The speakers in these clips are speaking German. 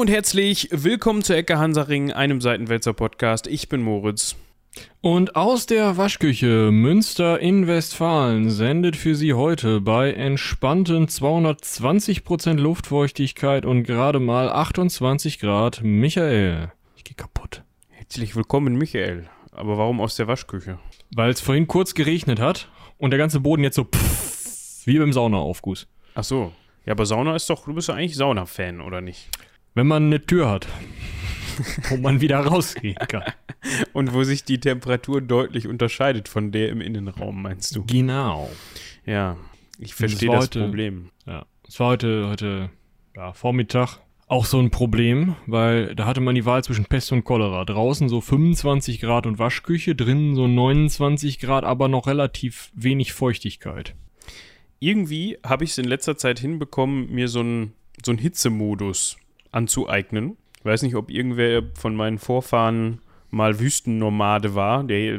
Hallo und herzlich willkommen zu Ecke Hansaring, einem Seitenwälzer Podcast. Ich bin Moritz. Und aus der Waschküche Münster in Westfalen sendet für Sie heute bei entspannten 220% Luftfeuchtigkeit und gerade mal 28 Grad Michael. Ich geh kaputt. Herzlich willkommen, Michael. Aber warum aus der Waschküche? Weil es vorhin kurz geregnet hat und der ganze Boden jetzt so pff, wie beim Saunaaufguss. Ach so. Ja, aber Sauna ist doch, du bist ja eigentlich Sauna-Fan, oder nicht? Wenn man eine Tür hat, wo man wieder rausgehen kann. Und wo sich die Temperatur deutlich unterscheidet von der im Innenraum, meinst du? Genau. Ja, ich verstehe war das heute- Problem. Ja, es war heute, heute ja, Vormittag auch so ein Problem, weil da hatte man die Wahl zwischen Pest und Cholera. Draußen so 25 Grad und Waschküche, drinnen so 29 Grad, aber noch relativ wenig Feuchtigkeit. Irgendwie habe ich es in letzter Zeit hinbekommen, mir so einen so einen Hitzemodus anzueignen. Ich weiß nicht, ob irgendwer von meinen Vorfahren mal Wüstennomade war. Der,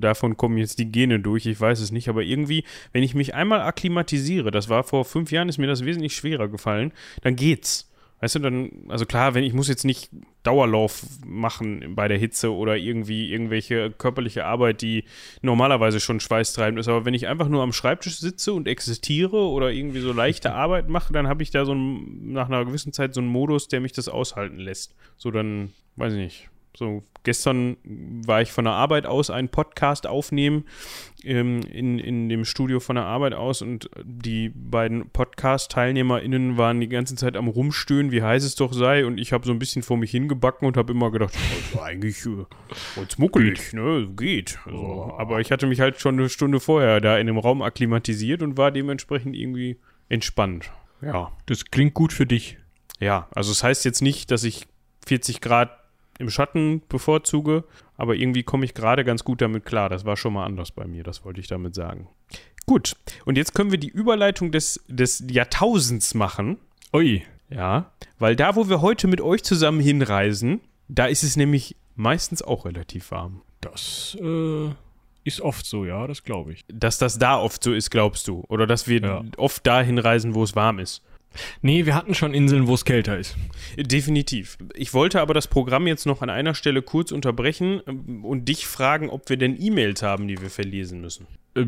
davon kommen jetzt die Gene durch, ich weiß es nicht. Aber irgendwie, wenn ich mich einmal akklimatisiere, das war vor fünf Jahren, ist mir das wesentlich schwerer gefallen, dann geht's. Weißt du, dann, also klar, wenn ich muss jetzt nicht Dauerlauf machen bei der Hitze oder irgendwie irgendwelche körperliche Arbeit, die normalerweise schon schweißtreibend ist, aber wenn ich einfach nur am Schreibtisch sitze und existiere oder irgendwie so leichte Arbeit mache, dann habe ich da so einen, nach einer gewissen Zeit so einen Modus, der mich das aushalten lässt. So dann, weiß ich nicht. So, gestern war ich von der Arbeit aus einen Podcast aufnehmen, ähm, in, in dem Studio von der Arbeit aus und die beiden Podcast-TeilnehmerInnen waren die ganze Zeit am Rumstöhnen, wie heiß es doch sei und ich habe so ein bisschen vor mich hingebacken und habe immer gedacht, oh, eigentlich äh, ganz muckelig, ne, geht. Also, aber ich hatte mich halt schon eine Stunde vorher da in dem Raum akklimatisiert und war dementsprechend irgendwie entspannt. Ja. Das klingt gut für dich. Ja, also es heißt jetzt nicht, dass ich 40 Grad im Schatten bevorzuge, aber irgendwie komme ich gerade ganz gut damit klar. Das war schon mal anders bei mir, das wollte ich damit sagen. Gut, und jetzt können wir die Überleitung des, des Jahrtausends machen. Ui. Ja, weil da, wo wir heute mit euch zusammen hinreisen, da ist es nämlich meistens auch relativ warm. Das äh, ist oft so, ja, das glaube ich. Dass das da oft so ist, glaubst du? Oder dass wir Ja. oft dahin reisen, wo es warm ist? Nee, wir hatten schon Inseln, wo es kälter ist. Definitiv. Ich wollte aber das Programm jetzt noch an einer Stelle kurz unterbrechen ähm, und dich fragen, ob wir denn E-Mails haben, die wir verlesen müssen. Äh,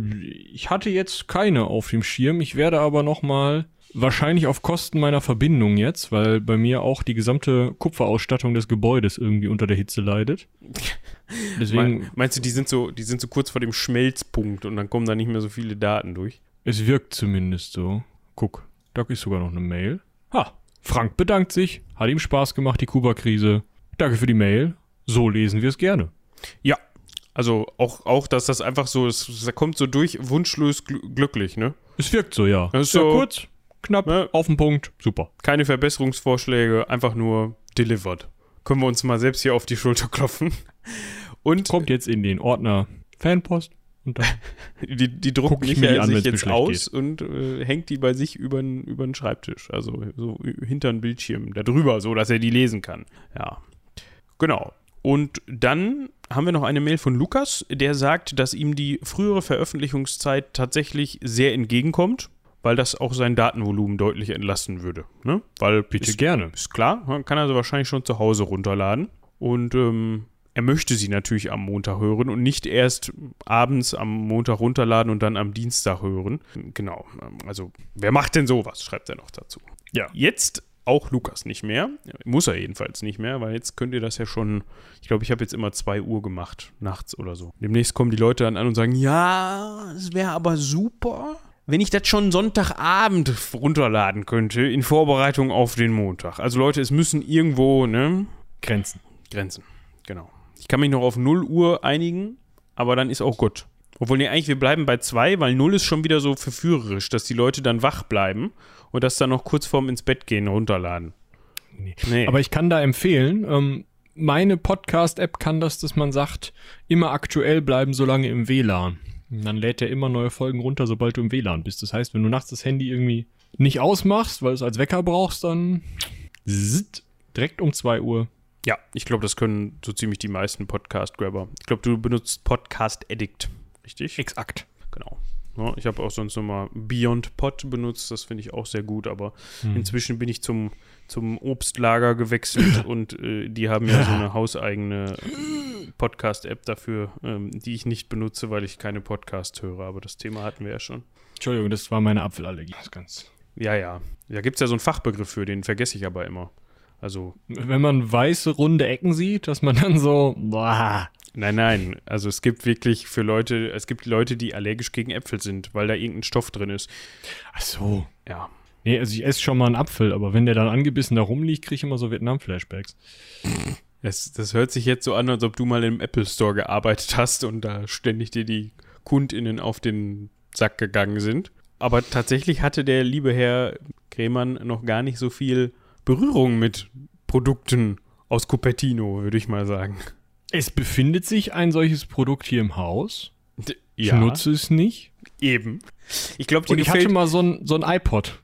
Ich hatte jetzt keine auf dem Schirm. Ich werde aber noch mal wahrscheinlich auf Kosten meiner Verbindung jetzt, weil bei mir auch die gesamte Kupferausstattung des Gebäudes irgendwie unter der Hitze leidet. Deswegen, Me- Meinst du, die sind so, die sind so kurz vor dem Schmelzpunkt und dann kommen da nicht mehr so viele Daten durch? es wirkt zumindest so. Guck, da ist sogar noch eine Mail. Ha, Frank bedankt sich, hat ihm Spaß gemacht, die Kuba-Krise. Danke für die Mail. So lesen wir es gerne. Ja. Also auch, auch dass das einfach so, es, es kommt so durch, wunschlos gl glücklich, ne? Es wirkt so, ja. Das ist Sehr so- kurz, knapp, Ne? auf den Punkt. Super. Keine Verbesserungsvorschläge, einfach nur delivered. Können wir uns mal selbst hier auf die Schulter klopfen. Und Kommt jetzt in den Ordner Fanpost und dann Die, die druckt Michael an, sich jetzt aus und äh, hängt die bei sich über den Schreibtisch, also so hinter den Bildschirm, da drüber, so dass er die lesen kann. Ja, genau. Und dann haben wir noch eine Mail von Lukas, der sagt, dass ihm die frühere Veröffentlichungszeit tatsächlich sehr entgegenkommt, weil das auch sein Datenvolumen deutlich entlasten würde. Ne? Weil bitte ist, gerne. ist klar, kann also wahrscheinlich schon zu Hause runterladen. Und ähm, er möchte sie natürlich am Montag hören und nicht erst abends am Montag runterladen und dann am Dienstag hören. Genau. ähm, Also, wer macht denn sowas? Schreibt er noch dazu. Ja. Jetzt auch Lukas nicht mehr. Muss er jedenfalls nicht mehr, weil jetzt könnt ihr das ja schon. Ich glaube, ich habe jetzt immer 2 Uhr gemacht, nachts oder so. Demnächst kommen die Leute dann an und sagen: Ja, es wäre aber super, wenn ich das schon Sonntagabend runterladen könnte, in Vorbereitung auf den Montag. Also, Leute, es müssen irgendwo, ne? Grenzen. Grenzen. Genau. Ich kann mich noch auf 0 Uhr einigen, aber dann ist auch gut. Obwohl, nee, eigentlich, wir bleiben bei 2, weil 0 ist schon wieder so verführerisch, dass die Leute dann wach bleiben und das dann noch kurz vorm ins Bett gehen runterladen. Nee. Nee. Aber ich kann da empfehlen, ähm, meine Podcast-App kann das, dass man sagt, immer aktuell bleiben, solange im WLAN. Und dann lädt er immer neue Folgen runter, sobald du im WLAN bist. Das heißt, wenn du nachts das Handy irgendwie nicht ausmachst, weil du es als Wecker brauchst, dann zzt, direkt um 2 Uhr. Ja, ich glaube, das können so ziemlich die meisten Podcast-Grabber. Ich glaube, du benutzt Podcast Addict, richtig? Exakt. Genau. Ne? Ich habe auch sonst nochmal Beyond Pot benutzt, das finde ich auch sehr gut, aber Hm. inzwischen bin ich zum, zum Obstlager gewechselt und äh, die haben ja so eine hauseigene Podcast-App dafür, ähm, die ich nicht benutze, weil ich keine Podcast höre, aber das Thema hatten wir ja schon. Entschuldigung, das war meine Apfelallergie. Das ganz. Ja, ja. Da gibt es ja so einen Fachbegriff für, den vergesse ich aber immer. Also, Wenn man weiße, runde Ecken sieht, dass man dann so, boah, nein, nein. Also es gibt wirklich für Leute, es gibt Leute, die allergisch gegen Äpfel sind, weil da irgendein Stoff drin ist. ach so. Ja. Nee, also ich esse schon mal einen Apfel, aber wenn der dann angebissen da rumliegt, kriege ich immer so Vietnam-Flashbacks. Das, das hört sich jetzt so an, als ob du mal im Apple Store gearbeitet hast und da ständig dir die KundInnen auf den Sack gegangen sind. Aber tatsächlich hatte der liebe Herr Kremann noch gar nicht so viel Berührung mit Produkten aus Cupertino, würde ich mal sagen. Es befindet sich ein solches Produkt hier im Haus. D Ich nutze es nicht. eben. Ich glaube, dir, Und ich hatte gefällt, mal so ein, so ein iPod.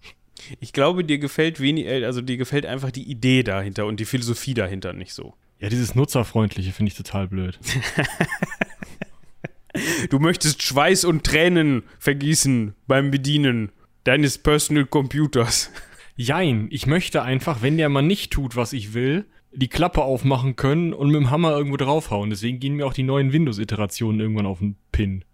ich glaube, dir gefällt wenig, äh, also dir gefällt einfach die Idee dahinter und die Philosophie dahinter nicht so. Ja, dieses Nutzerfreundliche finde ich total blöd. Du möchtest Schweiß und Tränen vergießen beim Bedienen deines Personal Computers. Jein, ich möchte einfach, wenn der mal nicht tut, was ich will, die Klappe aufmachen können und mit dem Hammer irgendwo draufhauen. Deswegen gehen mir auch die neuen Windows-Iterationen irgendwann auf den Pin.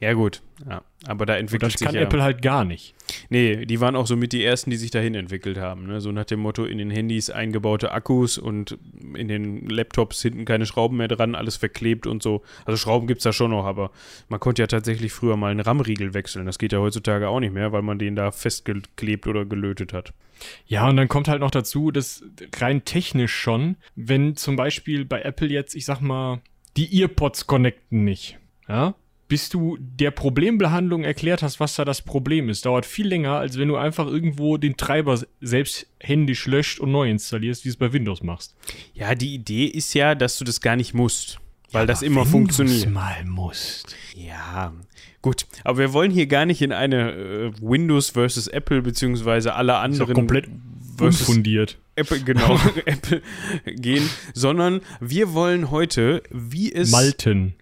Ja, gut. Ja, aber da entwickelt das sich kann ja. Apple halt gar nicht. Nee, die waren auch so mit die ersten, die sich dahin entwickelt haben. Ne? So nach dem Motto: in den Handys eingebaute Akkus und in den Laptops hinten keine Schrauben mehr dran, alles verklebt und so. Also Schrauben gibt es da schon noch, aber man konnte ja tatsächlich früher mal einen RAM-Riegel wechseln. Das geht ja heutzutage auch nicht mehr, weil man den da festgeklebt oder gelötet hat. Ja, und dann kommt halt noch dazu, dass rein technisch schon, wenn zum Beispiel bei Apple jetzt, ich sag mal, die Earpods connecten nicht, ja, bis du der Problembehandlung erklärt hast, was da das Problem ist, dauert viel länger, als wenn du einfach irgendwo den Treiber selbst händisch löscht und neu installierst, wie es bei Windows machst. Ja, die Idee ist ja, dass du das gar nicht musst, weil das immer funktioniert. mal musst. Ja, gut. Aber wir wollen hier gar nicht in eine äh, Windows versus Apple beziehungsweise alle Ist anderen komplett versus unfundiert. Apple, genau, Apple gehen, sondern wir wollen heute, wie es, Malten.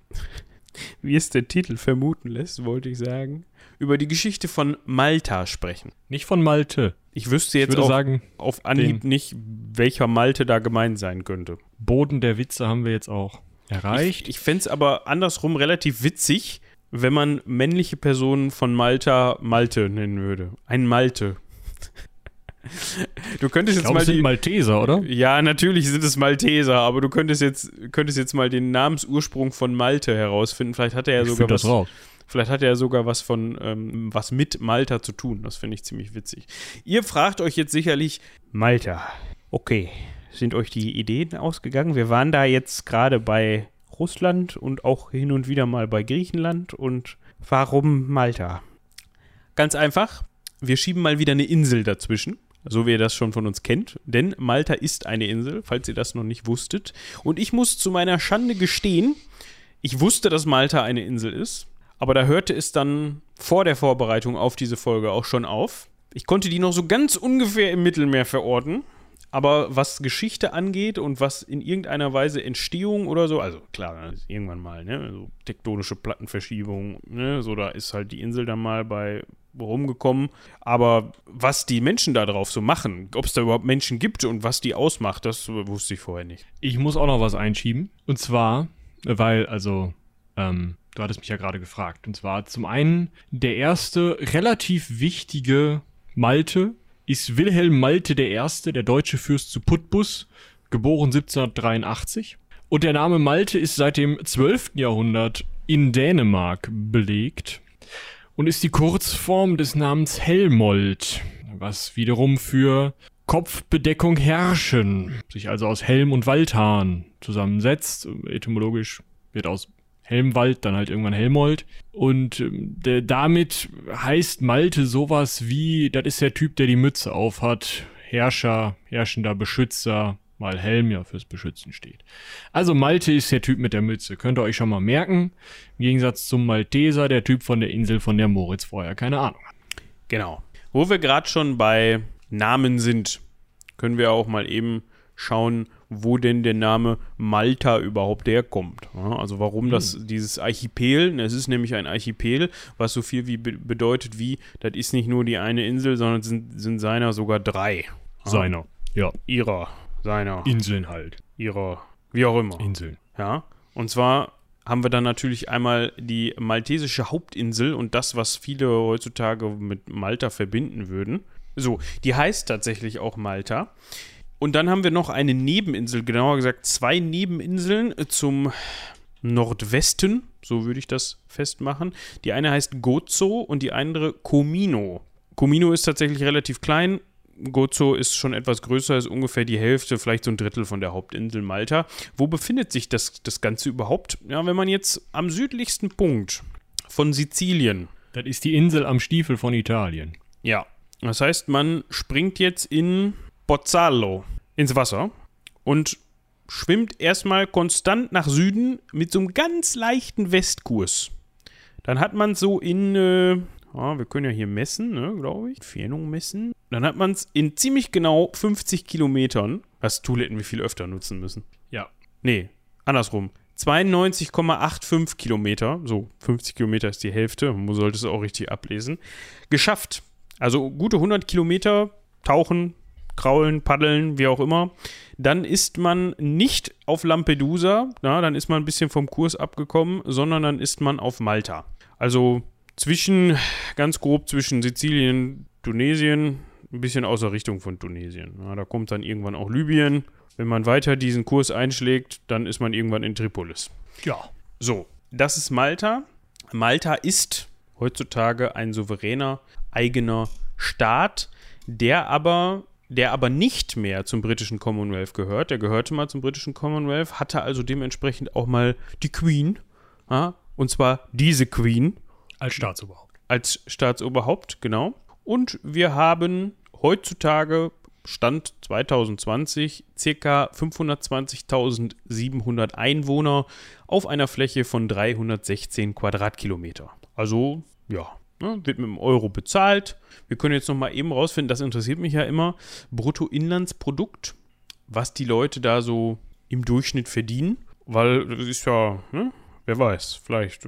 Wie es der Titel vermuten lässt, wollte ich sagen, über die Geschichte von Malta sprechen. Nicht von Malte. Ich wüsste Ich jetzt würde auch sagen, auf Anhieb nicht, welcher Malte da gemeint sein könnte. Boden der Witze haben wir jetzt auch erreicht. Ich, ich fände es aber andersrum relativ witzig, wenn man männliche Personen von Malta Malte nennen würde. Ein Malte. Du könntest Ich jetzt glaube, mal es sind Malteser, oder? Ja, natürlich sind es Malteser, aber du könntest jetzt, könntest jetzt mal den Namensursprung von Malte herausfinden. Vielleicht hat er ja ich sogar das was, raus. vielleicht hat er ja sogar was von ähm, was mit Malta zu tun. Das finde ich ziemlich witzig. Ihr fragt euch jetzt sicherlich, Malta. Okay, sind euch die Ideen ausgegangen? Wir waren da jetzt gerade bei Russland und auch hin und wieder mal bei Griechenland und warum Malta? Ganz einfach, wir schieben mal wieder eine Insel dazwischen so wie ihr das schon von uns kennt. Denn Malta ist eine Insel, falls ihr das noch nicht wusstet. Und ich muss zu meiner Schande gestehen, ich wusste, dass Malta eine Insel ist, aber da hörte es dann vor der Vorbereitung auf diese Folge auch schon auf. Ich konnte die noch so ganz ungefähr im Mittelmeer verorten. Aber was Geschichte angeht und was in irgendeiner Weise Entstehung oder so, also klar, irgendwann mal, ne, so tektonische Plattenverschiebung, ne, so da ist halt die Insel dann mal bei rumgekommen. Aber was die Menschen da drauf so machen, ob es da überhaupt Menschen gibt und was die ausmacht, das wusste ich vorher nicht. Ich muss auch noch was einschieben. Und zwar, weil, also, ähm, du hattest mich ja gerade gefragt. Und zwar zum einen, der erste relativ wichtige Malte ist Wilhelm Malte I., der deutsche Fürst zu Putbus, geboren 1783. Und der Name Malte ist seit dem 12. Jahrhundert in Dänemark belegt und ist die Kurzform des Namens Helmold, was wiederum für Kopfbedeckung herrschen, sich also aus Helm und Waldhahn zusammensetzt. Etymologisch wird aus Helmwald dann halt irgendwann Helmold. Und der, damit heißt Malte sowas wie, das ist der Typ, der die Mütze aufhat, Herrscher, herrschender Beschützer, mal Helm ja fürs Beschützen steht. Also Malte ist der Typ mit der Mütze, könnt ihr euch schon mal merken. Im Gegensatz zum Malteser, der Typ von der Insel, von der Moritz vorher keine Ahnung hat. Genau. Wo wir gerade schon bei Namen sind, können wir auch mal eben schauen, wo denn der Name Malta überhaupt herkommt. Also warum das, dieses Archipel, es ist nämlich ein Archipel, was so viel wie be bedeutet wie, das ist nicht nur die eine Insel, sondern sind, sind seiner sogar drei. Seiner. Ja. Ihrer, seiner, Inseln halt. ihrer, wie auch immer. Inseln. Ja, und zwar haben wir dann natürlich einmal die maltesische Hauptinsel und das, was viele heutzutage mit Malta verbinden würden. So, die heißt tatsächlich auch Malta. Und dann haben wir noch eine Nebeninsel, genauer gesagt zwei Nebeninseln zum Nordwesten, so würde ich das festmachen. Die eine heißt Gozo und die andere Comino. Comino ist tatsächlich relativ klein. Gozo ist schon etwas größer, ist ungefähr die Hälfte, vielleicht so ein Drittel von der Hauptinsel Malta. Wo befindet sich das, das Ganze überhaupt? Ja, wenn man jetzt am südlichsten Punkt von Sizilien, Das ist die Insel am Stiefel von Italien. ja, das heißt, man springt jetzt in Pozzallo ins Wasser und schwimmt erstmal konstant nach Süden mit so einem ganz leichten Westkurs. Dann hat man so in, äh, ja, wir können ja hier messen, ne, glaube ich, Entfernung messen. Dann hat man es in ziemlich genau 50 Kilometern, was Tool hätten wir viel öfter nutzen müssen. Ja. Nee, andersrum. 92,85 Kilometer, so 50 Kilometer ist die Hälfte, man sollte es auch richtig ablesen, geschafft. Also gute 100 Kilometer tauchen, kraulen, paddeln, wie auch immer. Dann ist man nicht auf Lampedusa, na, dann ist man ein bisschen vom Kurs abgekommen, sondern dann ist man auf Malta. Also zwischen, ganz grob zwischen Sizilien, Tunesien, ein bisschen außer Richtung von Tunesien. Ja, da kommt dann irgendwann auch Libyen. Wenn man weiter diesen Kurs einschlägt, dann ist man irgendwann in Tripolis. Ja. So, das ist Malta. Malta ist heutzutage ein souveräner eigener Staat, der aber, der aber nicht mehr zum britischen Commonwealth gehört. Der gehörte mal zum britischen Commonwealth, hatte also dementsprechend auch mal die Queen, ja, und zwar diese Queen Als Staatsoberhaupt. als Staatsoberhaupt, genau. Und wir haben heutzutage, Stand 2020, circa 520.700 Einwohner auf einer Fläche von 316 Quadratkilometer. Also, ja, ne, wird mit dem Euro bezahlt. Wir können jetzt noch mal eben rausfinden, das interessiert mich ja immer, Bruttoinlandsprodukt, was die Leute da so im Durchschnitt verdienen. Weil das ist ja, ne, wer weiß, vielleicht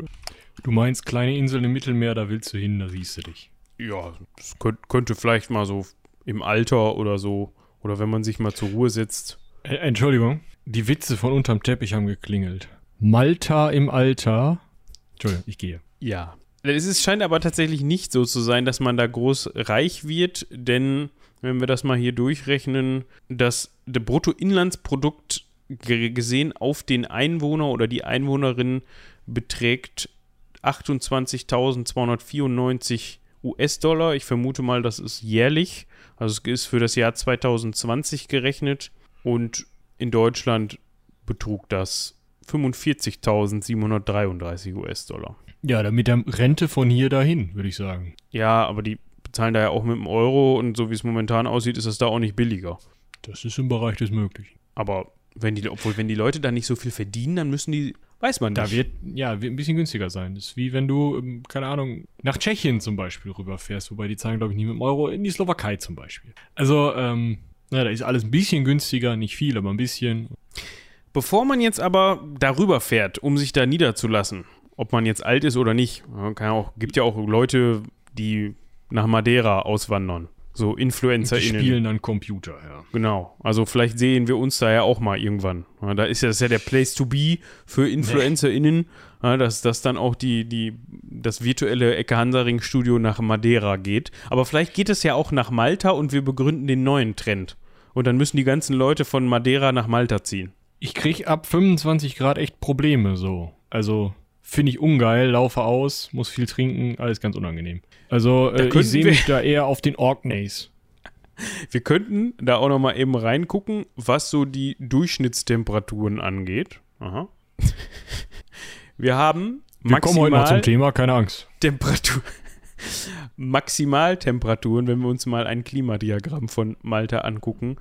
Du meinst kleine Inseln im Mittelmeer, da willst du hin, da siehst du dich. Ja, das könnt, könnte vielleicht mal so im Alter oder so, oder wenn man sich mal zur Ruhe setzt. Entschuldigung. Die Witze von unterm Teppich haben geklingelt. Malta im Alter. Entschuldigung, ich gehe. Ja. Es ist, scheint aber tatsächlich nicht so zu sein, dass man da groß reich wird, denn wenn wir das mal hier durchrechnen, das der Bruttoinlandsprodukt ge- gesehen auf den Einwohner oder die Einwohnerin beträgt 28.294 US-Dollar. Ich vermute mal, das ist jährlich. Also es ist für das Jahr 2020 gerechnet und in Deutschland betrug das 45.733 US-Dollar. Ja, damit der Rente von hier dahin, würde ich sagen. Ja, aber die bezahlen da ja auch mit dem Euro und so wie es momentan aussieht, ist das da auch nicht billiger. Das ist im Bereich des Möglichen. Aber wenn die, obwohl, wenn die Leute da nicht so viel verdienen, dann müssen die, weiß man Da nicht. wird, ja, wird ein bisschen günstiger sein. Das ist wie wenn du, ähm, keine Ahnung, nach Tschechien zum Beispiel rüberfährst, wobei die zahlen, glaube ich, nie mit dem Euro, in die Slowakei zum Beispiel. Also, ähm, na, da ist alles ein bisschen günstiger, nicht viel, aber ein bisschen. Bevor man jetzt aber darüber fährt, um sich da niederzulassen, ob man jetzt alt ist oder nicht, kann ja auch, gibt ja auch Leute, die nach Madeira auswandern. So Die InfluencerInnen. spielen dann Computer, ja. Genau. Also vielleicht sehen wir uns da ja auch mal irgendwann. Ja, da ist ja, das ist ja der Place to be für InfluencerInnen, ja, dass das dann auch die, die, das virtuelle Ecke Hansaring Studio nach Madeira geht. Aber vielleicht geht es ja auch nach Malta und wir begründen den neuen Trend. Und dann müssen die ganzen Leute von Madeira nach Malta ziehen. Ich krieg ab 25 Grad echt Probleme, so. Also, finde ich ungeil, laufe aus, muss viel trinken, alles ganz unangenehm. Also, äh, ich sehe wir- mich da eher auf den Orkneys. Wir könnten da auch noch mal eben reingucken, was so die Durchschnittstemperaturen angeht. Aha. Wir haben Wir kommen heute noch zum Thema, keine Angst. Temperatur. Maximaltemperaturen, wenn wir uns mal ein Klimadiagramm von Malta angucken,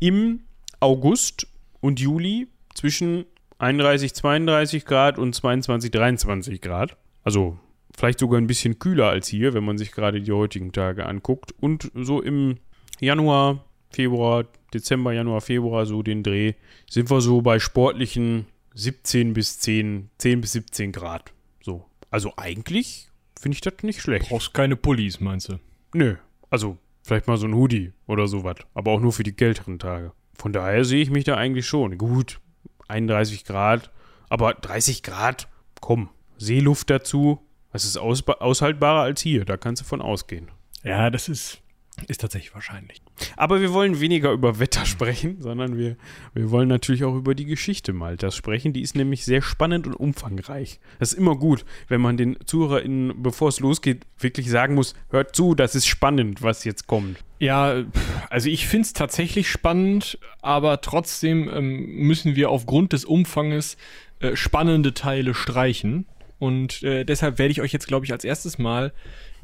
im August und Juli zwischen 31, 32 Grad und 22, 23 Grad. Also vielleicht sogar ein bisschen kühler als hier, wenn man sich gerade die heutigen Tage anguckt. Und so im Januar, Februar, Dezember, Januar, Februar, so den Dreh, sind wir so bei sportlichen 17 bis 10, 10 bis 17 Grad. So. Also eigentlich finde ich das nicht schlecht. Brauchst keine Pullis, meinst du? Nö. Also vielleicht mal so ein Hoodie oder sowas. Aber auch nur für die kälteren Tage. Von daher sehe ich mich da eigentlich schon. Gut, 31 Grad, aber 30 Grad, komm, Seeluft dazu. Es ist aus, aushaltbarer als hier, da kannst du von ausgehen. Ja, das ist, ist tatsächlich wahrscheinlich. Aber wir wollen weniger über Wetter sprechen, sondern wir, wir wollen natürlich auch über die Geschichte Maltas sprechen. Die ist nämlich sehr spannend und umfangreich. Das ist immer gut, wenn man den ZuhörerInnen, bevor es losgeht, wirklich sagen muss: Hört zu, das ist spannend, was jetzt kommt. Ja, also ich finde es tatsächlich spannend, aber trotzdem ähm, müssen wir aufgrund des Umfanges äh, spannende Teile streichen. Und äh, deshalb werde ich euch jetzt, glaube ich, als erstes mal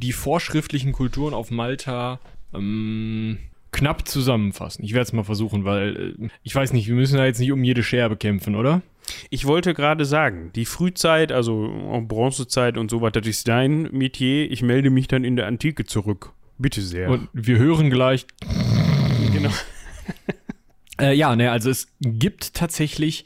die vorschriftlichen Kulturen auf Malta ähm, knapp zusammenfassen. Ich werde es mal versuchen, weil äh, ich weiß nicht, wir müssen da jetzt nicht um jede Scherbe kämpfen, oder? Ich wollte gerade sagen, die Frühzeit, also auch Bronzezeit und so weiter, das ist dein Metier. Ich melde mich dann in der Antike zurück. Bitte sehr. Und wir hören gleich. genau. äh, ja, ne, also es gibt tatsächlich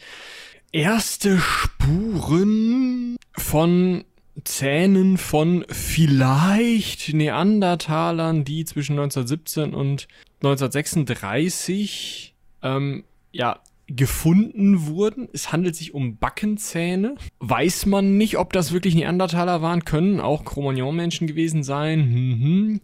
erste Spuren von Zähnen von vielleicht Neandertalern, die zwischen 1917 und 1936 ähm, ja, gefunden wurden. Es handelt sich um Backenzähne. Weiß man nicht, ob das wirklich Neandertaler waren, können auch Cro-Magnon-Menschen gewesen sein. Mhm.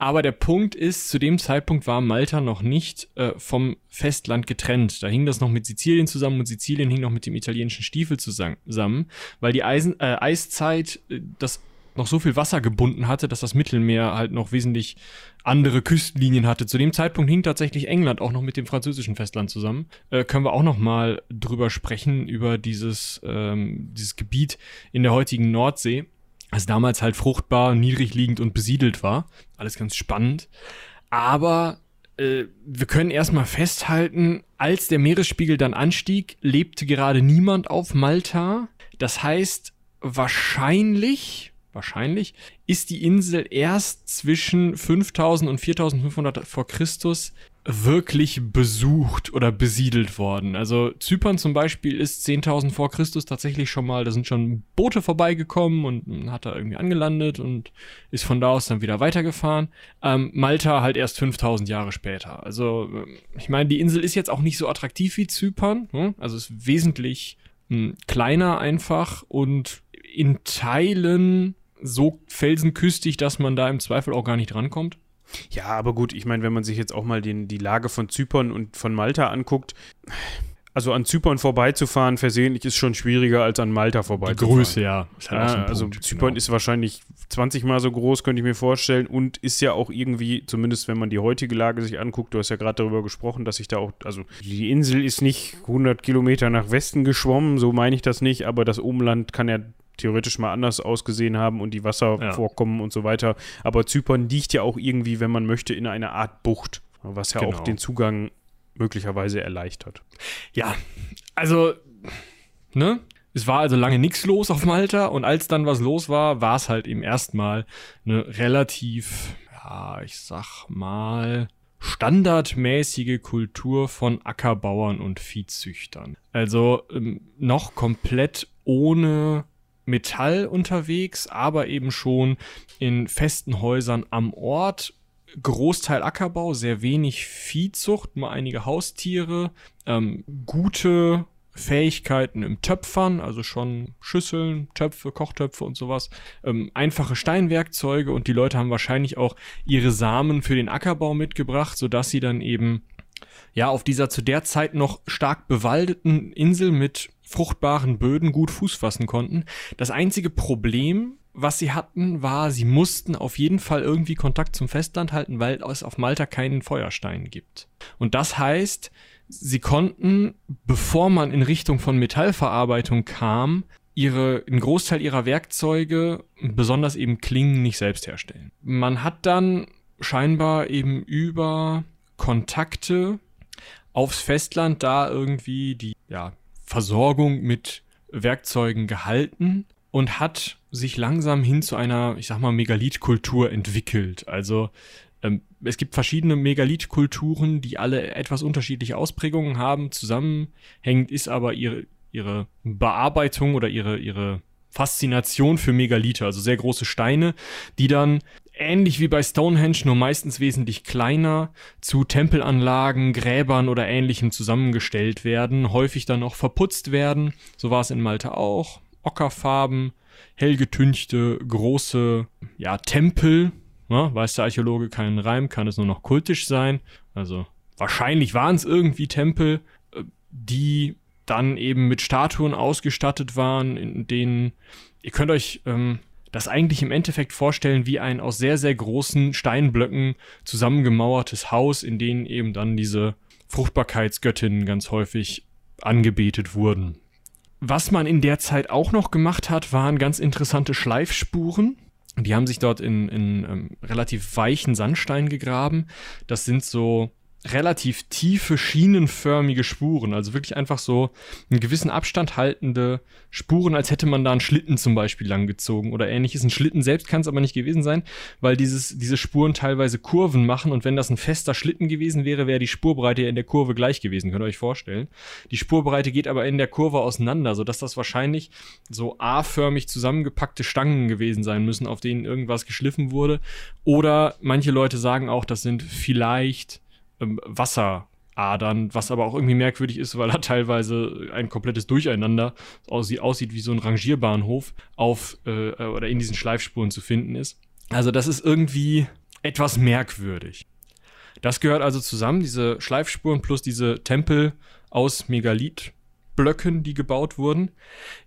Aber der Punkt ist, zu dem Zeitpunkt war Malta noch nicht äh, vom Festland getrennt. Da hing das noch mit Sizilien zusammen und Sizilien hing noch mit dem italienischen Stiefel zusammen, weil die Eisen, äh, Eiszeit äh, das noch so viel Wasser gebunden hatte, dass das Mittelmeer halt noch wesentlich andere Küstenlinien hatte. Zu dem Zeitpunkt hing tatsächlich England auch noch mit dem französischen Festland zusammen. Äh, können wir auch noch mal drüber sprechen über dieses ähm, dieses Gebiet in der heutigen Nordsee das damals halt fruchtbar, niedrig liegend und besiedelt war. Alles ganz spannend. Aber äh, wir können erstmal festhalten, als der Meeresspiegel dann anstieg, lebte gerade niemand auf Malta. Das heißt, wahrscheinlich, wahrscheinlich ist die Insel erst zwischen 5000 und 4500 vor Christus wirklich besucht oder besiedelt worden. Also Zypern zum Beispiel ist 10.000 vor Christus tatsächlich schon mal, da sind schon Boote vorbeigekommen und hat da irgendwie angelandet und ist von da aus dann wieder weitergefahren. Ähm, Malta halt erst 5.000 Jahre später. Also ähm, ich meine, die Insel ist jetzt auch nicht so attraktiv wie Zypern, hm? also ist wesentlich hm, kleiner einfach und in Teilen so felsenküstig, dass man da im Zweifel auch gar nicht rankommt. Ja, aber gut, ich meine, wenn man sich jetzt auch mal den, die Lage von Zypern und von Malta anguckt, also an Zypern vorbeizufahren versehentlich ist schon schwieriger als an Malta vorbeizufahren. Die Größe, ja. Halt ja so also Punkt, Zypern genau. ist wahrscheinlich 20 mal so groß, könnte ich mir vorstellen, und ist ja auch irgendwie, zumindest wenn man die heutige Lage sich anguckt, du hast ja gerade darüber gesprochen, dass sich da auch, also die Insel ist nicht 100 Kilometer nach Westen geschwommen, so meine ich das nicht, aber das Umland kann ja theoretisch mal anders ausgesehen haben und die Wasservorkommen ja. und so weiter. Aber Zypern liegt ja auch irgendwie, wenn man möchte, in einer Art Bucht, was ja genau. auch den Zugang möglicherweise erleichtert. Ja, also, ne? Es war also lange nichts los auf Malta und als dann was los war, war es halt eben erstmal eine relativ, ja, ich sag mal, standardmäßige Kultur von Ackerbauern und Viehzüchtern. Also ähm, noch komplett ohne Metall unterwegs, aber eben schon in festen Häusern am Ort. Großteil Ackerbau, sehr wenig Viehzucht, nur einige Haustiere, ähm, gute Fähigkeiten im Töpfern, also schon Schüsseln, Töpfe, Kochtöpfe und sowas, ähm, einfache Steinwerkzeuge und die Leute haben wahrscheinlich auch ihre Samen für den Ackerbau mitgebracht, sodass sie dann eben ja auf dieser zu der Zeit noch stark bewaldeten Insel mit fruchtbaren Böden gut Fuß fassen konnten. Das einzige Problem, was sie hatten, war, sie mussten auf jeden Fall irgendwie Kontakt zum Festland halten, weil es auf Malta keinen Feuerstein gibt. Und das heißt, sie konnten, bevor man in Richtung von Metallverarbeitung kam, ihre, einen Großteil ihrer Werkzeuge, besonders eben Klingen, nicht selbst herstellen. Man hat dann scheinbar eben über Kontakte aufs Festland da irgendwie die, ja, Versorgung mit Werkzeugen gehalten und hat sich langsam hin zu einer, ich sag mal, Megalithkultur entwickelt. Also ähm, es gibt verschiedene Megalithkulturen, die alle etwas unterschiedliche Ausprägungen haben. Zusammenhängend ist aber ihre, ihre Bearbeitung oder ihre, ihre Faszination für Megalithe, also sehr große Steine, die dann ähnlich wie bei Stonehenge, nur meistens wesentlich kleiner, zu Tempelanlagen, Gräbern oder ähnlichem zusammengestellt werden, häufig dann auch verputzt werden. So war es in Malta auch. Ockerfarben, hellgetünchte, große, ja, Tempel. Ja, weiß der Archäologe keinen Reim, kann es nur noch kultisch sein. Also wahrscheinlich waren es irgendwie Tempel, äh, die dann eben mit Statuen ausgestattet waren, in denen ihr könnt euch ähm, das eigentlich im Endeffekt vorstellen wie ein aus sehr, sehr großen Steinblöcken zusammengemauertes Haus, in denen eben dann diese Fruchtbarkeitsgöttinnen ganz häufig angebetet wurden. Was man in der Zeit auch noch gemacht hat, waren ganz interessante Schleifspuren. Die haben sich dort in, in ähm, relativ weichen Sandstein gegraben. Das sind so relativ tiefe, schienenförmige Spuren. Also wirklich einfach so einen gewissen Abstand haltende Spuren, als hätte man da einen Schlitten zum Beispiel langgezogen oder ähnliches. Ein Schlitten selbst kann es aber nicht gewesen sein, weil dieses, diese Spuren teilweise Kurven machen und wenn das ein fester Schlitten gewesen wäre, wäre die Spurbreite in der Kurve gleich gewesen, könnt ihr euch vorstellen. Die Spurbreite geht aber in der Kurve auseinander, sodass das wahrscheinlich so A-förmig zusammengepackte Stangen gewesen sein müssen, auf denen irgendwas geschliffen wurde. Oder manche Leute sagen auch, das sind vielleicht ähm, Wasseradern, was aber auch irgendwie merkwürdig ist, weil da teilweise ein komplettes Durcheinander aussieht, aussieht wie so ein Rangierbahnhof auf äh, oder in diesen Schleifspuren zu finden ist. Also das ist irgendwie etwas merkwürdig. Das gehört also zusammen, diese Schleifspuren plus diese Tempel aus Megalithblöcken, die gebaut wurden.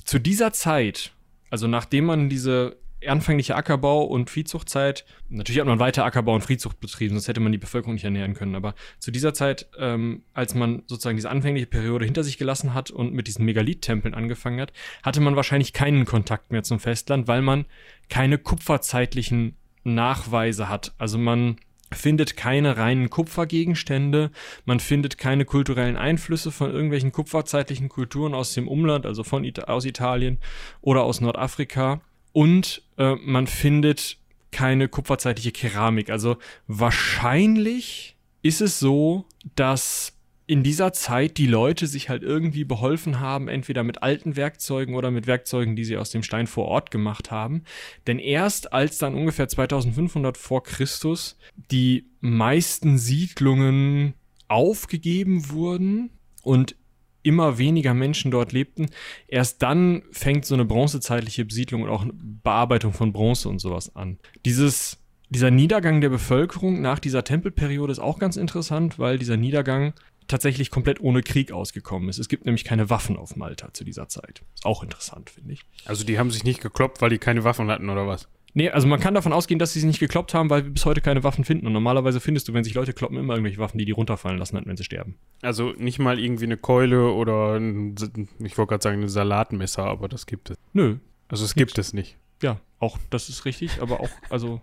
Zu dieser Zeit, also nachdem man diese anfängliche Ackerbau und Viehzuchtzeit, natürlich hat man weiter Ackerbau und Viehzucht betrieben, sonst hätte man die Bevölkerung nicht ernähren können. Aber zu dieser Zeit, ähm, als man sozusagen diese anfängliche Periode hinter sich gelassen hat und mit diesen Megalith-Tempeln angefangen hat, hatte man wahrscheinlich keinen Kontakt mehr zum Festland, weil man keine kupferzeitlichen Nachweise hat. Also man findet keine reinen Kupfergegenstände, man findet keine kulturellen Einflüsse von irgendwelchen kupferzeitlichen Kulturen aus dem Umland, also von Ita aus Italien oder aus Nordafrika und äh, man findet keine kupferzeitliche Keramik. Also wahrscheinlich ist es so, dass in dieser Zeit die Leute sich halt irgendwie beholfen haben, entweder mit alten Werkzeugen oder mit Werkzeugen, die sie aus dem Stein vor Ort gemacht haben. Denn erst als dann ungefähr 2500 vor Christus die meisten Siedlungen aufgegeben wurden und immer weniger Menschen dort lebten. Erst dann fängt so eine bronzezeitliche Besiedlung und auch Bearbeitung von Bronze und sowas an. Dieses, dieser Niedergang der Bevölkerung nach dieser Tempelperiode ist auch ganz interessant, weil dieser Niedergang tatsächlich komplett ohne Krieg ausgekommen ist. Es gibt nämlich keine Waffen auf Malta zu dieser Zeit. Ist auch interessant, finde ich. Also die haben sich nicht gekloppt, weil die keine Waffen hatten oder was? Nee, also man kann davon ausgehen, dass sie sich nicht gekloppt haben, weil wir bis heute keine Waffen finden. Und normalerweise findest du, wenn sich Leute kloppen, immer irgendwelche Waffen, die die runterfallen lassen, wenn sie sterben. Also nicht mal irgendwie eine Keule oder ein, ich wollte gerade sagen, ein Salatmesser, aber das gibt es. Nö. Also es gibt es nicht. Ja, auch das ist richtig, aber auch, also.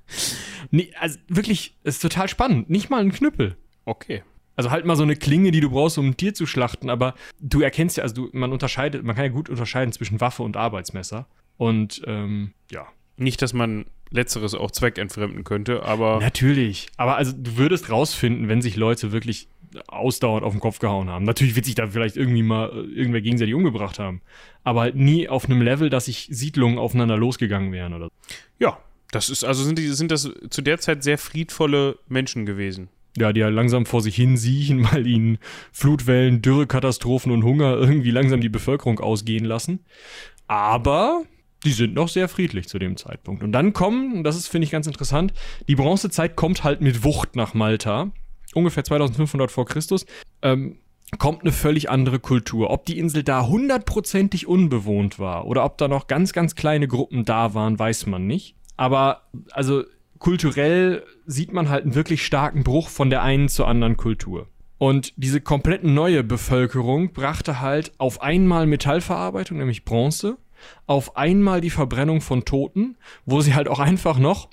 nee, also wirklich, es ist total spannend. Nicht mal ein Knüppel. Okay. Also halt mal so eine Klinge, die du brauchst, um ein Tier zu schlachten, aber du erkennst ja, also du, man unterscheidet, man kann ja gut unterscheiden zwischen Waffe und Arbeitsmesser. Und ähm, ja, nicht, dass man letzteres auch zweckentfremden könnte, aber. Natürlich. Aber also du würdest rausfinden, wenn sich Leute wirklich ausdauernd auf den Kopf gehauen haben. Natürlich wird sich da vielleicht irgendwie mal äh, irgendwer gegenseitig umgebracht haben. Aber halt nie auf einem Level, dass sich Siedlungen aufeinander losgegangen wären oder so. Ja, das ist, also sind, die, sind das zu der Zeit sehr friedvolle Menschen gewesen. Ja, die halt langsam vor sich hin siechen, weil ihnen Flutwellen, Dürrekatastrophen und Hunger irgendwie langsam die Bevölkerung ausgehen lassen. Aber die sind noch sehr friedlich zu dem Zeitpunkt. Und dann kommen, und das ist, finde ich, ganz interessant, die Bronzezeit kommt halt mit Wucht nach Malta. Ungefähr 2500 vor Christus. Ähm, kommt eine völlig andere Kultur. Ob die Insel da hundertprozentig unbewohnt war oder ob da noch ganz, ganz kleine Gruppen da waren, weiß man nicht. Aber also kulturell sieht man halt einen wirklich starken Bruch von der einen zur anderen Kultur. Und diese komplett neue Bevölkerung brachte halt auf einmal Metallverarbeitung, nämlich Bronze, auf einmal die Verbrennung von Toten, wo sie halt auch einfach noch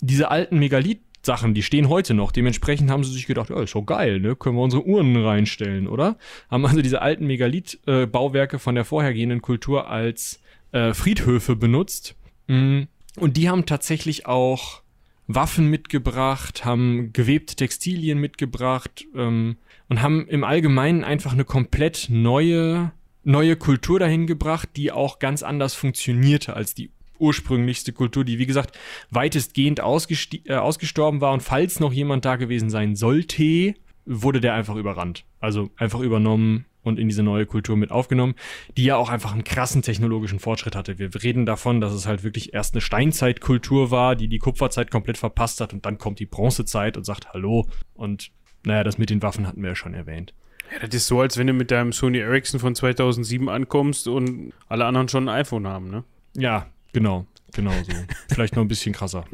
diese alten Megalith Sachen, die stehen heute noch. Dementsprechend haben sie sich gedacht, ja, ist so geil, ne? Können wir unsere Urnen reinstellen, oder? Haben also diese alten Megalith-Bauwerke von der vorhergehenden Kultur als äh, Friedhöfe benutzt. Mm. Und die haben tatsächlich auch Waffen mitgebracht, haben gewebte Textilien mitgebracht ähm, und haben im Allgemeinen einfach eine komplett neue, neue Kultur dahin gebracht, die auch ganz anders funktionierte als die ursprünglichste Kultur, die wie gesagt weitestgehend äh, ausgestorben war und falls noch jemand da gewesen sein sollte, wurde der einfach überrannt. Also einfach übernommen und in diese neue Kultur mit aufgenommen, die ja auch einfach einen krassen technologischen Fortschritt hatte. Wir reden davon, dass es halt wirklich erst eine Steinzeitkultur war, die die Kupferzeit komplett verpasst hat und dann kommt die Bronzezeit und sagt Hallo und naja, das mit den Waffen hatten wir ja schon erwähnt. Ja, das ist so, als wenn du mit deinem Sony Ericsson von 2007 ankommst und alle anderen schon ein iPhone haben, ne? Ja, genau, genau so. Vielleicht noch ein bisschen krasser.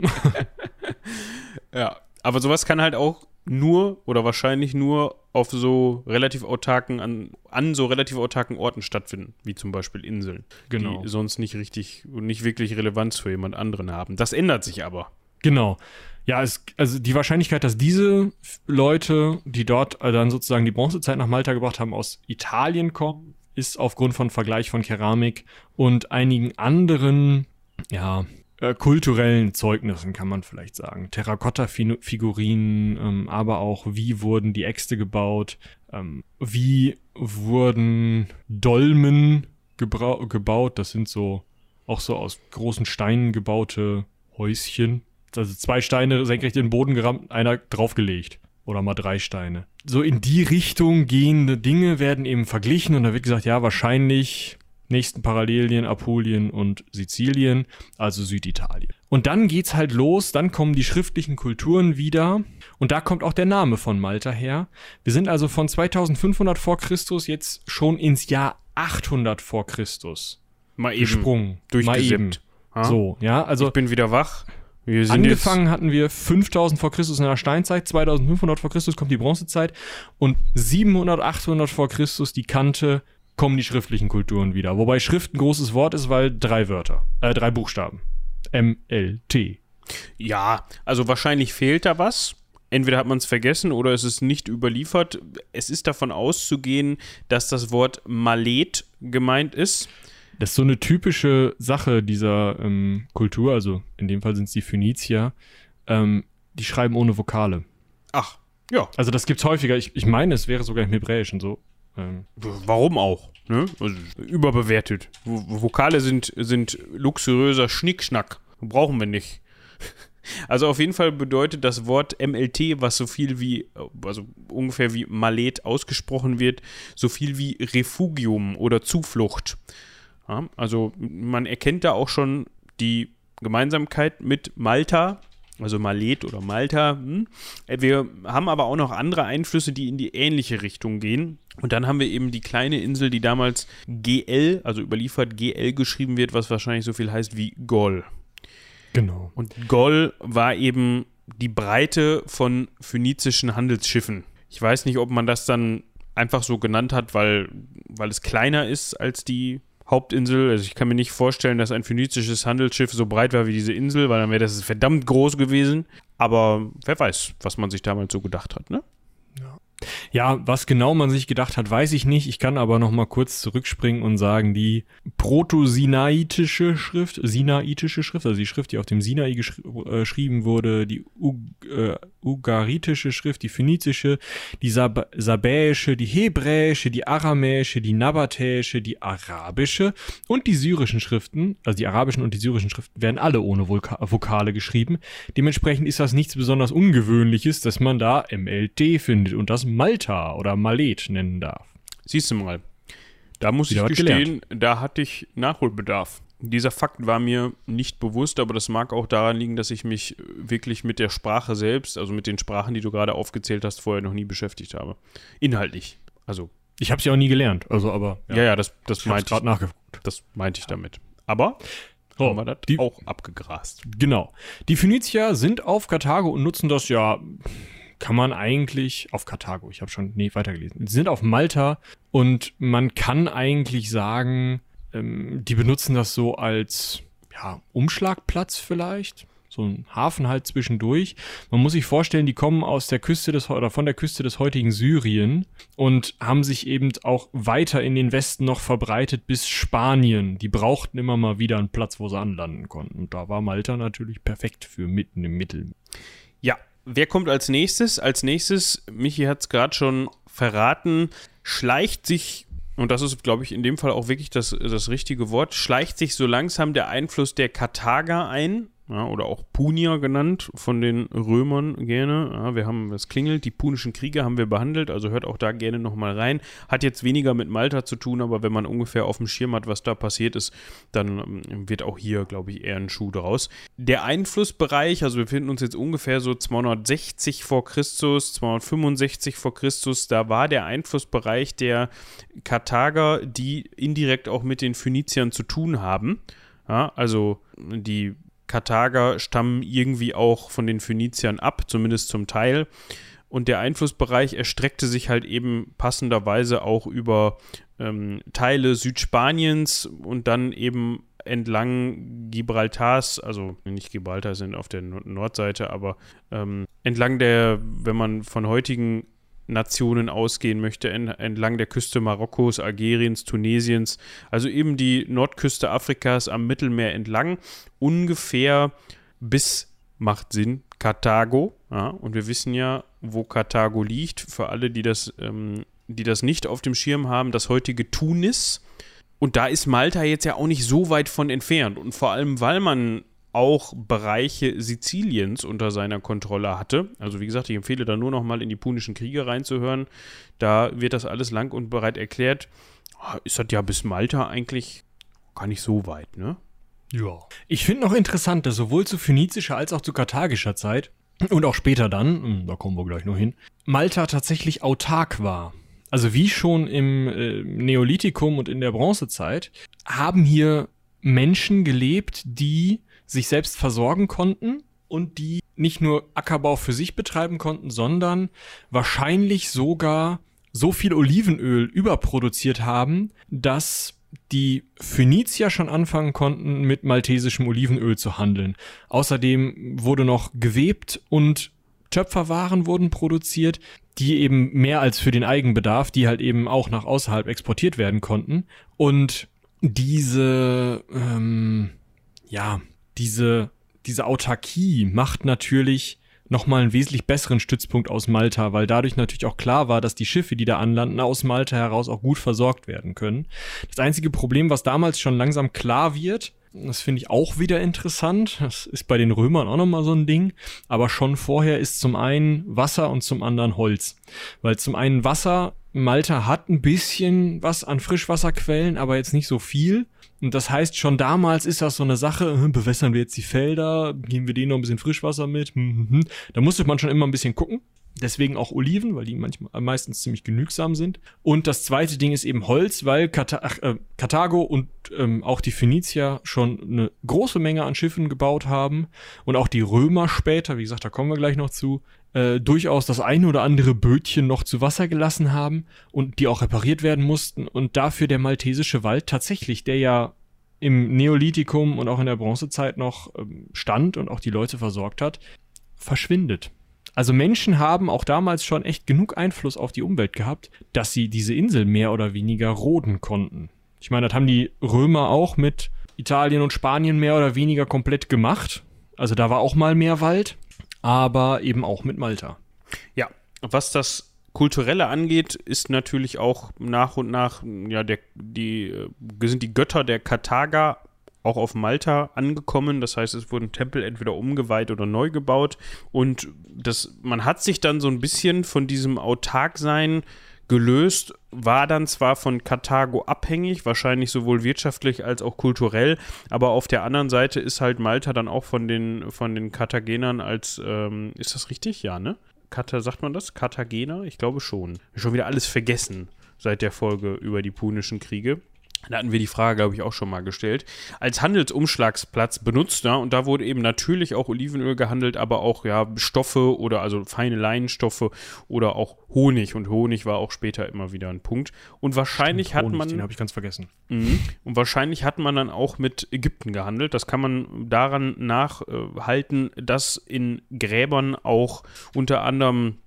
ja, aber sowas kann halt auch nur oder wahrscheinlich nur auf so relativ autarken, an, an so relativ autarken Orten stattfinden, wie zum Beispiel Inseln. Genau. Die sonst nicht richtig und nicht wirklich Relevanz für jemand anderen haben. Das ändert sich aber. Genau. Ja, es, also die Wahrscheinlichkeit, dass diese Leute, die dort dann sozusagen die Bronzezeit nach Malta gebracht haben, aus Italien kommen, ist aufgrund von Vergleich von Keramik und einigen anderen, ja, äh, kulturellen Zeugnissen, kann man vielleicht sagen. Terrakotta-Figurinen, ähm, aber auch, wie wurden die Äxte gebaut, ähm, wie wurden Dolmen gebaut. Das sind so auch so aus großen Steinen gebaute Häuschen. Also zwei Steine senkrecht in den Boden gerammt, einer draufgelegt. Oder mal drei Steine. So in die Richtung gehende Dinge werden eben verglichen und da wird gesagt, ja, wahrscheinlich nächsten Parallelien Apulien und Sizilien, also Süditalien. Und dann geht's halt los, dann kommen die schriftlichen Kulturen wieder und da kommt auch der Name von Malta her. Wir sind also von 2500 vor Christus jetzt schon ins Jahr 800 vor Christus mal eben gesprungen. Durchgesippt. So, ja, also ich bin wieder wach. Angefangen hatten wir 5000 vor Christus in der Steinzeit, 2500 vor Christus kommt die Bronzezeit und 700, 800 vor Christus die Kante kommen die schriftlichen Kulturen wieder. Wobei Schrift ein großes Wort ist, weil drei Wörter, äh, drei Buchstaben. M, L, T. Ja, also wahrscheinlich fehlt da was. Entweder hat man es vergessen oder es ist nicht überliefert. Es ist davon auszugehen, dass das Wort Malet gemeint ist. Das ist so eine typische Sache dieser ähm, Kultur, also in dem Fall sind es die Phönizier, ähm, die schreiben ohne Vokale. Ach, ja. Also das gibt es häufiger. Ich, ich meine, es wäre sogar im Hebräischen so. Ähm, Warum auch? Ne? Also, überbewertet. Vokale sind, sind luxuriöser Schnickschnack. Brauchen wir nicht. Also auf jeden Fall bedeutet das Wort MLT, was so viel wie, also ungefähr wie Malet ausgesprochen wird, so viel wie Refugium oder Zuflucht. Ja, also man erkennt da auch schon die Gemeinsamkeit mit Malta, also Malet oder Malta. Hm. Wir haben aber auch noch andere Einflüsse, die in die ähnliche Richtung gehen. Und dann haben wir eben die kleine Insel, die damals GL, also überliefert GL geschrieben wird, was wahrscheinlich so viel heißt wie Gol. Genau. Und Gol war eben die Breite von phönizischen Handelsschiffen. Ich weiß nicht, ob man das dann einfach so genannt hat, weil, weil es kleiner ist als die Hauptinsel. Also ich kann mir nicht vorstellen, dass ein phönizisches Handelsschiff so breit war wie diese Insel, weil dann wäre das verdammt groß gewesen. Aber wer weiß, was man sich damals so gedacht hat, ne? Ja, was genau man sich gedacht hat, weiß ich nicht. Ich kann aber noch mal kurz zurückspringen und sagen, die proto-sinaitische Schrift, sinaitische Schrift, also die Schrift, die auf dem Sinai äh, geschrieben wurde, die U äh, ugaritische Schrift, die phönizische, die Sab sabäische, die hebräische, die aramäische, die nabatäische, die arabische und die syrischen Schriften, also die arabischen und die syrischen Schriften werden alle ohne Voka Vokale geschrieben. Dementsprechend ist das nichts besonders Ungewöhnliches, dass man da MLT findet und das Malta oder Malet nennen darf. Siehst du mal. Da muss Wieder ich gestehen, da hatte ich Nachholbedarf. Dieser Fakt war mir nicht bewusst, aber das mag auch daran liegen, dass ich mich wirklich mit der Sprache selbst, also mit den Sprachen, die du gerade aufgezählt hast, vorher noch nie beschäftigt habe. Inhaltlich. Also. Ich habe sie auch nie gelernt, also aber. Ja, ja, ja das, das ich meinte ich. nachgeguckt. Das meinte ich damit. Aber oh, haben wir das die, auch abgegrast. Genau. Die Phönizier sind auf Karthago und nutzen das ja kann man eigentlich auf Karthago, ich habe schon nee, weitergelesen. Sie sind auf Malta und man kann eigentlich sagen, ähm, die benutzen das so als ja, Umschlagplatz vielleicht. so ein Hafen halt zwischendurch. Man muss sich vorstellen, die kommen aus der Küste des oder von der Küste des heutigen Syrien und haben sich eben auch weiter in den Westen noch verbreitet bis Spanien. Die brauchten immer mal wieder einen Platz, wo sie anlanden konnten. Und da war Malta natürlich perfekt für mitten im Mittel. Ja, wer kommt als nächstes? Als nächstes, Michi hat es gerade schon verraten, schleicht sich und das ist, glaube ich, in dem Fall auch wirklich das, das richtige Wort, schleicht sich so langsam der Einfluss der Karthager ein ja, oder auch Punier genannt von den Römern gerne. Ja, wir haben, es klingelt, die punischen Kriege haben wir behandelt, also hört auch da gerne nochmal rein. Hat jetzt weniger mit Malta zu tun, aber wenn man ungefähr auf dem Schirm hat, was da passiert ist, dann ähm, wird auch hier, glaube ich, eher ein Schuh draus. Der Einflussbereich, also wir befinden uns jetzt ungefähr so 260 vor Christus, 265 vor Christus, da war der Einflussbereich der Karthager, die indirekt auch mit den Phöniziern zu tun haben. Ja, also die Karthager stammen irgendwie auch von den Phöniziern ab, zumindest zum Teil. Und der Einflussbereich erstreckte sich halt eben passenderweise auch über ähm, Teile Südspaniens und dann eben entlang Gibraltars, also nicht Gibraltar sind auf der Nordseite, aber ähm, entlang der, wenn man von heutigen Nationen ausgehen möchte, entlang der Küste Marokkos, Algeriens, Tunesiens, also eben die Nordküste Afrikas am Mittelmeer entlang, ungefähr bis, macht Sinn, Karthago. Ja, und wir wissen ja, wo Karthago liegt, für alle, die das, ähm, die das nicht auf dem Schirm haben, das heutige Tunis. Und da ist Malta jetzt ja auch nicht so weit von entfernt. Und vor allem, weil man auch Bereiche Siziliens unter seiner Kontrolle hatte. Also wie gesagt, ich empfehle da nur noch mal in die Punischen Kriege reinzuhören. Da wird das alles lang und bereit erklärt. Ah, ist das ja bis Malta eigentlich gar nicht so weit, ne? Ja. Ich finde noch interessant, dass sowohl zu phönizischer als auch zu karthagischer Zeit und auch später dann, hm, da kommen wir gleich noch hin, Malta tatsächlich autark war. Also wie schon im äh, Neolithikum und in der Bronzezeit haben hier Menschen gelebt, die sich selbst versorgen konnten und die nicht nur Ackerbau für sich betreiben konnten, sondern wahrscheinlich sogar so viel Olivenöl überproduziert haben, dass die Phönizier schon anfangen konnten, mit maltesischem Olivenöl zu handeln. Außerdem wurde noch gewebt und Töpferwaren wurden produziert, die eben mehr als für den Eigenbedarf, die halt eben auch nach außerhalb exportiert werden konnten. Und diese, ähm, ja, diese, diese Autarkie macht natürlich nochmal einen wesentlich besseren Stützpunkt aus Malta, weil dadurch natürlich auch klar war, dass die Schiffe, die da anlanden, aus Malta heraus auch gut versorgt werden können. Das einzige Problem, was damals schon langsam klar wird, das finde ich auch wieder interessant. Das ist bei den Römern auch nochmal so ein Ding. Aber schon vorher ist zum einen Wasser und zum anderen Holz. Weil zum einen Wasser, Malta hat ein bisschen was an Frischwasserquellen, aber jetzt nicht so viel. Und das heißt, schon damals ist das so eine Sache, äh, bewässern wir jetzt die Felder, geben wir denen noch ein bisschen Frischwasser mit. Hm, hm, hm. Da musste man schon immer ein bisschen gucken. Deswegen auch Oliven, weil die manchmal meistens ziemlich genügsam sind. Und das zweite Ding ist eben Holz, weil Kata ach, äh, Karthago und ähm, auch die Phönizier schon eine große Menge an Schiffen gebaut haben. Und auch die Römer später, wie gesagt, da kommen wir gleich noch zu, äh, durchaus das eine oder andere Bötchen noch zu Wasser gelassen haben und die auch repariert werden mussten. Und dafür der maltesische Wald tatsächlich, der ja im Neolithikum und auch in der Bronzezeit noch ähm, stand und auch die Leute versorgt hat, verschwindet. Also Menschen haben auch damals schon echt genug Einfluss auf die Umwelt gehabt, dass sie diese Insel mehr oder weniger roden konnten. Ich meine, das haben die Römer auch mit Italien und Spanien mehr oder weniger komplett gemacht. Also da war auch mal mehr Wald, aber eben auch mit Malta. Ja, was das Kulturelle angeht, ist natürlich auch nach und nach, ja, der, die, äh, sind die Götter der Karthager auch auf Malta angekommen. Das heißt, es wurden Tempel entweder umgeweiht oder neu gebaut. Und das, man hat sich dann so ein bisschen von diesem Autarksein gelöst, war dann zwar von Karthago abhängig, wahrscheinlich sowohl wirtschaftlich als auch kulturell, aber auf der anderen Seite ist halt Malta dann auch von den, von den Karthagenern als, ähm, ist das richtig? Ja, ne? Kata, sagt man das? Karthagener? Ich glaube schon. Schon wieder alles vergessen seit der Folge über die Punischen Kriege. Da hatten wir die Frage, glaube ich, auch schon mal gestellt, als Handelsumschlagsplatz benutzt. Ja, und da wurde eben natürlich auch Olivenöl gehandelt, aber auch ja Stoffe oder also feine Leinenstoffe oder auch Honig. Und Honig war auch später immer wieder ein Punkt. Und wahrscheinlich Stimmt, hat Honig, man. Den habe ich ganz vergessen. Mhm. Und wahrscheinlich hat man dann auch mit Ägypten gehandelt. Das kann man daran nachhalten, dass in Gräbern auch unter anderem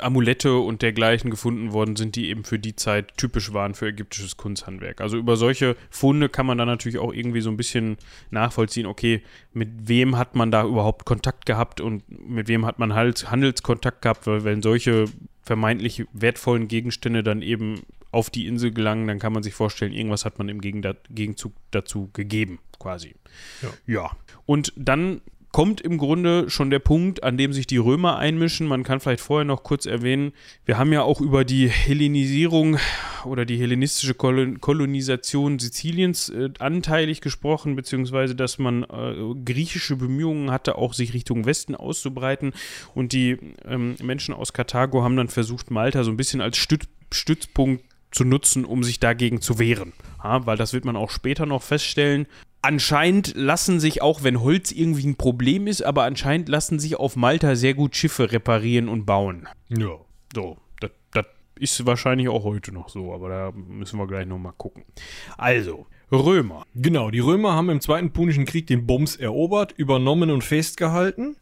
Amulette und dergleichen gefunden worden sind, die eben für die Zeit typisch waren für ägyptisches Kunsthandwerk. Also über solche Funde kann man dann natürlich auch irgendwie so ein bisschen nachvollziehen, okay, mit wem hat man da überhaupt Kontakt gehabt und mit wem hat man halt Handelskontakt gehabt, weil wenn solche vermeintlich wertvollen Gegenstände dann eben auf die Insel gelangen, dann kann man sich vorstellen, irgendwas hat man im Gegenzug dazu gegeben, quasi. Ja. ja. Und dann kommt im Grunde schon der Punkt, an dem sich die Römer einmischen. Man kann vielleicht vorher noch kurz erwähnen, wir haben ja auch über die Hellenisierung oder die hellenistische Kolon Kolonisation Siziliens äh, anteilig gesprochen, beziehungsweise dass man äh, griechische Bemühungen hatte, auch sich Richtung Westen auszubreiten. Und die ähm, Menschen aus Karthago haben dann versucht, Malta so ein bisschen als Stütz Stützpunkt zu nutzen, um sich dagegen zu wehren. Ja, weil das wird man auch später noch feststellen. Anscheinend lassen sich, auch wenn Holz irgendwie ein Problem ist, aber anscheinend lassen sich auf Malta sehr gut Schiffe reparieren und bauen. Ja. So, das, das ist wahrscheinlich auch heute noch so, aber da müssen wir gleich nochmal gucken. Also, Römer. Genau, die Römer haben im Zweiten Punischen Krieg den Bums erobert, übernommen und festgehalten.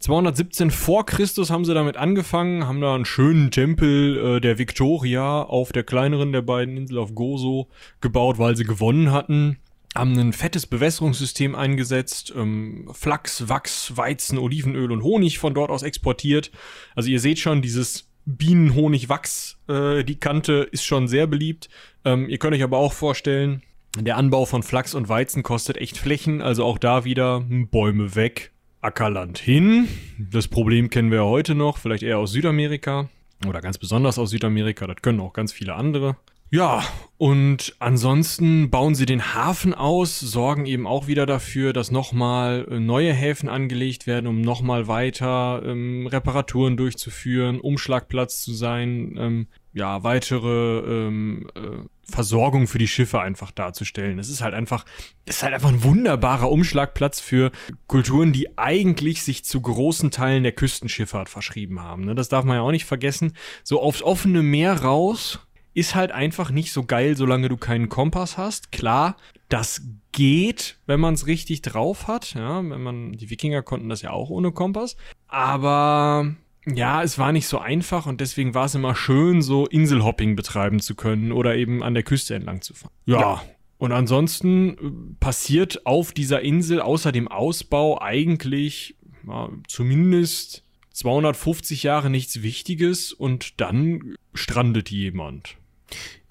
217 vor Christus haben sie damit angefangen, haben da einen schönen Tempel äh, der Victoria auf der kleineren der beiden Insel auf Gozo gebaut, weil sie gewonnen hatten. Haben ein fettes Bewässerungssystem eingesetzt, ähm, Flachs, Wachs, Weizen, Olivenöl und Honig von dort aus exportiert. Also ihr seht schon, dieses Bienen, Honig, Wachs, äh, die Kante ist schon sehr beliebt. Ähm, ihr könnt euch aber auch vorstellen, der Anbau von Flachs und Weizen kostet echt Flächen, also auch da wieder Bäume weg, Ackerland hin. Das Problem kennen wir heute noch, vielleicht eher aus Südamerika oder ganz besonders aus Südamerika, das können auch ganz viele andere. Ja, und ansonsten bauen sie den Hafen aus, sorgen eben auch wieder dafür, dass nochmal neue Häfen angelegt werden, um nochmal weiter ähm, Reparaturen durchzuführen, Umschlagplatz zu sein, ähm, ja, weitere ähm, äh, Versorgung für die Schiffe einfach darzustellen. Es ist halt einfach, es ist halt einfach ein wunderbarer Umschlagplatz für Kulturen, die eigentlich sich zu großen Teilen der Küstenschifffahrt verschrieben haben. Ne? Das darf man ja auch nicht vergessen. So aufs offene Meer raus ist halt einfach nicht so geil, solange du keinen Kompass hast. Klar, das geht, wenn man es richtig drauf hat. Ja, wenn man, die Wikinger konnten das ja auch ohne Kompass. Aber ja, es war nicht so einfach und deswegen war es immer schön, so Inselhopping betreiben zu können oder eben an der Küste entlang zu fahren. Ja. ja. Und ansonsten äh, passiert auf dieser Insel außer dem Ausbau eigentlich ja, zumindest 250 Jahre nichts Wichtiges und dann strandet jemand.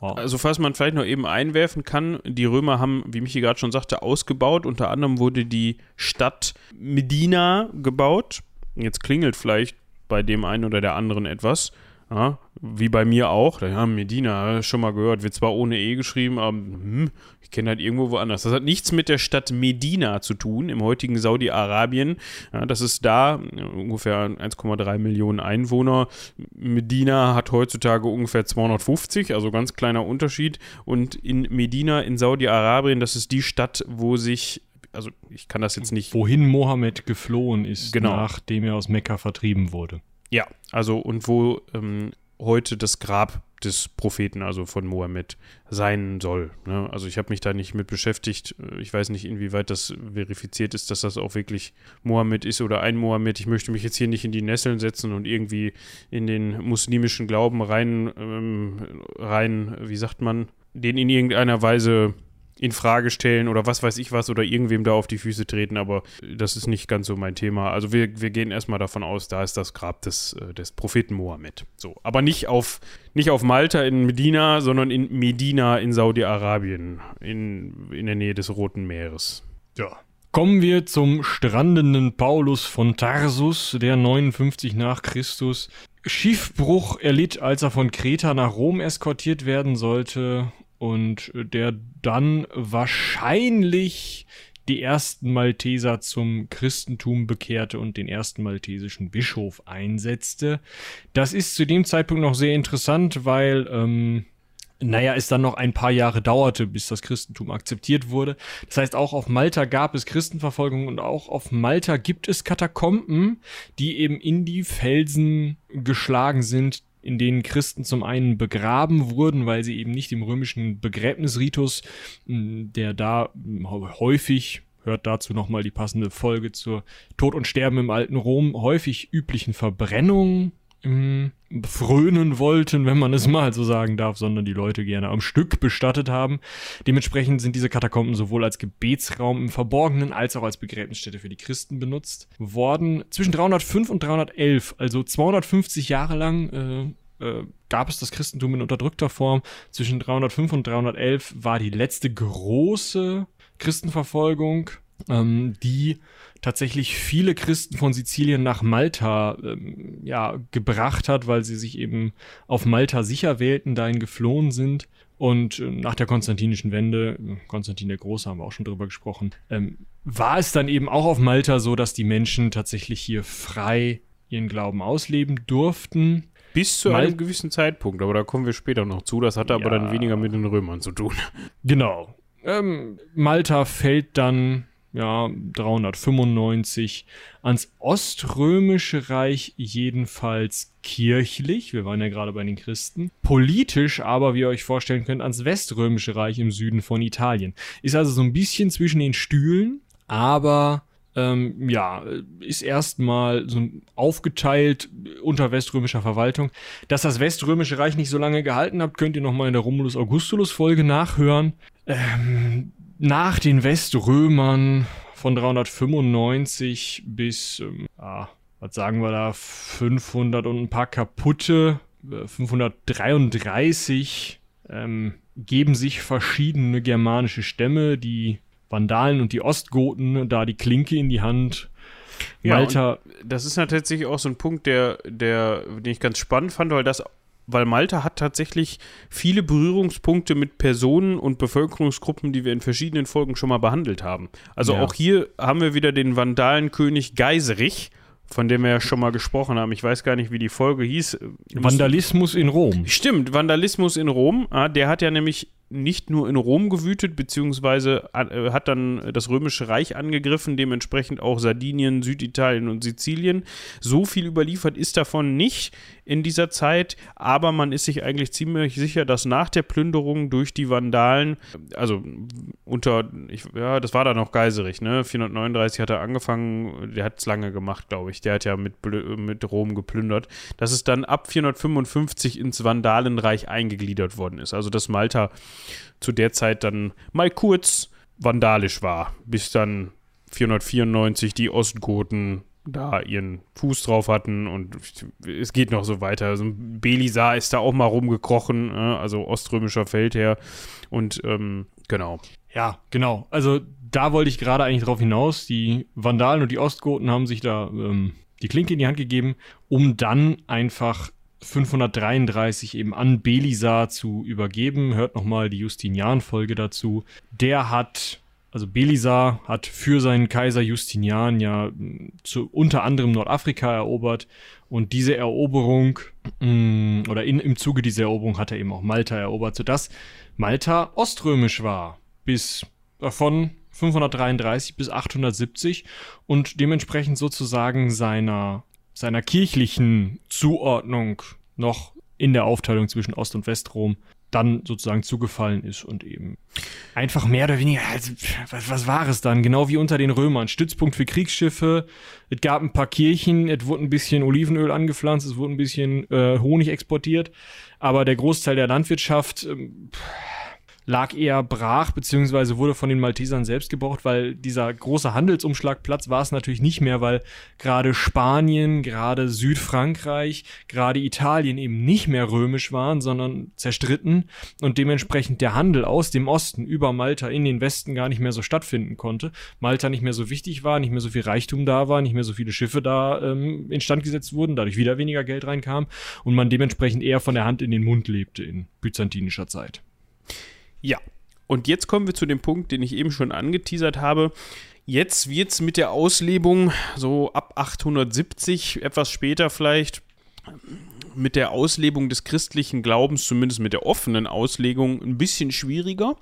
Ja. Also falls man vielleicht noch eben einwerfen kann, die Römer haben, wie Michi gerade schon sagte, ausgebaut. Unter anderem wurde die Stadt Medina gebaut. Jetzt klingelt vielleicht bei dem einen oder der anderen etwas. Ja, wie bei mir auch. Ja, Medina, schon mal gehört, wird zwar ohne E geschrieben, aber hm, ich kenne halt irgendwo woanders. Das hat nichts mit der Stadt Medina zu tun, im heutigen Saudi-Arabien. Ja, das ist da ungefähr 1,3 Millionen Einwohner. Medina hat heutzutage ungefähr 250, also ganz kleiner Unterschied. Und in Medina in Saudi-Arabien, das ist die Stadt, wo sich also ich kann das jetzt nicht. Wohin Mohammed geflohen ist, Genau. nachdem er aus Mekka vertrieben wurde. Ja, also und wo ähm, heute das Grab des Propheten, also von Mohammed, sein soll. Ne? Also ich habe mich da nicht mit beschäftigt. Ich weiß nicht, inwieweit das verifiziert ist, dass das auch wirklich Mohammed ist oder ein Mohammed. Ich möchte mich jetzt hier nicht in die Nesseln setzen und irgendwie in den muslimischen Glauben rein, ähm, rein, wie sagt man, den in irgendeiner Weise in Frage stellen oder was weiß ich was oder irgendwem da auf die Füße treten, aber das ist nicht ganz so mein Thema. Also wir, wir gehen erstmal davon aus, da ist das Grab des, äh, des Propheten Mohammed. So, aber nicht auf, nicht auf Malta in Medina, sondern in Medina in Saudi-Arabien, in, in der Nähe des Roten Meeres. Ja. Kommen wir zum strandenden Paulus von Tarsus, der 59 nach Christus Schiffbruch erlitt, als er von Kreta nach Rom eskortiert werden sollte und der dann wahrscheinlich die ersten Malteser zum Christentum bekehrte und den ersten maltesischen Bischof einsetzte. Das ist zu dem Zeitpunkt noch sehr interessant, weil ähm, naja, es dann noch ein paar Jahre dauerte, bis das Christentum akzeptiert wurde. Das heißt, auch auf Malta gab es Christenverfolgung und auch auf Malta gibt es Katakomben, die eben in die Felsen geschlagen sind, in denen Christen zum einen begraben wurden, weil sie eben nicht im römischen Begräbnisritus, der da häufig hört dazu nochmal die passende Folge zur Tod und Sterben im alten Rom, häufig üblichen Verbrennung frönen wollten, wenn man es mal so sagen darf, sondern die Leute gerne am Stück bestattet haben. Dementsprechend sind diese Katakomben sowohl als Gebetsraum im Verborgenen als auch als Begräbnisstätte für die Christen benutzt worden. Zwischen 305 und 311, also 250 Jahre lang, äh, äh, gab es das Christentum in unterdrückter Form. Zwischen 305 und 311 war die letzte große Christenverfolgung, ähm, die tatsächlich viele Christen von Sizilien nach Malta ähm, ja, gebracht hat, weil sie sich eben auf Malta sicher wählten, dahin geflohen sind. Und äh, nach der konstantinischen Wende, Konstantin der Große haben wir auch schon drüber gesprochen, ähm, war es dann eben auch auf Malta so, dass die Menschen tatsächlich hier frei ihren Glauben ausleben durften. Bis zu Mal einem gewissen Zeitpunkt, aber da kommen wir später noch zu. Das hatte ja, aber dann weniger mit den Römern zu tun. Genau. Ähm, Malta fällt dann ja, 395 ans Oströmische Reich jedenfalls kirchlich, wir waren ja gerade bei den Christen, politisch aber, wie ihr euch vorstellen könnt, ans Weströmische Reich im Süden von Italien. Ist also so ein bisschen zwischen den Stühlen, aber ähm, ja, ist erstmal so aufgeteilt unter weströmischer Verwaltung. Dass das Weströmische Reich nicht so lange gehalten hat, könnt ihr nochmal in der Romulus-Augustulus-Folge nachhören. Ähm, nach den Weströmern von 395 bis, ähm, ah, was sagen wir da, 500 und ein paar kaputte, 533 äh, ähm, geben sich verschiedene germanische Stämme, die Vandalen und die Ostgoten, da die Klinke in die Hand. Malta. Ja, das ist tatsächlich auch so ein Punkt, der, der, den ich ganz spannend fand, weil das weil Malta hat tatsächlich viele Berührungspunkte mit Personen und Bevölkerungsgruppen, die wir in verschiedenen Folgen schon mal behandelt haben. Also ja. auch hier haben wir wieder den Vandalenkönig Geiserich, von dem wir ja schon mal gesprochen haben. Ich weiß gar nicht, wie die Folge hieß. Vandalismus in Rom. Stimmt, Vandalismus in Rom. Ah, der hat ja nämlich nicht nur in Rom gewütet, beziehungsweise äh, hat dann das Römische Reich angegriffen, dementsprechend auch Sardinien, Süditalien und Sizilien. So viel überliefert ist davon nicht in dieser Zeit, aber man ist sich eigentlich ziemlich sicher, dass nach der Plünderung durch die Vandalen, also unter, ich, ja, das war dann noch Geiserich, ne? 439 hat er angefangen, der hat es lange gemacht, glaube ich. Der hat ja mit, mit Rom geplündert, dass es dann ab 455 ins Vandalenreich eingegliedert worden ist. Also dass Malta zu der Zeit dann mal kurz vandalisch war, bis dann 494 die Ostgoten da ihren Fuß drauf hatten und es geht noch so weiter. Also Belisar ist da auch mal rumgekrochen, ne? also oströmischer Feldherr und ähm, genau. Ja, genau. Also da wollte ich gerade eigentlich drauf hinaus. Die Vandalen und die Ostgoten haben sich da ähm, die Klinke in die Hand gegeben, um dann einfach 533 eben an Belisar zu übergeben. Hört nochmal die Justinian-Folge dazu. Der hat, also Belisar hat für seinen Kaiser Justinian ja hm, zu, unter anderem Nordafrika erobert und diese Eroberung mh, hm, oder in, im Zuge dieser Eroberung hat er eben auch Malta erobert, sodass Malta oströmisch war bis von 533 bis 870 und dementsprechend sozusagen seiner seiner kirchlichen Zuordnung noch in der Aufteilung zwischen Ost- und Westrom dann sozusagen zugefallen ist und eben einfach mehr oder weniger, also, was, was war es dann? Genau wie unter den Römern. Stützpunkt für Kriegsschiffe, es gab ein paar Kirchen, es wurde ein bisschen Olivenöl angepflanzt, es wurde ein bisschen äh, Honig exportiert, aber der Großteil der Landwirtschaft, ähm, lag eher brach, beziehungsweise wurde von den Maltesern selbst gebraucht, weil dieser große Handelsumschlagplatz war es natürlich nicht mehr, weil gerade Spanien, gerade Südfrankreich, gerade Italien eben nicht mehr römisch waren, sondern zerstritten und dementsprechend der Handel aus dem Osten über Malta in den Westen gar nicht mehr so stattfinden konnte. Malta nicht mehr so wichtig war, nicht mehr so viel Reichtum da war, nicht mehr so viele Schiffe da ähm, instand gesetzt wurden, dadurch wieder weniger Geld reinkam und man dementsprechend eher von der Hand in den Mund lebte in byzantinischer Zeit. Ja. Und jetzt kommen wir zu dem Punkt, den ich eben schon angeteasert habe. Jetzt wird es mit der Auslebung so ab 870, etwas später vielleicht, mit der Auslebung des christlichen Glaubens, zumindest mit der offenen Auslegung, ein bisschen schwieriger.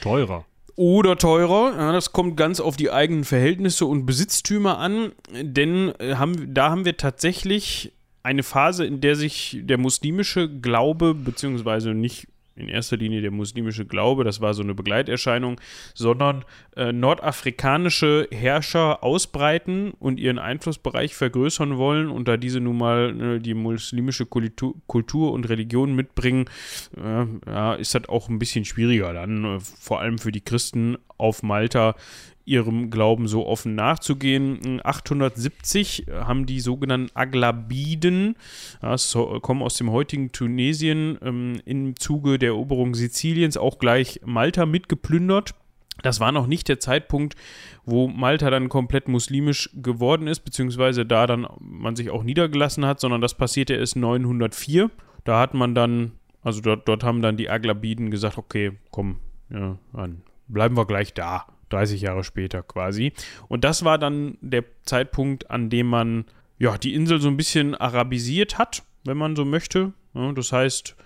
Teurer. Oder teurer. Ja, das kommt ganz auf die eigenen Verhältnisse und Besitztümer an, denn äh, haben, da haben wir tatsächlich eine Phase, in der sich der muslimische Glaube, beziehungsweise nicht in erster Linie der muslimische Glaube, das war so eine Begleiterscheinung, sondern äh, nordafrikanische Herrscher ausbreiten und ihren Einflussbereich vergrößern wollen und da diese nun mal äh, die muslimische Kultur, Kultur, und Religion mitbringen, äh, ja, ist das auch ein bisschen schwieriger dann, äh, vor allem für die Christen auf Malta ihrem Glauben so offen nachzugehen. 870 haben die sogenannten Aglabiden, das kommen aus dem heutigen Tunesien, ähm, im Zuge der Eroberung Siziliens auch gleich Malta mitgeplündert. Das war noch nicht der Zeitpunkt, wo Malta dann komplett muslimisch geworden ist, beziehungsweise da dann man sich auch niedergelassen hat, sondern das passierte erst 904. Da hat man dann, also dort, dort haben dann die Aglabiden gesagt, okay, komm, ja, dann bleiben wir gleich da. 30 Jahre später quasi. Und das war dann der Zeitpunkt, an dem man ja die Insel so ein bisschen arabisiert hat, wenn man so möchte. Ja, das heißt,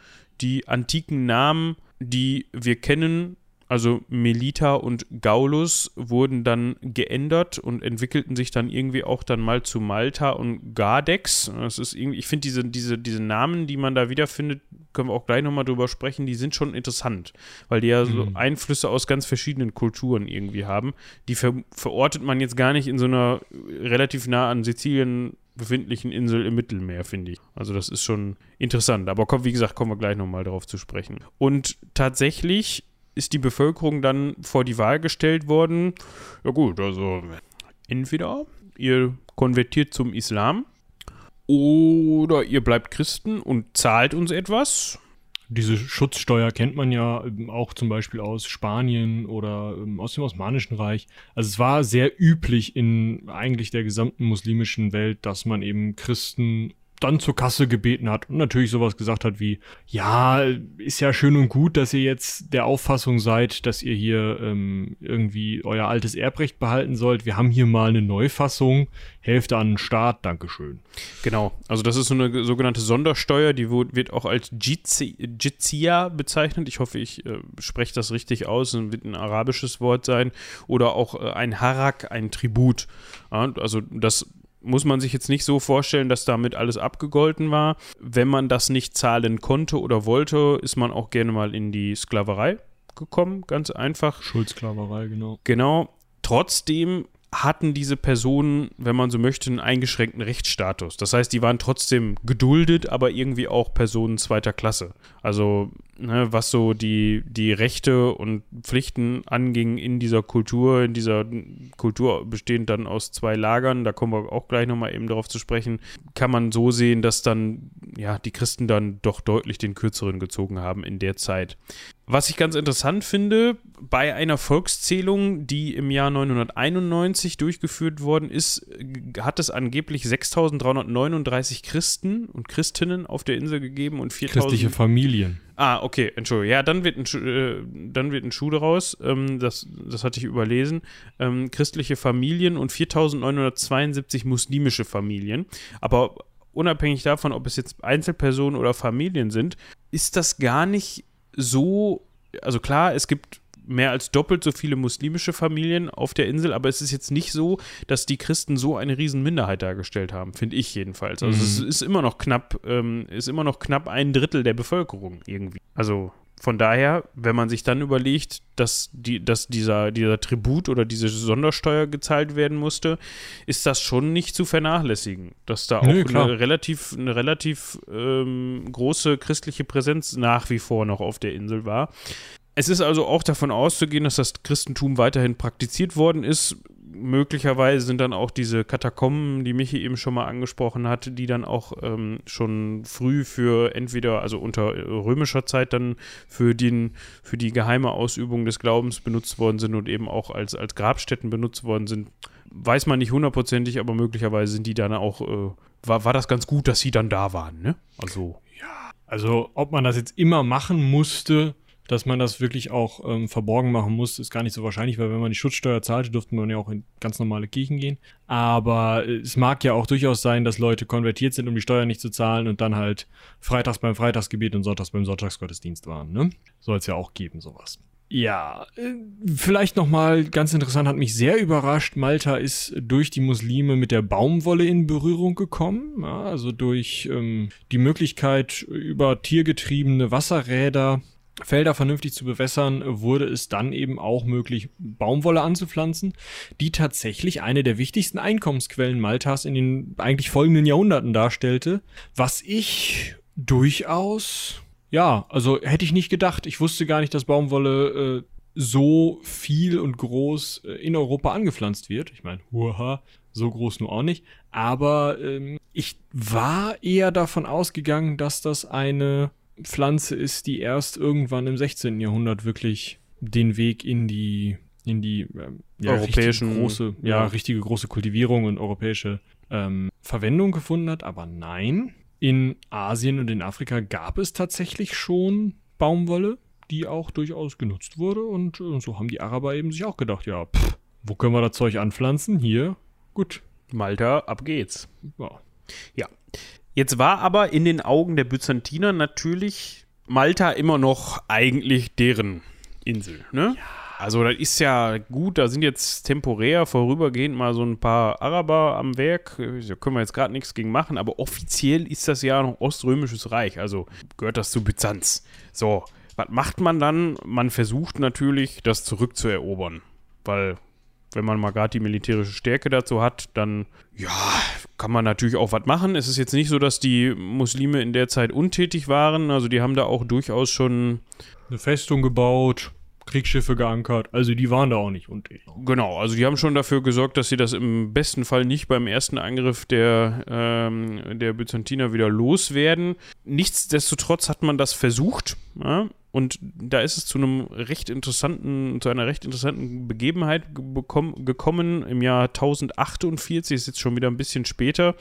die antiken Namen, die wir kennen, also Melita und Gaulus wurden dann geändert und entwickelten sich dann irgendwie auch dann mal zu Malta und Gardex. Das ist irgendwie, ich finde diese, diese, diese Namen, die man da wiederfindet, können wir auch gleich nochmal drüber sprechen, die sind schon interessant, weil die ja so mhm. Einflüsse aus ganz verschiedenen Kulturen irgendwie haben. Die ver verortet man jetzt gar nicht in so einer relativ nah an Sizilien befindlichen Insel im Mittelmeer, finde ich. Also das ist schon interessant. Aber komm, wie gesagt, kommen wir gleich nochmal darauf zu sprechen. Und tatsächlich ist die Bevölkerung dann vor die Wahl gestellt worden. Ja gut, also entweder ihr konvertiert zum Islam oder ihr bleibt Christen und zahlt uns etwas. Diese Schutzsteuer kennt man ja ähm, auch zum Beispiel aus Spanien oder ähm, aus dem Osmanischen Reich. Also es war sehr üblich in eigentlich der gesamten muslimischen Welt, dass man eben Christen dann zur Kasse gebeten hat und natürlich sowas gesagt hat wie, ja, ist ja schön und gut, dass ihr jetzt der Auffassung seid, dass ihr hier ähm, irgendwie euer altes Erbrecht behalten sollt. Wir haben hier mal eine Neufassung, Hälfte an den Staat, Dankeschön. Genau, also das ist so eine sogenannte Sondersteuer, die wird auch als Jizya bezeichnet. Ich hoffe, ich äh, spreche das richtig aus, es wird ein arabisches Wort sein. Oder auch äh, ein Harak, ein Tribut. Ja, also das muss man sich jetzt nicht so vorstellen, dass damit alles abgegolten war. Wenn man das nicht zahlen konnte oder wollte, ist man auch gerne mal in die Sklaverei gekommen, ganz einfach. Schuldsklaverei, genau. Genau. Trotzdem hatten diese Personen, wenn man so möchte, einen eingeschränkten Rechtsstatus. Das heißt, die waren trotzdem geduldet, aber irgendwie auch Personen zweiter Klasse. Also, ne, was so die, die Rechte und Pflichten anging in dieser Kultur, in dieser Kultur bestehend dann aus zwei Lagern, da kommen wir auch gleich nochmal eben darauf zu sprechen, kann man so sehen, dass dann, ja, die Christen dann doch deutlich den Kürzeren gezogen haben in der Zeit. Was ich ganz interessant finde, bei einer Volkszählung, die im Jahr 991 durchgeführt worden ist, hat es angeblich 6339 Christen und Christinnen auf der Insel gegeben und 4000. Christliche Familien. Ah, okay, Entschuldigung. Ja, dann wird ein, Schuh, äh, dann wird ein Schuh daraus. Ähm, das, das hatte ich überlesen. Ähm, christliche Familien und 4972 muslimische Familien. Aber unabhängig davon, ob es jetzt Einzelpersonen oder Familien sind, ist das gar nicht so, also klar, es gibt mehr als doppelt so viele muslimische Familien auf der Insel, aber es ist jetzt nicht so, dass die Christen so eine riesen Minderheit dargestellt haben, finde ich jedenfalls. Also mhm. es ist immer noch knapp, ähm, ist immer noch knapp ein Drittel der Bevölkerung irgendwie. Also von daher, wenn man sich dann überlegt, dass, die, dass dieser, dieser Tribut oder diese Sondersteuer gezahlt werden musste, ist das schon nicht zu vernachlässigen. Dass da auch Nö, eine relativ, eine relativ ähm, große christliche Präsenz nach wie vor noch auf der Insel war. Es ist also auch davon auszugehen, dass das Christentum weiterhin praktiziert worden ist möglicherweise sind dann auch diese Katakomben, die Michi eben schon mal angesprochen hat, die dann auch ähm, schon früh für entweder, also unter römischer Zeit dann für, den, für die geheime Ausübung des Glaubens benutzt worden sind und eben auch als, als Grabstätten benutzt worden sind. Weiß man nicht hundertprozentig, aber möglicherweise sind die dann auch, äh, war, war das ganz gut, dass sie dann da waren, ne? Also. Ja, also ob man das jetzt immer machen musste, dass man das wirklich auch ähm, verborgen machen muss, ist gar nicht so wahrscheinlich, weil wenn man die Schutzsteuer zahlte, durfte man ja auch in ganz normale Kirchen gehen. Aber äh, es mag ja auch durchaus sein, dass Leute konvertiert sind, um die Steuer nicht zu zahlen und dann halt freitags beim Freitagsgebet und sonntags beim Sonntagsgottesdienst waren. Ne? Soll es ja auch geben, sowas. Ja, äh, vielleicht nochmal ganz interessant, hat mich sehr überrascht. Malta ist durch die Muslime mit der Baumwolle in Berührung gekommen. Ja, also durch ähm, die Möglichkeit, über tiergetriebene Wasserräder Felder vernünftig zu bewässern, wurde es dann eben auch möglich, Baumwolle anzupflanzen, die tatsächlich eine der wichtigsten Einkommensquellen Maltas in den eigentlich folgenden Jahrhunderten darstellte, was ich durchaus ja, also hätte ich nicht gedacht. Ich wusste gar nicht, dass Baumwolle äh, so viel und groß äh, in Europa angepflanzt wird. Ich meine, huha, so groß nur auch nicht. Aber ähm, ich war eher davon ausgegangen, dass das eine Pflanze ist, die erst irgendwann im 16. Jahrhundert wirklich den Weg in die in die ähm, ja, europäischen große, ja, ja, richtige große Kultivierung und europäische ähm, Verwendung gefunden hat. Aber nein, in Asien und in Afrika gab es tatsächlich schon Baumwolle, die auch durchaus genutzt wurde. Und äh, so haben die Araber eben sich auch gedacht, ja, pff, wo können wir das Zeug anpflanzen? Hier, gut. Malta, ab geht's. Ja. ja. Jetzt war aber in den Augen der Byzantiner natürlich Malta immer noch eigentlich deren Insel, ne? Ja. Also das ist ja gut, da sind jetzt temporär vorübergehend mal so ein paar Araber am Werk. Da können wir jetzt gerade nichts gegen machen, aber offiziell ist das ja noch Oströmisches Reich, also gehört das zu Byzanz. So, was macht man dann? Man versucht natürlich, das zurückzuerobern, weil wenn man mal gerade die militärische Stärke dazu hat, dann ja, kann man natürlich auch was machen. Es ist jetzt nicht so, dass die Muslime in der Zeit untätig waren. Also die haben da auch durchaus schon eine Festung gebaut. Kriegsschiffe geankert. Also die waren da auch nicht untätig. Genau, also die haben schon dafür gesorgt, dass sie das im besten Fall nicht beim ersten Angriff der, ähm, der Byzantiner wieder loswerden. Nichtsdestotrotz hat man das versucht. Ja? Und da ist es zu einem recht interessanten, zu einer recht interessanten Begebenheit gekommen. Im Jahr 1048, ist jetzt schon wieder ein bisschen später,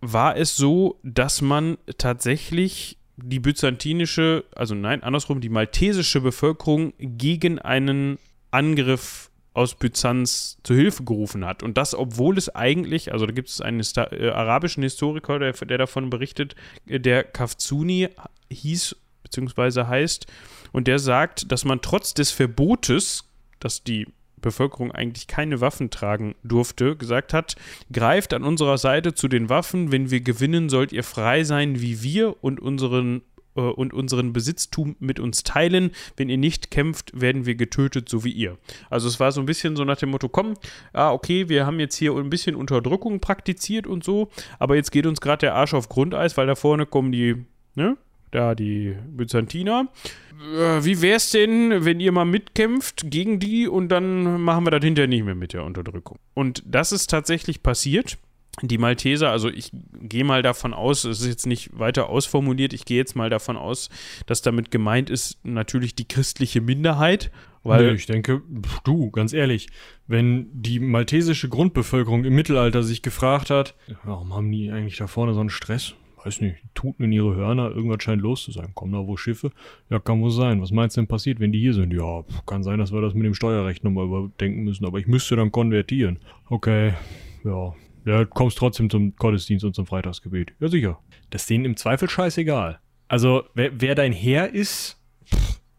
war es so, dass man tatsächlich die byzantinische, also nein, andersrum, die maltesische Bevölkerung gegen einen Angriff aus Byzanz zu Hilfe gerufen hat. Und das, obwohl es eigentlich, also da gibt es einen Hista äh, arabischen Historiker, der, der, davon berichtet, äh, der Kafzuni hieß, beziehungsweise heißt, und der sagt, dass man trotz des Verbotes, dass die Bevölkerung eigentlich keine Waffen tragen durfte, gesagt hat, greift an unserer Seite zu den Waffen, wenn wir gewinnen, sollt ihr frei sein wie wir und unseren äh, und unseren Besitztum mit uns teilen. Wenn ihr nicht kämpft, werden wir getötet, so wie ihr. Also es war so ein bisschen so nach dem Motto, komm, ah, okay, wir haben jetzt hier ein bisschen Unterdrückung praktiziert und so, aber jetzt geht uns gerade der Arsch auf Grundeis, weil da vorne kommen die, ne, da die Byzantiner. Äh, wie wär's denn, wenn ihr mal mitkämpft gegen die und dann machen wir das hinterher nicht mehr mit der Unterdrückung? Und das ist tatsächlich passiert. Die Malteser, also ich gehe mal davon aus, es ist jetzt nicht weiter ausformuliert, ich gehe jetzt mal davon aus, dass damit gemeint ist natürlich die christliche Minderheit. Weil nee, ich denke, du, ganz ehrlich, wenn die maltesische Grundbevölkerung im Mittelalter sich gefragt hat, warum haben die eigentlich da vorne so einen Stress? Weiß nicht, tuten in ihre Hörner, irgendwas scheint los zu sein. Kommen da wo Schiffe? Ja, kann wohl sein. Was meinst du denn passiert, wenn die hier sind? Ja, kann sein, dass wir das mit dem Steuerrecht nochmal überdenken müssen, aber ich müsste dann konvertieren. Okay, ja. Ja, kommst trotzdem zum Gottesdienst und zum Freitagsgebet. Ja, sicher. Das ist denen im Zweifel scheißegal. Also, wer, wer dein Herr ist,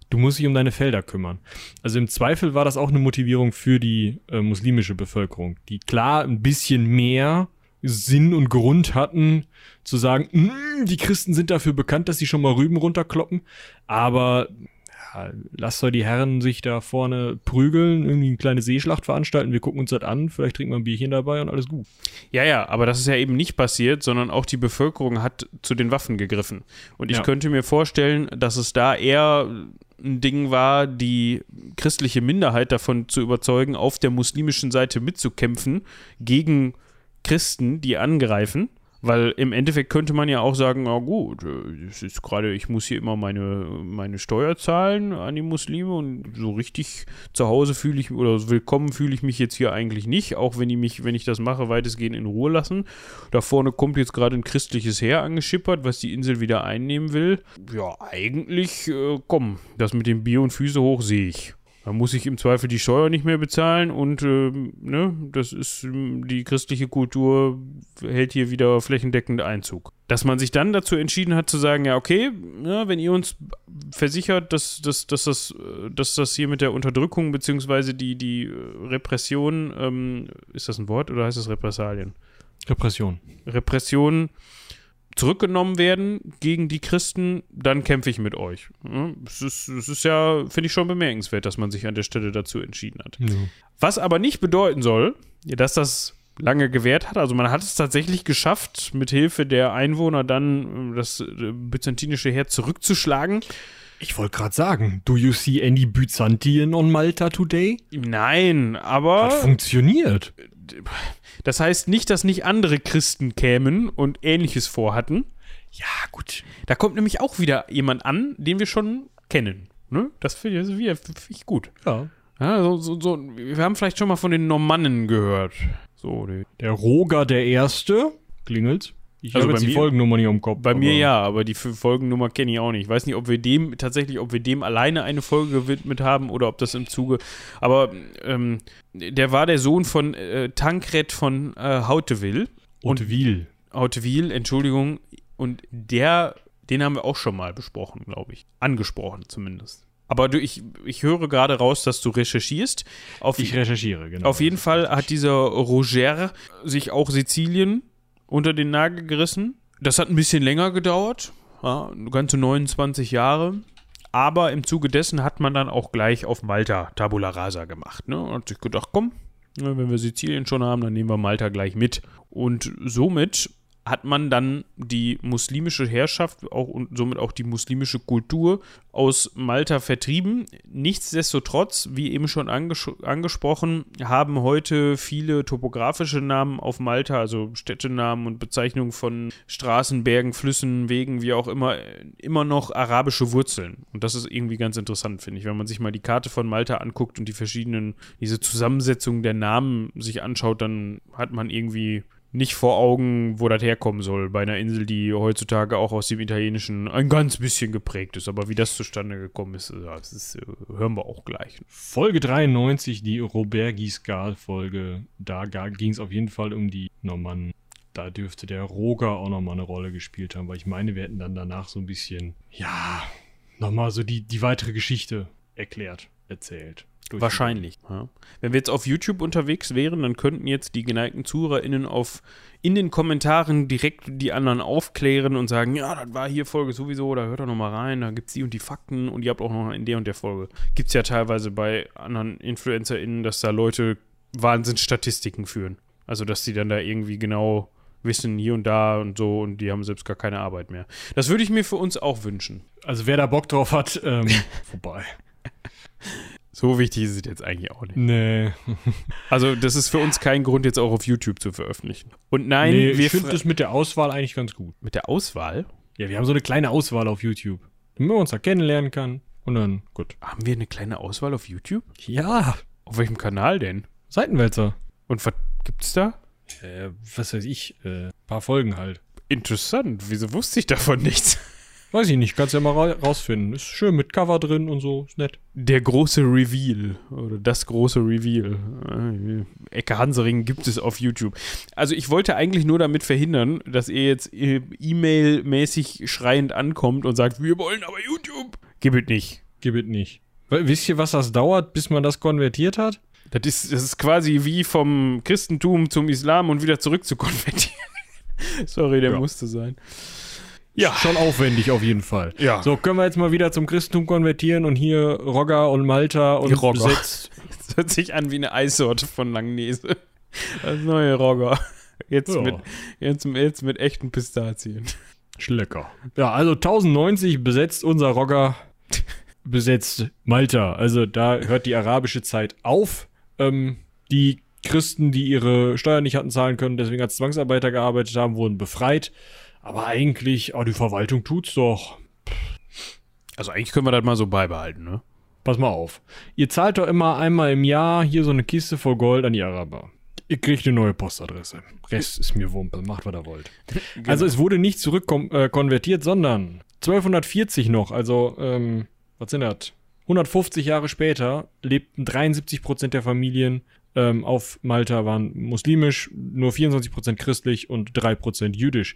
du musst dich um deine Felder kümmern. Also im Zweifel war das auch eine Motivierung für die äh, muslimische Bevölkerung, die klar ein bisschen mehr Sinn und Grund hatten, zu sagen, mm, die Christen sind dafür bekannt, dass sie schon mal Rüben runterkloppen, aber ja, lasst doch die Herren sich da vorne prügeln, irgendwie eine kleine Seeschlacht veranstalten, wir gucken uns das an, vielleicht trinken wir ein Bierchen dabei und alles gut. Ja, ja, aber das ist ja eben nicht passiert, sondern auch die Bevölkerung hat zu den Waffen gegriffen. Und ich ja. könnte mir vorstellen, dass es da eher ein Ding war, die christliche Minderheit davon zu überzeugen, auf der muslimischen Seite mitzukämpfen gegen Christen, die angreifen, Weil im Endeffekt könnte man ja auch sagen, na gut, äh, es ist gerade, ich muss hier immer meine, meine Steuer zahlen an die Muslime und so richtig zu Hause fühle ich oder willkommen fühle ich mich jetzt hier eigentlich nicht, auch wenn die mich, wenn ich das mache, weitestgehend in Ruhe lassen. Da vorne kommt jetzt gerade ein christliches Heer angeschippert, was die Insel wieder einnehmen will. Ja, eigentlich, äh, komm, das mit dem Bier und Füße hoch sehe ich. Da muss ich im Zweifel die Steuer nicht mehr bezahlen und ähm, ne, das ist ähm, die christliche Kultur hält hier wieder flächendeckend Einzug. Dass man sich dann dazu entschieden hat zu sagen, ja, okay, ja, wenn ihr uns versichert, dass, dass, dass, das, äh, dass das hier mit der Unterdrückung beziehungsweise die, die äh, Repression, ähm, ist das ein Wort oder heißt das Repressalien? Repression. Repression zurückgenommen werden gegen die Christen, dann kämpfe ich mit euch. Es ist, es ist ja, finde ich schon bemerkenswert, dass man sich an der Stelle dazu entschieden hat. Ja. Was aber nicht bedeuten soll, dass das lange gewährt hat. Also man hat es tatsächlich geschafft, mit Hilfe der Einwohner dann äh, das äh, byzantinische Heer zurückzuschlagen. Ich wollte gerade sagen, do you see any Byzantien on Malta today? Nein, aber Hat funktioniert. Das heißt nicht, dass nicht andere Christen kämen und ähnliches vorhatten. Ja, gut. Da kommt nämlich auch wieder jemand an, den wir schon kennen. Ne? Das finde ich, finde ich gut. Ja. Ja, so, so, so, wir haben vielleicht schon mal von den Normannen gehört. So, Der Roger der Erste klingelt. Ich Also habe jetzt die mir- Folgennummer nicht im Kopf. bei mir ja, aber die Folgennummer kenne ich auch nicht. Ich weiß nicht, ob wir dem tatsächlich, ob wir dem alleine eine Folge gewidmet haben oder ob das im Zuge. Aber ähm, der war der Sohn von äh, Tankred von äh, Hauteville. Wiel. Hauteville, Entschuldigung. Und der, den haben wir auch schon mal besprochen, glaube ich. Angesprochen zumindest. Aber du, ich, ich höre gerade raus, dass du recherchierst. Auf, Ich recherchiere, genau. auf jeden Fall hat dieser Roger sich auch Sizilien unter den Nagel gerissen. Das hat ein bisschen länger gedauert, ja, ganze 29 Jahre. Aber im Zuge dessen hat man dann auch gleich auf Malta Tabula Rasa gemacht. Ne? Und hat sich gedacht, komm, ne, wenn wir Sizilien schon haben, dann nehmen wir Malta gleich mit. Und somit hat man dann die muslimische Herrschaft auch und somit auch die muslimische Kultur aus Malta vertrieben. Nichtsdestotrotz, wie eben schon anges angesprochen, haben heute viele topografische Namen auf Malta, also Städtenamen und Bezeichnungen von Straßen, Bergen, Flüssen, Wegen, wie auch immer, immer noch arabische Wurzeln. Und das ist irgendwie ganz interessant, finde ich, wenn man sich mal die Karte von Malta anguckt und die verschiedenen, diese Zusammensetzung der Namen sich anschaut, dann hat man irgendwie nicht vor Augen, wo das herkommen soll, bei einer Insel, die heutzutage auch aus dem Italienischen ein ganz bisschen geprägt ist. Aber wie das zustande gekommen ist, ja, das ist äh, hören wir auch gleich. Folge 93, die Robert Giscard-Folge. Da ging es auf jeden Fall um die Normannen. Da dürfte der Roger auch nochmal eine Rolle gespielt haben, weil ich meine, wir hätten dann danach so ein bisschen, ja, nochmal so die, die weitere Geschichte erklärt, erzählt. Wahrscheinlich. Ja. Wenn wir jetzt auf YouTube unterwegs wären, dann könnten jetzt die geneigten ZuhörerInnen auf in den Kommentaren direkt die anderen aufklären und sagen, ja, das war hier Folge sowieso, da hört doch noch mal rein, da gibt's die und die Fakten und ihr habt auch noch in der und der Folge. Gibt's ja teilweise bei anderen InfluencerInnen, dass da Leute Wahnsinnsstatistiken führen. Also, dass die dann da irgendwie genau wissen, hier und da und so und die haben selbst gar keine Arbeit mehr. Das würde ich mir für uns auch wünschen. Also wer da Bock drauf hat, ähm, vorbei. So wichtig ist es jetzt eigentlich auch nicht. Nee. Also, das ist für uns kein Grund, jetzt auch auf YouTube zu veröffentlichen. Und nein, nee wir ich finde das mit der Auswahl eigentlich ganz gut. mit der Auswahl Ja, wir haben so eine kleine Auswahl auf YouTube. Damit man uns da kennenlernen kann. Und dann, gut. haben wir eine kleine Auswahl auf YouTube? Ja, Auf welchem Kanal denn? Seitenwälzer. Und was gibt's da? Äh, was weiß ich, äh, paar Folgen halt. Interessant. Wieso wusste ich davon nichts? Weiß ich nicht, kannst ja mal ra rausfinden. Ist schön mit Cover drin und so, ist nett. Der große Reveal oder das große Reveal. Äh, Ecke Hansering gibt es auf YouTube. Also ich wollte eigentlich nur damit verhindern, dass ihr jetzt äh, E-Mail-mäßig schreiend ankommt und sagt, wir wollen aber YouTube. Gib es nicht. Gib es nicht. Weil, wisst ihr, was das dauert, bis man das konvertiert hat? Das ist, das ist quasi wie vom Christentum zum Islam und wieder zurück zu konvertieren. Sorry, der Ja. musste sein. Ja. Schon aufwendig auf jeden Fall. Ja. So, können wir jetzt mal wieder zum Christentum konvertieren und hier Rogger und Malta und Die Rogger. besetzt. Das hört sich an wie eine Eissorte von Langnese. Das neue Rogger. Jetzt, Ja. mit, jetzt, jetzt mit echten Pistazien. Schlecker. Ja, also 1090 besetzt unser Rogger, besetzt Malta. Also da hört die arabische Zeit auf. Ähm, die Christen, die ihre Steuern nicht hatten zahlen können, deswegen als Zwangsarbeiter gearbeitet haben, wurden befreit. Aber eigentlich, oh, die Verwaltung tut's doch. Also eigentlich können wir das mal so beibehalten, ne? Pass mal auf. Ihr zahlt doch immer einmal im Jahr hier so eine Kiste voll Gold an die Araber. Ihr kriegt eine neue Postadresse. Rest ist mir Wumpe. Macht, was ihr wollt. genau. Also es wurde nicht zurückkonvertiert, äh, sondern 1240 noch, also, ähm, was sind das? 150 Jahre später lebten 73 Prozent der Familien ähm, auf Malta waren muslimisch, nur 24 Prozent christlich und 3 Prozent jüdisch.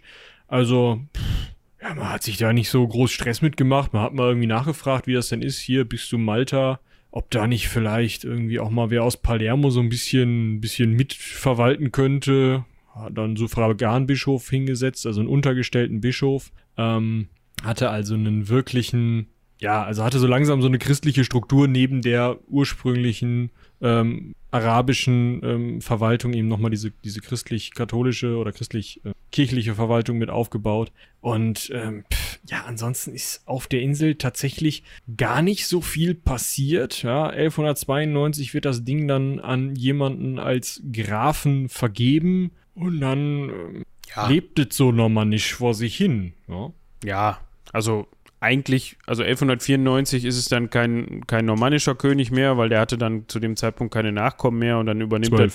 Also, pff, ja, man hat sich da nicht so groß Stress mitgemacht. Man hat mal irgendwie nachgefragt, wie das denn ist. Hier bist du Malta. Ob da nicht vielleicht irgendwie auch mal wer aus Palermo so ein bisschen, bisschen mitverwalten könnte. Hat dann so Fraganbischof hingesetzt, also einen untergestellten Bischof. Ähm, hatte also einen wirklichen, ja, also hatte so langsam so eine christliche Struktur neben der ursprünglichen ähm, arabischen ähm, Verwaltung eben nochmal diese, diese christlich-katholische oder christlich-kirchliche Verwaltung mit aufgebaut. Und ähm, pff, ja, ansonsten ist auf der Insel tatsächlich gar nicht so viel passiert. Ja, 1192 wird das Ding dann an jemanden als Grafen vergeben und dann ähm, ja. lebt es so nochmal nicht vor sich hin. Ja, ja also eigentlich, also 1194 ist es dann kein, kein normannischer König mehr, weil der hatte dann zu dem Zeitpunkt keine Nachkommen mehr und dann übernimmt er.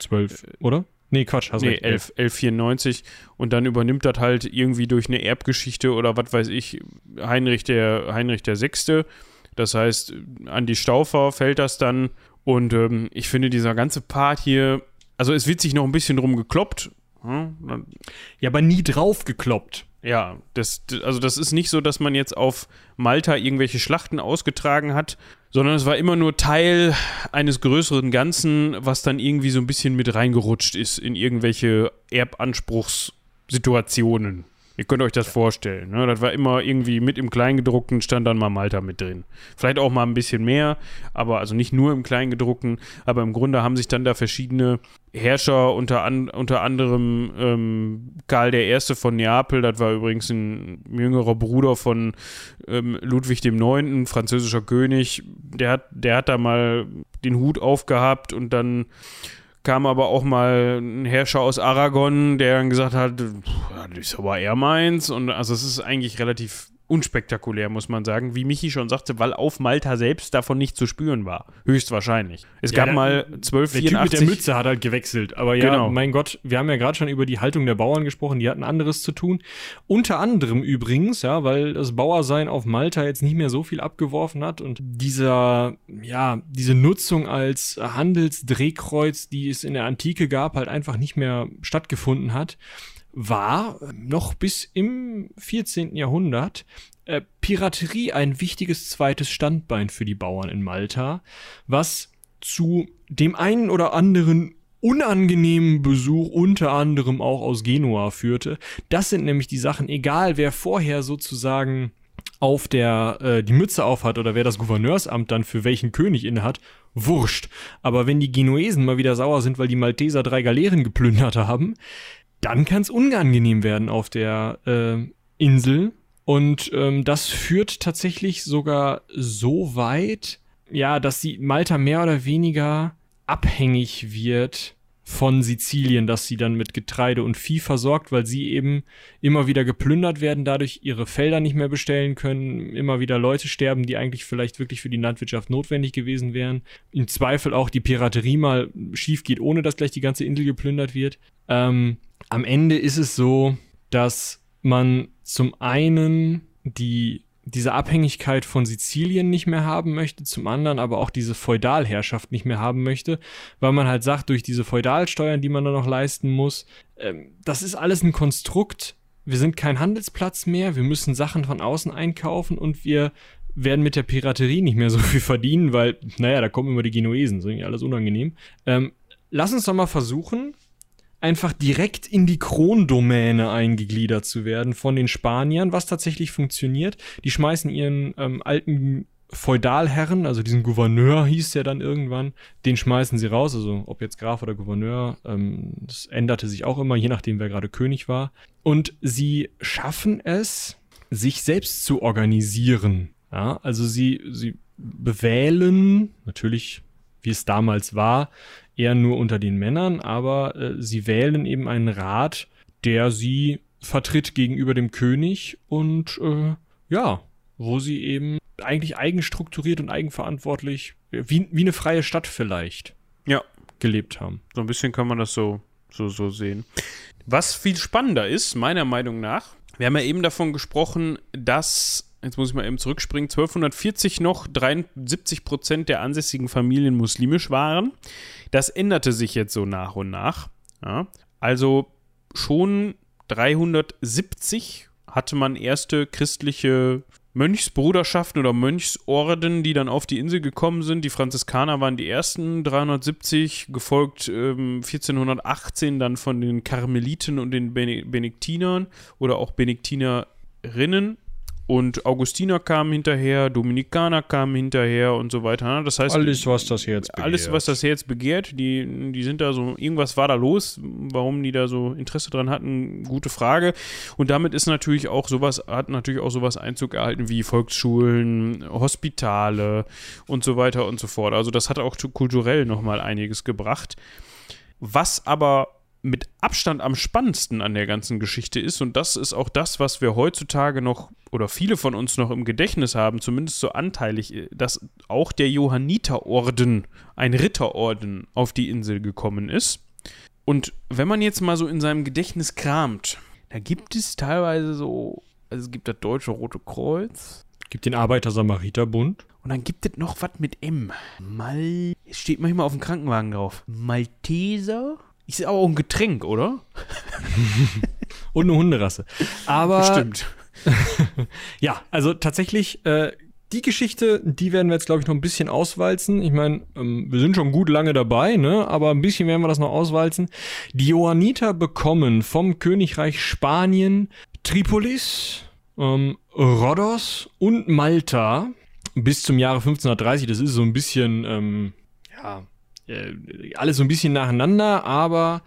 12, oder? Nee, Quatsch, hast nee, 11, 1194 und dann übernimmt das halt irgendwie durch eine Erbgeschichte oder was weiß ich Heinrich der Heinrich der Sechste. Das heißt, an die Staufer fällt das dann und ähm, ich finde dieser ganze Part hier, also es wird sich noch ein bisschen drum gekloppt. Hm? Ja, aber nie drauf gekloppt. Ja, das, also das ist nicht so, dass man jetzt auf Malta irgendwelche Schlachten ausgetragen hat, sondern es war immer nur Teil eines größeren Ganzen, was dann irgendwie so ein bisschen mit reingerutscht ist in irgendwelche Erbanspruchssituationen. Ihr könnt euch das vorstellen. Ne? Das war immer irgendwie mit im Kleingedruckten, stand dann mal Malta mit drin. Vielleicht auch mal ein bisschen mehr, aber also nicht nur im Kleingedruckten, aber im Grunde haben sich dann da verschiedene Herrscher, unter, an, unter anderem ähm, Karl I. von Neapel, das war übrigens ein jüngerer Bruder von ähm, Ludwig IX., französischer König, der hat, der hat da mal den Hut aufgehabt und dann kam aber auch mal ein Herrscher aus Aragon, der dann gesagt hat, das ist aber eher meins. Und also es ist eigentlich relativ unspektakulär, muss man sagen, wie Michi schon sagte, weil auf Malta selbst davon nicht zu spüren war. Höchstwahrscheinlich. Es ja, gab der, mal 1284. Der Typ mit der Mütze hat halt gewechselt. Aber ja, genau. mein Gott, wir haben ja gerade schon über die Haltung der Bauern gesprochen, die hatten anderes zu tun. Unter anderem übrigens, ja, weil das Bauersein auf Malta jetzt nicht mehr so viel abgeworfen hat und dieser, ja, diese Nutzung als Handelsdrehkreuz, die es in der Antike gab, halt einfach nicht mehr stattgefunden hat war noch bis im 14. Jahrhundert äh, Piraterie ein wichtiges zweites Standbein für die Bauern in Malta, was zu dem einen oder anderen unangenehmen Besuch unter anderem auch aus Genua führte. Das sind nämlich die Sachen, egal wer vorher sozusagen auf der äh, die Mütze aufhat oder wer das Gouverneursamt dann für welchen König innehat, wurscht. Aber wenn die Genuesen mal wieder sauer sind, weil die Malteser drei Galeeren geplündert haben, dann kann es unangenehm werden auf der äh, Insel. Und ähm, das führt tatsächlich sogar so weit, ja, dass sie Malta mehr oder weniger abhängig wird von Sizilien, dass sie dann mit Getreide und Vieh versorgt, weil sie eben immer wieder geplündert werden, dadurch ihre Felder nicht mehr bestellen können, immer wieder Leute sterben, die eigentlich vielleicht wirklich für die Landwirtschaft notwendig gewesen wären. Im Zweifel auch die Piraterie mal schief geht, ohne dass gleich die ganze Insel geplündert wird. Ähm, am Ende ist es so, dass man zum einen die diese Abhängigkeit von Sizilien nicht mehr haben möchte, zum anderen aber auch diese Feudalherrschaft nicht mehr haben möchte, weil man halt sagt, durch diese Feudalsteuern, die man da noch leisten muss, ähm, das ist alles ein Konstrukt. Wir sind kein Handelsplatz mehr, wir müssen Sachen von außen einkaufen und wir werden mit der Piraterie nicht mehr so viel verdienen, weil, naja, da kommen immer die Genuesen, so irgendwie alles unangenehm. Ähm, lass uns doch mal versuchen, einfach direkt in die Krondomäne eingegliedert zu werden von den Spaniern, was tatsächlich funktioniert. Die schmeißen ihren ähm, alten Feudalherren, also diesen Gouverneur hieß der dann irgendwann, den schmeißen sie raus, also ob jetzt Graf oder Gouverneur, ähm, das änderte sich auch immer, je nachdem, wer gerade König war. Und sie schaffen es, sich selbst zu organisieren. Ja, also sie, sie bewählen, natürlich, wie es damals war, eher nur unter den Männern, aber äh, sie wählen eben einen Rat, der sie vertritt gegenüber dem König und äh, ja, wo sie eben eigentlich eigenstrukturiert und eigenverantwortlich, wie, wie eine freie Stadt vielleicht, ja. gelebt haben. So ein bisschen kann man das so, so, so sehen. Was viel spannender ist, meiner Meinung nach, wir haben ja eben davon gesprochen, dass, jetzt muss ich mal eben zurückspringen, 1240 noch 73 Prozent der ansässigen Familien muslimisch waren. Das änderte sich jetzt so nach und nach. Ja. Also schon 370 hatte man erste christliche Mönchsbruderschaften oder Mönchsorden, die dann auf die Insel gekommen sind. Die Franziskaner waren die ersten, 370, gefolgt ähm, 1418 dann von den Karmeliten und den Benediktinern oder auch Benediktinerinnen. Und Augustiner kamen hinterher, Dominikaner kamen hinterher und so weiter. Das heißt, alles, was das Herz begehrt. Alles, was das Herz begehrt, die, die sind da so, irgendwas war da los, warum die da so Interesse dran hatten, gute Frage. Und damit ist natürlich auch sowas, hat natürlich auch sowas Einzug erhalten wie Volksschulen, Hospitale und so weiter und so fort. Also das hat auch kulturell nochmal einiges gebracht. Was aber mit Abstand am spannendsten an der ganzen Geschichte ist, und das ist auch das, was wir heutzutage noch oder viele von uns noch im Gedächtnis haben, zumindest so anteilig, dass auch der Johanniterorden, ein Ritterorden, auf die Insel gekommen ist. Und wenn man jetzt mal so in seinem Gedächtnis kramt, da gibt es teilweise so, also es gibt das Deutsche Rote Kreuz. Gibt den Arbeiter-Samariter-Bund. Und dann gibt es noch was mit M. Mal. Es steht manchmal auf dem Krankenwagen drauf. Malteser ist aber auch ein Getränk, oder? Und eine Hunderasse. Aber. Stimmt. ja, also tatsächlich, äh, die Geschichte, die werden wir jetzt, glaube ich, noch ein bisschen auswalzen. Ich meine, ähm, wir sind schon gut lange dabei, ne? Aber ein bisschen werden wir das noch auswalzen. Die Johanniter bekommen vom Königreich Spanien Tripolis, ähm, Rhodos und Malta bis zum Jahre 1530. Das ist so ein bisschen, ähm, ja, äh, alles so ein bisschen nacheinander, aber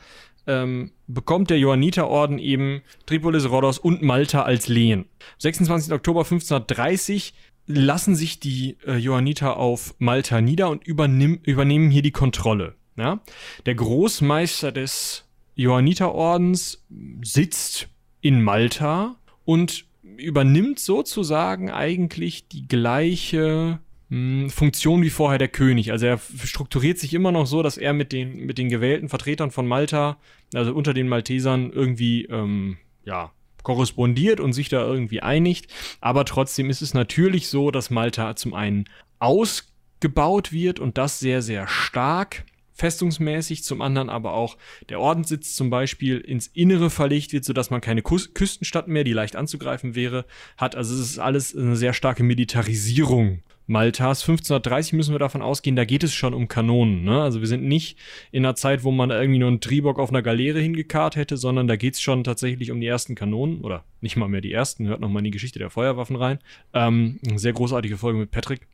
ähm, bekommt der Johanniterorden eben Tripolis, Rhodos und Malta als Lehen. 26. Oktober 1530 lassen sich die äh, Johanniter auf Malta nieder und übernimm, übernehmen hier die Kontrolle. Ja? Der Großmeister des Johanniterordens sitzt in Malta und übernimmt sozusagen eigentlich die gleiche Funktion wie vorher der König. Also er strukturiert sich immer noch so, dass er mit den, mit den gewählten Vertretern von Malta, also unter den Maltesern, irgendwie, ähm, ja, korrespondiert und sich da irgendwie einigt. Aber trotzdem ist es natürlich so, dass Malta zum einen ausgebaut wird und das sehr, sehr stark festungsmäßig, zum anderen aber auch der Ordenssitz zum Beispiel ins Innere verlegt wird, sodass man keine Kus Küstenstadt mehr, die leicht anzugreifen wäre, hat. Also es ist alles eine sehr starke Militarisierung Maltas 1530 müssen wir davon ausgehen, da geht es schon um Kanonen. Ne? Also wir sind nicht in einer Zeit, wo man irgendwie nur einen Tribock auf einer Galeere hingekarrt hätte, sondern da geht es schon tatsächlich um die ersten Kanonen oder nicht mal mehr die ersten. Hört nochmal in die Geschichte der Feuerwaffen rein. Ähm, eine sehr großartige Folge mit Patrick.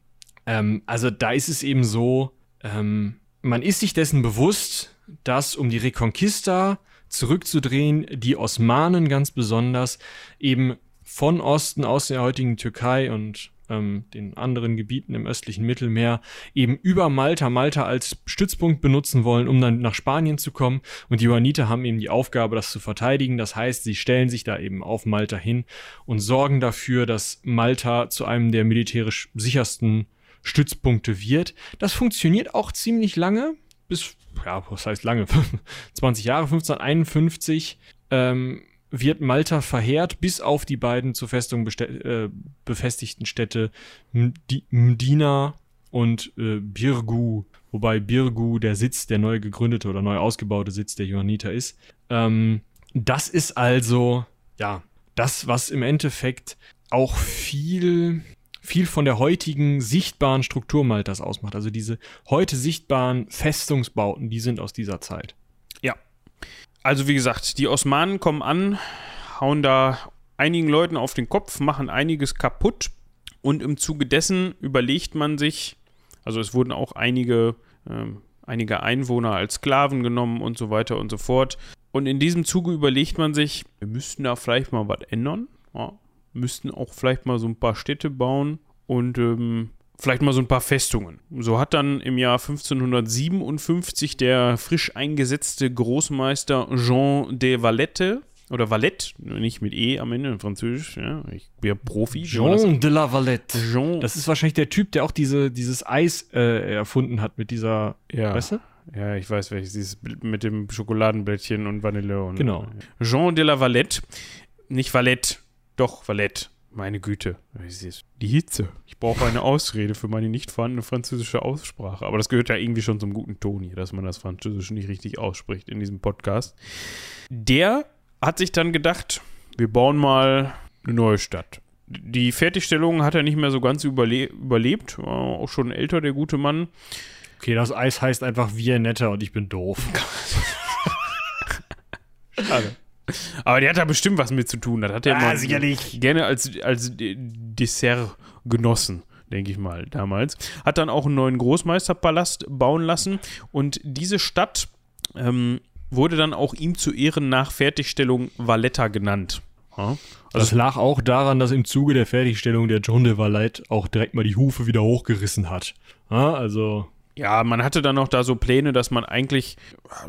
Ähm, also da ist es eben so, ähm, man ist sich dessen bewusst, dass um die Reconquista zurückzudrehen, die Osmanen ganz besonders eben von Osten aus der heutigen Türkei und ähm, den anderen Gebieten im östlichen Mittelmeer eben über Malta, Malta als Stützpunkt benutzen wollen, um dann nach Spanien zu kommen. Und die Johanniter haben eben die Aufgabe, das zu verteidigen. Das heißt, sie stellen sich da eben auf Malta hin und sorgen dafür, dass Malta zu einem der militärisch sichersten Stützpunkte wird. Das funktioniert auch ziemlich lange, bis, ja, was heißt lange? 20 Jahre, 1551. Ähm, wird Malta verheert, bis auf die beiden zur Festung äh, befestigten Städte Mdina und äh, Birgu, wobei Birgu der Sitz, der neu gegründete oder neu ausgebaute Sitz der Johanniter ist. Ähm, das ist also, ja, das, was im Endeffekt auch viel, viel von der heutigen sichtbaren Struktur Maltas ausmacht. Also diese heute sichtbaren Festungsbauten, die sind aus dieser Zeit. Also wie gesagt, die Osmanen kommen an, hauen da einigen Leuten auf den Kopf, machen einiges kaputt und im Zuge dessen überlegt man sich, also es wurden auch einige, äh, einige Einwohner als Sklaven genommen und so weiter und so fort. Und in diesem Zuge überlegt man sich, wir müssten da vielleicht mal was ändern, ja, müssten auch vielleicht mal so ein paar Städte bauen und ähm, vielleicht mal so ein paar Festungen. So hat dann im Jahr 1557 der frisch eingesetzte Großmeister Jean de Valette oder Valette, nicht mit E am Ende, in Französisch, ja, ich bin ja Profi. Jean de la Valette. Jean. Das ist wahrscheinlich der Typ, der auch diese, dieses Eis äh, erfunden hat mit dieser, ja. weißt du? Ja, ich weiß welches, dieses mit dem Schokoladenblättchen und Vanille und. Genau. Jean de la Valette, nicht Valette, doch Valette. Meine Güte, die Hitze. Ich brauche eine Ausrede für meine nicht vorhandene französische Aussprache. Aber das gehört ja irgendwie schon zum guten Ton hier, dass man das Französische nicht richtig ausspricht in diesem Podcast. Der hat sich dann gedacht, wir bauen mal eine neue Stadt. Die Fertigstellung hat er nicht mehr so ganz überle überlebt, war auch schon älter, der gute Mann. Okay, das Eis heißt einfach wir netter und ich bin doof. Schade. Aber der hat da bestimmt was mit zu tun. Das hat er ah, mal sicherlich. gerne als, als Dessert genossen, denke ich mal, damals. Hat dann auch einen neuen Großmeisterpalast bauen lassen und diese Stadt ähm, wurde dann auch ihm zu Ehren nach Fertigstellung Valletta genannt. Ja, also das lag auch daran, dass im Zuge der Fertigstellung der John de Valette auch direkt mal die Hufe wieder hochgerissen hat. Ja, also ja, man hatte dann noch da so Pläne, dass man eigentlich,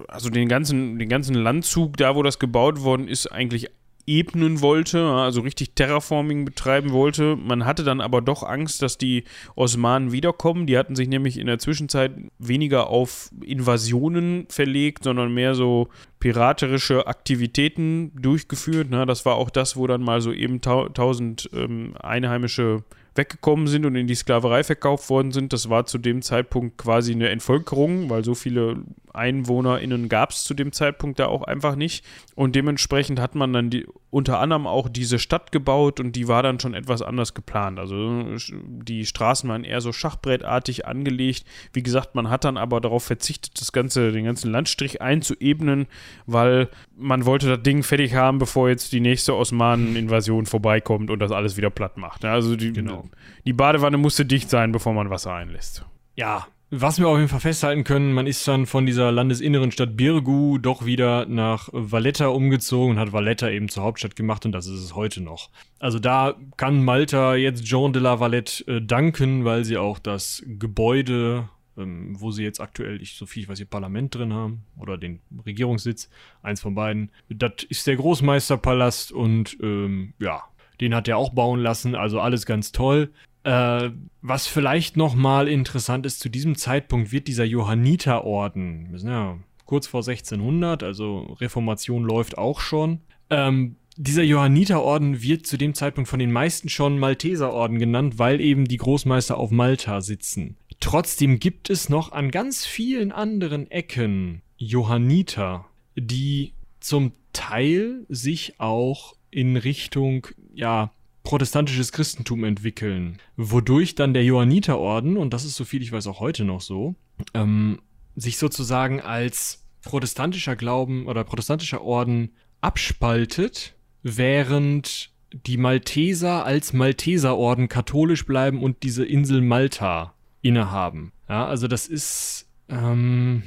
also den ganzen, den ganzen Landzug, da wo das gebaut worden ist, eigentlich ebnen wollte, also richtig Terraforming betreiben wollte. Man hatte dann aber doch Angst, dass die Osmanen wiederkommen. Die hatten sich nämlich in der Zwischenzeit weniger auf Invasionen verlegt, sondern mehr so piraterische Aktivitäten durchgeführt. Das war auch das, wo dann mal so eben tausend ähm, einheimische weggekommen sind und in die Sklaverei verkauft worden sind. Das war zu dem Zeitpunkt quasi eine Entvölkerung, weil so viele EinwohnerInnen gab es zu dem Zeitpunkt da auch einfach nicht. Und dementsprechend hat man dann die, unter anderem auch diese Stadt gebaut und die war dann schon etwas anders geplant. Also die Straßen waren eher so schachbrettartig angelegt. Wie gesagt, man hat dann aber darauf verzichtet, das ganze, den ganzen Landstrich einzuebnen, weil man wollte das Ding fertig haben, bevor jetzt die nächste Osmanen-Invasion vorbeikommt und das alles wieder platt macht. Also die, genau. die Badewanne musste dicht sein, bevor man Wasser einlässt. Ja, was wir auf jeden Fall festhalten können, man ist dann von dieser landesinneren Stadt Birgu doch wieder nach Valletta umgezogen und hat Valletta eben zur Hauptstadt gemacht und das ist es heute noch. Also da kann Malta jetzt Jean de la Valette äh, danken, weil sie auch das Gebäude, ähm, wo sie jetzt aktuell, ich, so viel ich weiß, ihr Parlament drin haben oder den Regierungssitz, eins von beiden, das ist der Großmeisterpalast und ähm, ja, den hat er auch bauen lassen, also alles ganz toll. Äh, was vielleicht nochmal interessant ist, zu diesem Zeitpunkt wird dieser Johanniterorden, wir sind ja kurz vor 1600, also Reformation läuft auch schon. Ähm, dieser Johanniterorden wird zu dem Zeitpunkt von den meisten schon Malteserorden genannt, weil eben die Großmeister auf Malta sitzen. Trotzdem gibt es noch an ganz vielen anderen Ecken Johanniter, die zum Teil sich auch in Richtung, ja, protestantisches Christentum entwickeln, wodurch dann der Johanniterorden, und das ist so viel ich weiß auch heute noch so, ähm, sich sozusagen als protestantischer Glauben oder protestantischer Orden abspaltet, während die Malteser als Malteserorden katholisch bleiben und diese Insel Malta innehaben. Ja, also das ist ähm,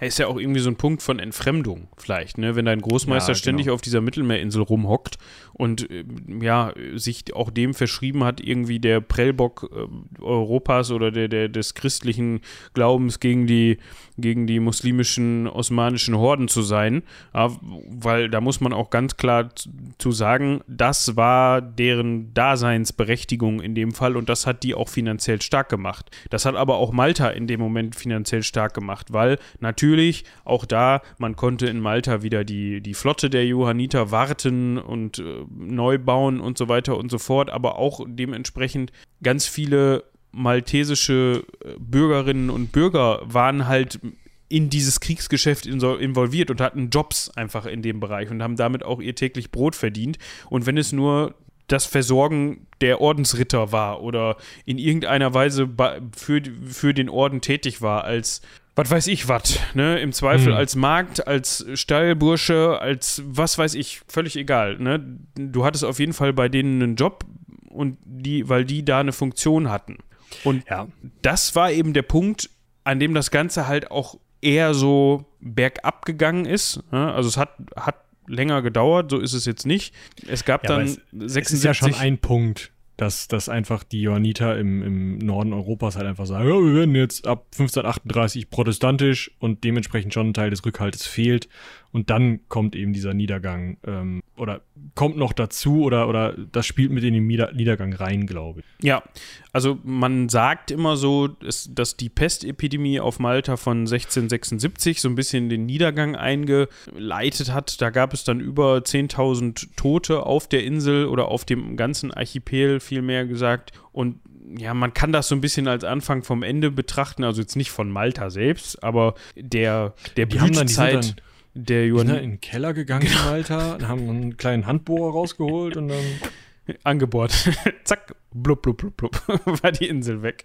ja, ist ja auch irgendwie so ein Punkt von Entfremdung, vielleicht, ne? Wenn dein Großmeister ja, genau. ständig auf dieser Mittelmeerinsel rumhockt und äh, ja, sich auch dem verschrieben hat, irgendwie der Prellbock äh, Europas oder der, der, des christlichen Glaubens gegen die, gegen die muslimischen osmanischen Horden zu sein. Weil da muss man auch ganz klar zu sagen, das war deren Daseinsberechtigung in dem Fall und das hat die auch finanziell stark gemacht. Das hat aber auch Malta in dem Moment finanziell stark gemacht, weil Natürlich, auch da, man konnte in Malta wieder die, die Flotte der Johanniter warten und äh, neu bauen und so weiter und so fort, aber auch dementsprechend ganz viele maltesische äh, Bürgerinnen und Bürger waren halt in dieses Kriegsgeschäft involviert und hatten Jobs einfach in dem Bereich und haben damit auch ihr täglich Brot verdient. Und wenn es nur das Versorgen der Ordensritter war oder in irgendeiner Weise für, für den Orden tätig war als was weiß ich was, ne? Im Zweifel hm. als Markt, als Stallbursche, als was weiß ich, völlig egal, ne? Du hattest auf jeden Fall bei denen einen Job und die, weil die da eine Funktion hatten. Und ja. das war eben der Punkt, an dem das Ganze halt auch eher so bergab gegangen ist. Ne? Also es hat, hat länger gedauert, so ist es jetzt nicht. Es gab ja, dann es, 76. Es ist ja schon ein Punkt. dass, dass einfach die Johanniter im, im Norden Europas halt einfach sagen, ja, wir werden jetzt ab 1538 protestantisch und dementsprechend schon ein Teil des Rückhaltes fehlt. Und dann kommt eben dieser Niedergang ähm, oder kommt noch dazu oder, oder das spielt mit in den Niedergang rein, glaube ich. Ja, also man sagt immer so, dass die Pestepidemie auf Malta von 1676 so ein bisschen den Niedergang eingeleitet hat. Da gab es dann über 10.000 Tote auf der Insel oder auf dem ganzen Archipel vielmehr gesagt. Und ja, man kann das so ein bisschen als Anfang vom Ende betrachten, also jetzt nicht von Malta selbst, aber der, der Blütezeit der Johann. Sind in den Keller gegangen genau. Alter, haben einen kleinen Handbohrer rausgeholt und dann. Angebohrt. Zack, blub, blub, blub, blub, war die Insel weg.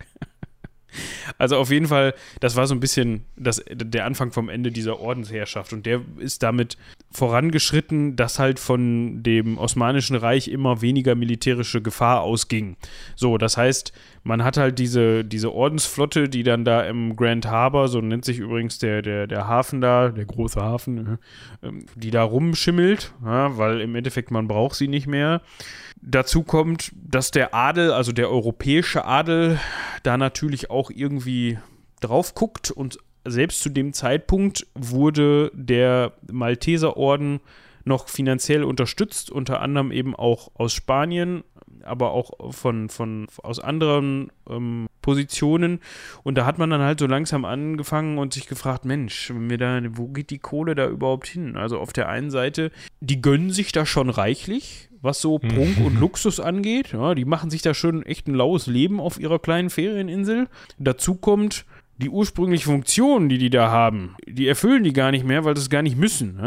Also auf jeden Fall, das war so ein bisschen das, der Anfang vom Ende dieser Ordensherrschaft und der ist damit vorangeschritten, dass halt von dem Osmanischen Reich immer weniger militärische Gefahr ausging. So, das heißt, man hat halt diese, diese Ordensflotte, die dann da im Grand Harbor, so nennt sich übrigens der, der, der Hafen da, der große Hafen, äh, die da rumschimmelt, ja, weil im Endeffekt man braucht sie nicht mehr. Dazu kommt, dass der Adel, also der europäische Adel, da natürlich auch irgendwie drauf guckt und selbst zu dem Zeitpunkt wurde der Malteserorden noch finanziell unterstützt, unter anderem eben auch aus Spanien, aber auch von, von aus anderen ähm, Positionen. Und da hat man dann halt so langsam angefangen und sich gefragt, Mensch, wir da, wo geht die Kohle da überhaupt hin? Also auf der einen Seite, die gönnen sich da schon reichlich, was so Prunk und Luxus angeht. Ja, die machen sich da schon echt ein laues Leben auf ihrer kleinen Ferieninsel. Dazu kommt, die ursprüngliche Funktion, die die da haben, die erfüllen die gar nicht mehr, weil das gar nicht müssen.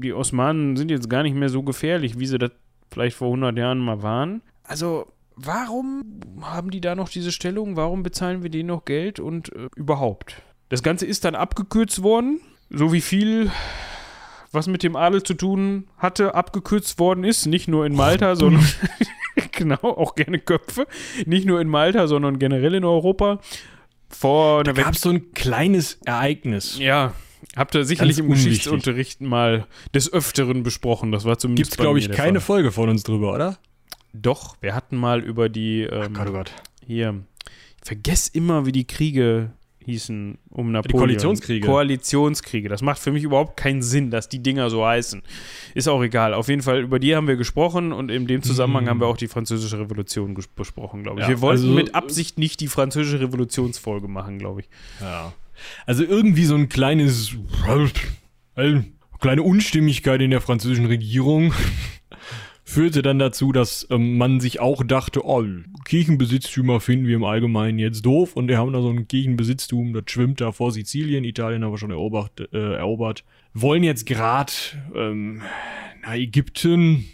Die Osmanen sind jetzt gar nicht mehr so gefährlich, wie sie das vielleicht vor 100 Jahren mal waren. Also, warum haben die da noch diese Stellung? Warum bezahlen wir denen noch Geld und äh, überhaupt? Das Ganze ist dann abgekürzt worden, so wie viel was mit dem Adel zu tun hatte, abgekürzt worden ist. Nicht nur in Malta, sondern genau, auch gerne Köpfe. Nicht nur in Malta, sondern generell in Europa vor da gab es so ein kleines Ereignis. Ja, habt ihr sicherlich im. Geschichtsunterricht mal des Öfteren besprochen. Das war zumindest. Gibt glaube ich, keine. Folge von uns drüber, oder? Doch, wir hatten mal über die. Ähm, Ach Gott, oh Gott. Hier. Ich vergesse immer, wie die Kriege hießen um Napoleon. Die Koalitionskriege. Koalitionskriege. Das macht für mich überhaupt keinen Sinn, dass die Dinger so heißen. Ist auch egal. Auf jeden Fall, über die haben wir gesprochen und in dem Zusammenhang mhm. haben wir auch die Französische Revolution besprochen, glaube ich. Ja, wir wollten also, mit Absicht nicht die Französische Revolutionsfolge machen, glaube ich. Ja. Also irgendwie so ein kleines, eine kleine Unstimmigkeit in der französischen Regierung führte dann dazu, dass ähm, man sich auch dachte, oh, Kirchenbesitztümer finden wir im Allgemeinen jetzt doof und wir haben da so ein Kirchenbesitztum, das schwimmt da vor Sizilien, Italien haben wir schon erobert, äh, erobert. wollen jetzt gerade ähm, nach Ägypten,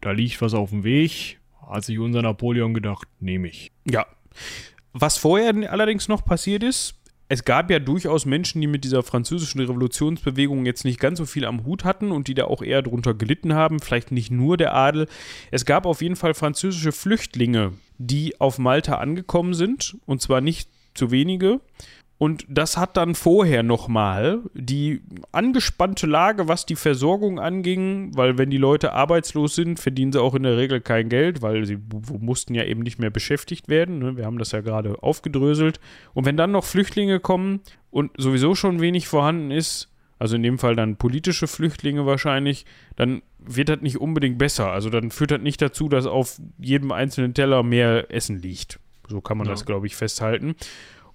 da liegt was auf dem Weg, hat sich unser Napoleon gedacht, nehme ich. Ja. Was vorher allerdings noch passiert ist, es gab ja durchaus Menschen, die mit dieser französischen Revolutionsbewegung jetzt nicht ganz so viel am Hut hatten und die da auch eher drunter gelitten haben, vielleicht nicht nur der Adel. Es gab auf jeden Fall französische Flüchtlinge, die auf Malta angekommen sind, und zwar nicht zu wenige. Und das hat dann vorher nochmal die angespannte Lage, was die Versorgung anging, weil wenn die Leute arbeitslos sind, verdienen sie auch in der Regel kein Geld, weil sie mussten ja eben nicht mehr beschäftigt werden. Ne? Wir haben das ja gerade aufgedröselt. Und wenn dann noch Flüchtlinge kommen und sowieso schon wenig vorhanden ist, also in dem Fall dann politische Flüchtlinge wahrscheinlich, dann wird das nicht unbedingt besser. Also dann führt das nicht dazu, dass auf jedem einzelnen Teller mehr Essen liegt. So kann man ja. das, glaube ich, festhalten.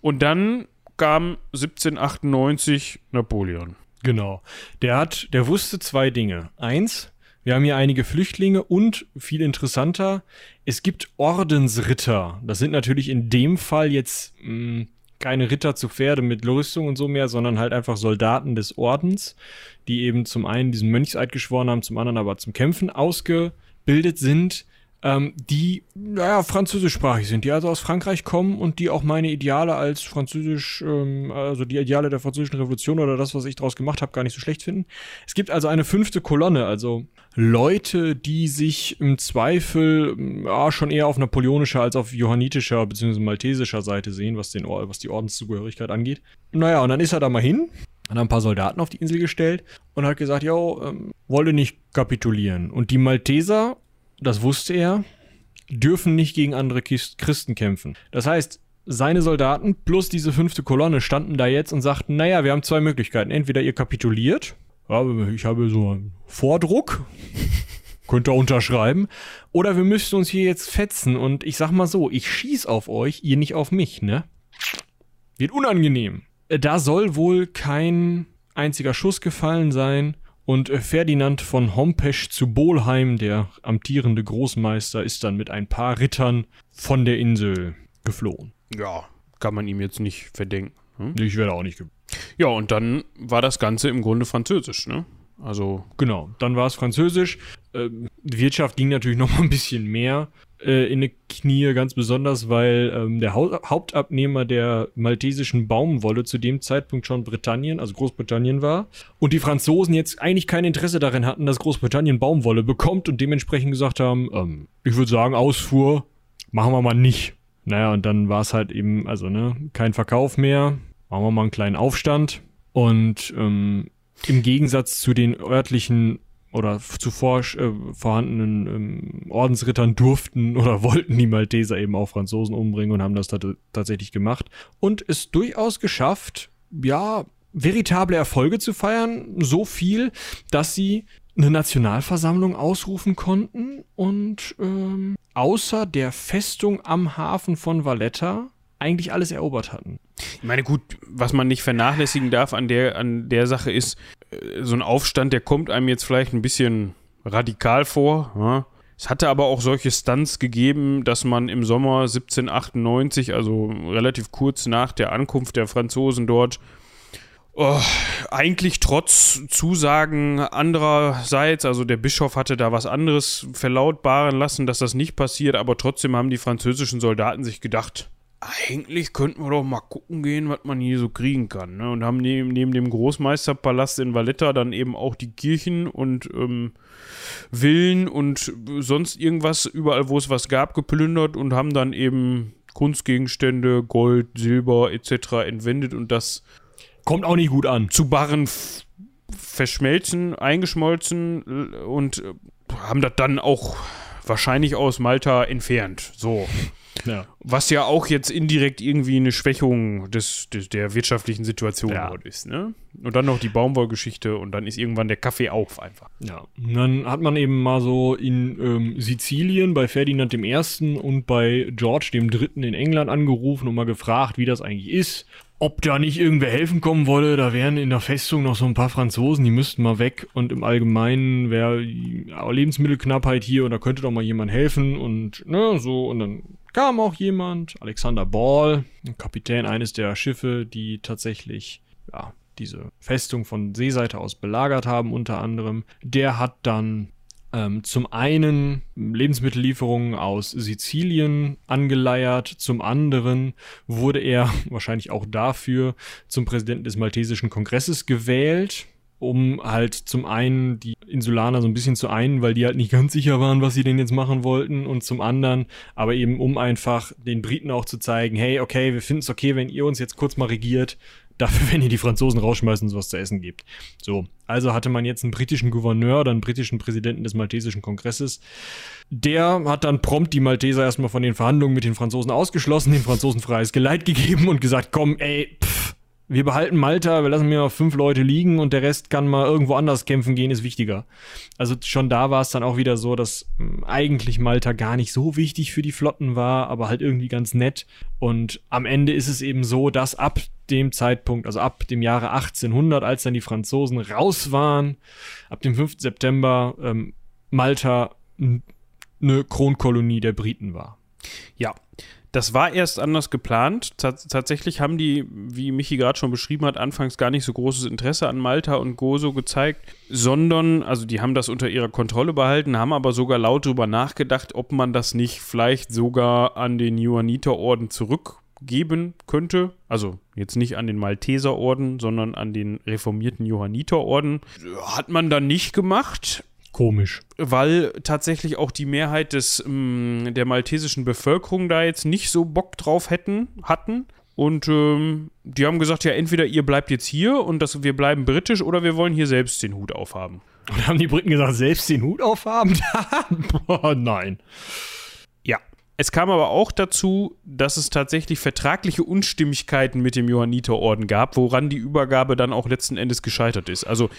Und dann kam 1798 Napoleon. Genau. Der hat, der wusste zwei Dinge. Eins, wir haben hier einige Flüchtlinge und viel interessanter, es gibt Ordensritter. Das sind natürlich in dem Fall jetzt mh, hm, keine Ritter zu Pferde mit Rüstung und so mehr, sondern halt einfach Soldaten des Ordens, die eben zum einen diesen Mönchseid geschworen haben, zum anderen aber zum Kämpfen ausgebildet sind ähm, die, naja, französischsprachig sind, die also aus Frankreich kommen und die auch meine Ideale als französisch, ähm, also die Ideale der französischen Revolution oder das, was ich daraus gemacht habe, gar nicht so schlecht finden. Es gibt also eine fünfte Kolonne, also Leute, die sich im Zweifel ja, schon eher auf napoleonischer als auf johannitischer bzw. maltesischer Seite sehen, was, den, was die Ordenszugehörigkeit angeht. Naja, und dann ist er da mal hin, hat ein paar Soldaten auf die Insel gestellt und hat gesagt, jo, ähm, wolle nicht kapitulieren. Und die Malteser das wusste er, dürfen nicht gegen andere Christen kämpfen. Das heißt, seine Soldaten plus diese fünfte Kolonne standen da jetzt und sagten, naja, wir haben zwei Möglichkeiten. Entweder ihr kapituliert, ja, ich habe so einen Vordruck, könnt ihr unterschreiben, oder wir müssten uns hier jetzt fetzen und ich sag mal so, ich schieß auf euch, ihr nicht auf mich, ne? Wird unangenehm. Da soll wohl kein einziger Schuss gefallen sein und Ferdinand von Hompesch zu Bolheim, der amtierende Großmeister, ist dann mit ein paar Rittern von der Insel geflohen. Ja, kann man ihm jetzt nicht verdenken. Hm? Ich werde auch nicht. Ja, und dann war das Ganze im Grunde französisch, ne? Also. Genau, dann war es französisch. Äh, die Wirtschaft ging natürlich noch mal ein bisschen mehr äh, in die Knie, ganz besonders, weil ähm, der Hau Hauptabnehmer der maltesischen Baumwolle zu dem Zeitpunkt schon Britannien, also Großbritannien war. Und die Franzosen jetzt eigentlich kein Interesse darin hatten, dass Großbritannien Baumwolle bekommt und dementsprechend gesagt haben, ähm, ich würde sagen, Ausfuhr machen wir mal nicht. Naja, und dann war es halt eben, also ne, kein Verkauf mehr. Machen wir mal einen kleinen Aufstand. Und ähm, im Gegensatz zu den örtlichen oder zuvor äh, vorhandenen ähm, Ordensrittern durften oder wollten die Malteser eben auch Franzosen umbringen und haben das tatsächlich gemacht. Und es durchaus geschafft, ja, veritable Erfolge zu feiern, so viel, dass sie eine Nationalversammlung ausrufen konnten und ähm, außer der Festung am Hafen von Valletta eigentlich alles erobert hatten. Ich meine, gut, was man nicht vernachlässigen darf an der, an der Sache ist, äh, so ein Aufstand, der kommt einem jetzt vielleicht ein bisschen radikal vor. Ja? Es hatte aber auch solche Stunts gegeben, dass man im Sommer 1798, also relativ kurz nach der Ankunft der Franzosen dort, Oh, eigentlich trotz Zusagen andererseits, also der Bischof hatte da was anderes verlautbaren lassen, dass das nicht passiert, aber trotzdem haben die französischen Soldaten sich gedacht, eigentlich könnten wir doch mal gucken gehen, was man hier so kriegen kann. Ne? Und haben neben, neben dem Großmeisterpalast in Valletta dann eben auch die Kirchen und ähm, Villen und sonst irgendwas, überall wo es was gab, geplündert und haben dann eben Kunstgegenstände, Gold, Silber etc. entwendet und das kommt auch nicht gut an. Zu Barren verschmelzen, eingeschmolzen und äh, haben das dann auch wahrscheinlich aus Malta entfernt. So. Ja. Was ja auch jetzt indirekt irgendwie eine Schwächung des, des der wirtschaftlichen Situation ja. dort ist. Ne? Und dann noch die Baumwollgeschichte und dann ist irgendwann der Kaffee auf einfach. Ja, und dann hat man eben mal so in ähm, Sizilien bei Ferdinand I. und bei George III. in England angerufen und mal gefragt, wie das eigentlich ist ob da nicht irgendwer helfen kommen wolle, da wären in der Festung noch so ein paar Franzosen, die müssten mal weg und im Allgemeinen wäre Lebensmittelknappheit hier und da könnte doch mal jemand helfen und ne, so und dann kam auch jemand, Alexander Ball, Kapitän eines der Schiffe, die tatsächlich ja, diese Festung von Seeseite aus belagert haben, unter anderem. Der hat dann ähm, zum einen Lebensmittellieferungen aus Sizilien angeleiert, zum anderen wurde er wahrscheinlich auch dafür zum Präsidenten des Maltesischen Kongresses gewählt um halt zum einen die Insulaner so ein bisschen zu einen, weil die halt nicht ganz sicher waren, was sie denn jetzt machen wollten und zum anderen, aber eben um einfach den Briten auch zu zeigen, hey, okay, wir finden es okay, wenn ihr uns jetzt kurz mal regiert, dafür, wenn ihr die Franzosen rausschmeißen und was zu essen gibt. So, also hatte man jetzt einen britischen Gouverneur oder einen britischen Präsidenten des Maltesischen Kongresses. Der hat dann prompt die Malteser erstmal von den Verhandlungen mit den Franzosen ausgeschlossen, den Franzosen freies Geleit gegeben und gesagt, komm, ey, pff, wir behalten Malta, wir lassen mir mal fünf Leute liegen und der Rest kann mal irgendwo anders kämpfen gehen, ist wichtiger. Also schon da war es dann auch wieder so, dass hm, eigentlich Malta gar nicht so wichtig für die Flotten war, aber halt irgendwie ganz nett. Und am Ende ist es eben so, dass ab dem Zeitpunkt, also ab dem Jahre 1800, als dann die Franzosen raus waren, ab dem 5. September ähm, Malta eine Kronkolonie der Briten war. Ja, das war erst anders geplant. Tats tatsächlich haben die, wie Michi gerade schon beschrieben hat, anfangs gar nicht so großes Interesse an Malta und Gozo gezeigt, sondern, also die haben das unter ihrer Kontrolle behalten, haben aber sogar laut darüber nachgedacht, ob man das nicht vielleicht sogar an den Johanniterorden zurückgeben könnte. Also jetzt nicht an den Malteserorden, sondern an den reformierten Johanniterorden. Hat man dann nicht gemacht. Komisch. Weil tatsächlich auch die Mehrheit des, ähm, der maltesischen Bevölkerung da jetzt nicht so Bock drauf hätten, hatten. Und ähm, die haben gesagt, ja, entweder ihr bleibt jetzt hier und das, wir bleiben britisch oder wir wollen hier selbst den Hut aufhaben. Und haben die Briten gesagt, selbst den Hut aufhaben? Boah, nein. Es kam aber auch dazu, dass es tatsächlich vertragliche Unstimmigkeiten mit dem Johanniterorden gab, woran die Übergabe dann auch letzten Endes gescheitert ist. Also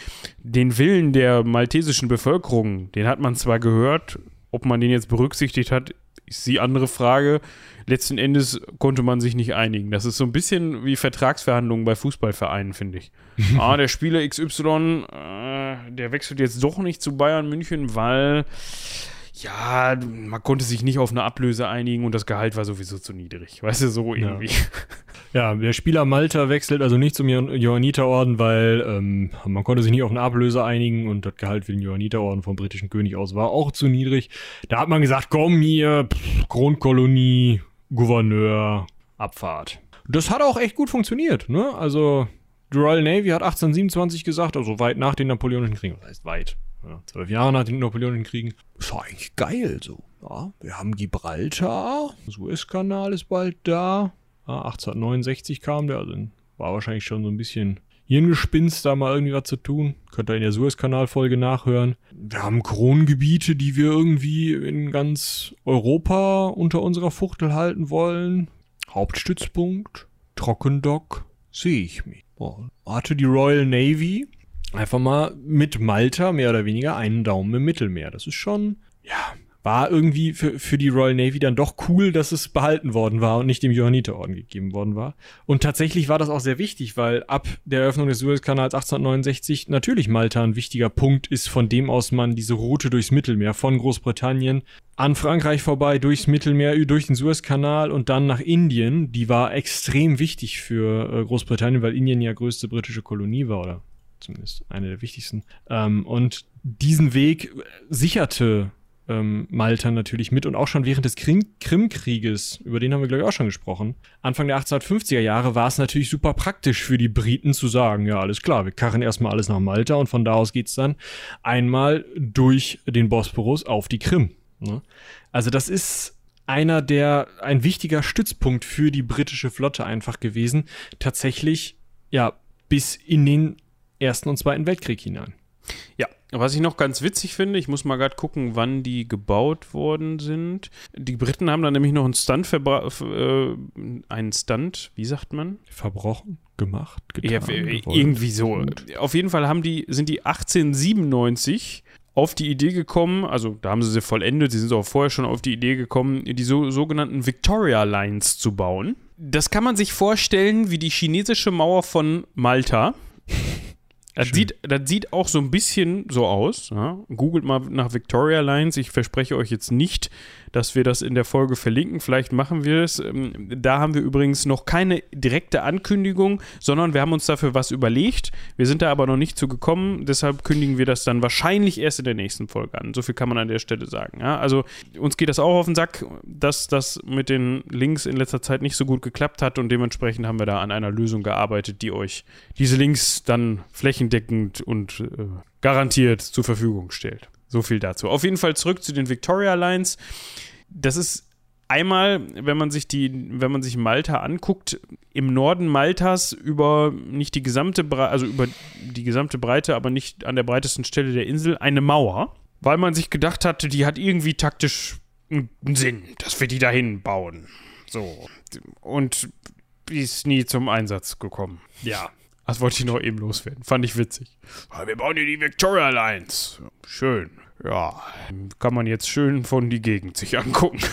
den Willen der maltesischen Bevölkerung, den hat man zwar gehört, ob man den jetzt berücksichtigt hat, ist die andere Frage. Letzten Endes konnte man sich nicht einigen. Das ist so ein bisschen wie Vertragsverhandlungen bei Fußballvereinen, finde ich. ah, der Spieler XY, äh, der wechselt jetzt doch nicht zu Bayern München, weil ja, man konnte sich nicht auf eine Ablöse einigen und das Gehalt war sowieso zu niedrig. Weißt du, so irgendwie. Ja. Ja, der Spieler Malta wechselt also nicht zum Johanniterorden, weil ähm, man konnte sich nicht auf eine Ablöse einigen und das Gehalt für den Johanniterorden vom britischen König aus war auch zu niedrig. Da hat man gesagt, komm hier, pff, Kronkolonie, Gouverneur, Abfahrt. Das hat auch echt gut funktioniert, ne? Also, die Royal Navy hat 1827 gesagt, also weit nach den Napoleonischen Kriegen, das heißt weit, zwölf Jahre nach den Kriegen. Ist eigentlich geil so. Ja, wir haben Gibraltar, Suezkanal ist bald da. Ja, 1869 kam der, also war wahrscheinlich schon so ein bisschen Hirngespinst, da mal irgendwie was zu tun. Könnt ihr in der Suezkanal-Folge nachhören. Wir haben Krongebiete, die wir irgendwie in ganz Europa unter unserer Fuchtel halten wollen. Hauptstützpunkt, Trockendock, sehe ich mich. Boah, hatte die Royal Navy einfach mal mit Malta mehr oder weniger einen Daumen im Mittelmeer. Das ist schon, ja, war irgendwie für, für die Royal Navy dann doch cool, dass es behalten worden war und nicht dem Johanniterorden gegeben worden war. Und tatsächlich war das auch sehr wichtig, weil ab der Eröffnung des Suezkanals 1869 natürlich Malta ein wichtiger Punkt ist, von dem aus man diese Route durchs Mittelmeer von Großbritannien an Frankreich vorbei, durchs Mittelmeer, durch den Suezkanal und dann nach Indien. Die war extrem wichtig für äh, Großbritannien, weil Indien ja größte britische Kolonie war oder zumindest eine der wichtigsten. Ähm, und diesen Weg sicherte ähm, Malta natürlich mit und auch schon während des Krimkrieges, über den haben wir glaube ich auch schon gesprochen, Anfang der 1850er Jahre war es natürlich super praktisch für die Briten zu sagen, ja alles klar, wir karren erstmal alles nach Malta und von da aus geht's dann einmal durch den Bosporus auf die Krim. Ne? Also das ist einer der, ein wichtiger Stützpunkt für die britische Flotte einfach gewesen, tatsächlich, ja, bis in den Ersten und Zweiten Weltkrieg hinein. Ja, was ich noch ganz witzig finde, ich muss mal gerade gucken, wann die gebaut worden sind. Die Briten haben da nämlich noch einen Stunt, äh, einen Stunt, wie sagt man? Verbrochen, gemacht, getan, ja, irgendwie so. Auf jeden Fall haben die, sind die 1897 auf die Idee gekommen, also da haben sie sie vollendet, sie sind auch vorher schon auf die Idee gekommen, die so, sogenannten Victoria Lines zu bauen. Das kann man sich vorstellen wie die chinesische Mauer von Malta. Das sieht, das sieht auch so ein bisschen so aus. Ja? Googelt mal nach Victoria Lines. Ich verspreche euch jetzt nicht, dass wir das in der Folge verlinken. Vielleicht machen wir es. Ähm, da haben wir übrigens noch keine direkte Ankündigung, sondern wir haben uns dafür was überlegt. Wir sind da aber noch nicht zu gekommen. Deshalb kündigen wir das dann wahrscheinlich erst in der nächsten Folge an. So viel kann man an der Stelle sagen. Ja? Also uns geht das auch auf den Sack, dass das mit den Links in letzter Zeit nicht so gut geklappt hat und dementsprechend haben wir da an einer Lösung gearbeitet, die euch diese Links dann flächendeckend und äh, garantiert zur Verfügung stellt. So viel dazu. Auf jeden Fall zurück zu den Victoria Lines. Das ist einmal, wenn man sich die, wenn man sich Malta anguckt, im Norden Maltas über nicht die gesamte Breite, also über die gesamte Breite, aber nicht an der breitesten Stelle der Insel, eine Mauer, weil man sich gedacht hatte, die hat irgendwie taktisch einen Sinn, dass wir die dahin bauen. So. Und die ist nie zum Einsatz gekommen. Ja. Das wollte ich noch eben loswerden. Fand ich witzig. Wir bauen hier die Victoria Lines. Schön. Ja, kann man jetzt schön von die Gegend sich angucken.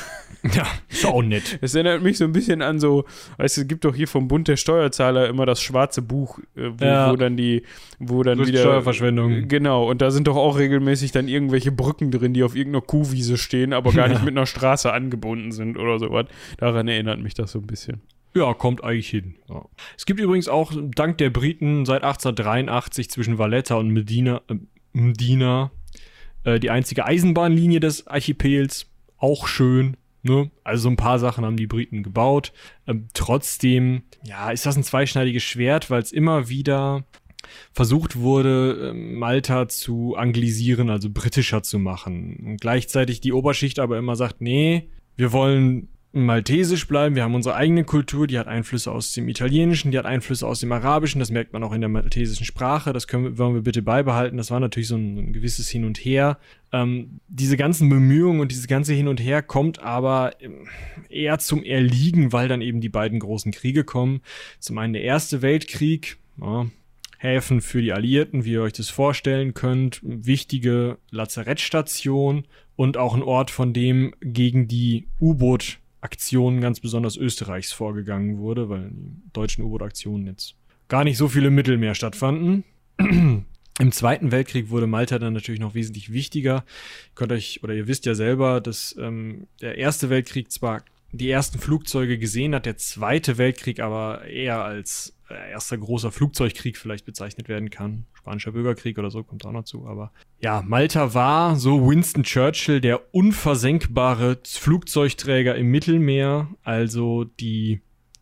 Ja, ist auch nett. Es erinnert mich so ein bisschen an so, weißt du, es gibt doch hier vom Bund der Steuerzahler immer das schwarze Buch, äh, wo, ja. wo dann die, wo dann wieder. Steuerverschwendung. Genau, und da sind doch auch regelmäßig dann irgendwelche Brücken drin, die auf irgendeiner Kuhwiese stehen, aber gar nicht mit einer Straße angebunden sind oder sowas. Daran erinnert mich das so ein bisschen. Ja, kommt eigentlich hin. Ja. Es gibt übrigens auch dank der Briten seit 1883 zwischen Valletta und Medina, äh, Medina äh, die einzige Eisenbahnlinie des Archipels. Auch schön. Ne? Also so ein paar Sachen haben die Briten gebaut. Ähm, trotzdem, ja, ist das ein zweischneidiges Schwert, weil es immer wieder versucht wurde, ähm, Malta zu anglisieren, also britischer zu machen. Und gleichzeitig die Oberschicht aber immer sagt, nee, wir wollen maltesisch bleiben, wir haben unsere eigene Kultur, die hat Einflüsse aus dem Italienischen, die hat Einflüsse aus dem Arabischen, das merkt man auch in der maltesischen Sprache, das können wollen wir bitte beibehalten. Das war natürlich so ein, ein gewisses Hin und Her. Ähm, diese ganzen Bemühungen und dieses ganze Hin und Her kommt aber ähm, eher zum Erliegen, weil dann eben die beiden großen Kriege kommen. Zum einen der Erste Weltkrieg, ja, Häfen für die Alliierten, wie ihr euch das vorstellen könnt, wichtige Lazarettstation und auch ein Ort, von dem gegen die U-Boot Aktionen ganz besonders Österreichs vorgegangen wurde, weil die deutschen U-Boot-Aktionen jetzt gar nicht so viele Mittel mehr stattfanden. Im Zweiten Weltkrieg wurde Malta dann natürlich noch wesentlich wichtiger. Ihr könnt euch, oder ihr wisst ja selber, dass ähm, der Erste Weltkrieg zwar die ersten Flugzeuge gesehen hat, der Zweite Weltkrieg aber eher als äh, erster großer Flugzeugkrieg vielleicht bezeichnet werden kann. Spanischer Bürgerkrieg oder so kommt auch noch zu. Aber ja, Malta war, so Winston Churchill, der unversenkbare Flugzeugträger im Mittelmeer, also die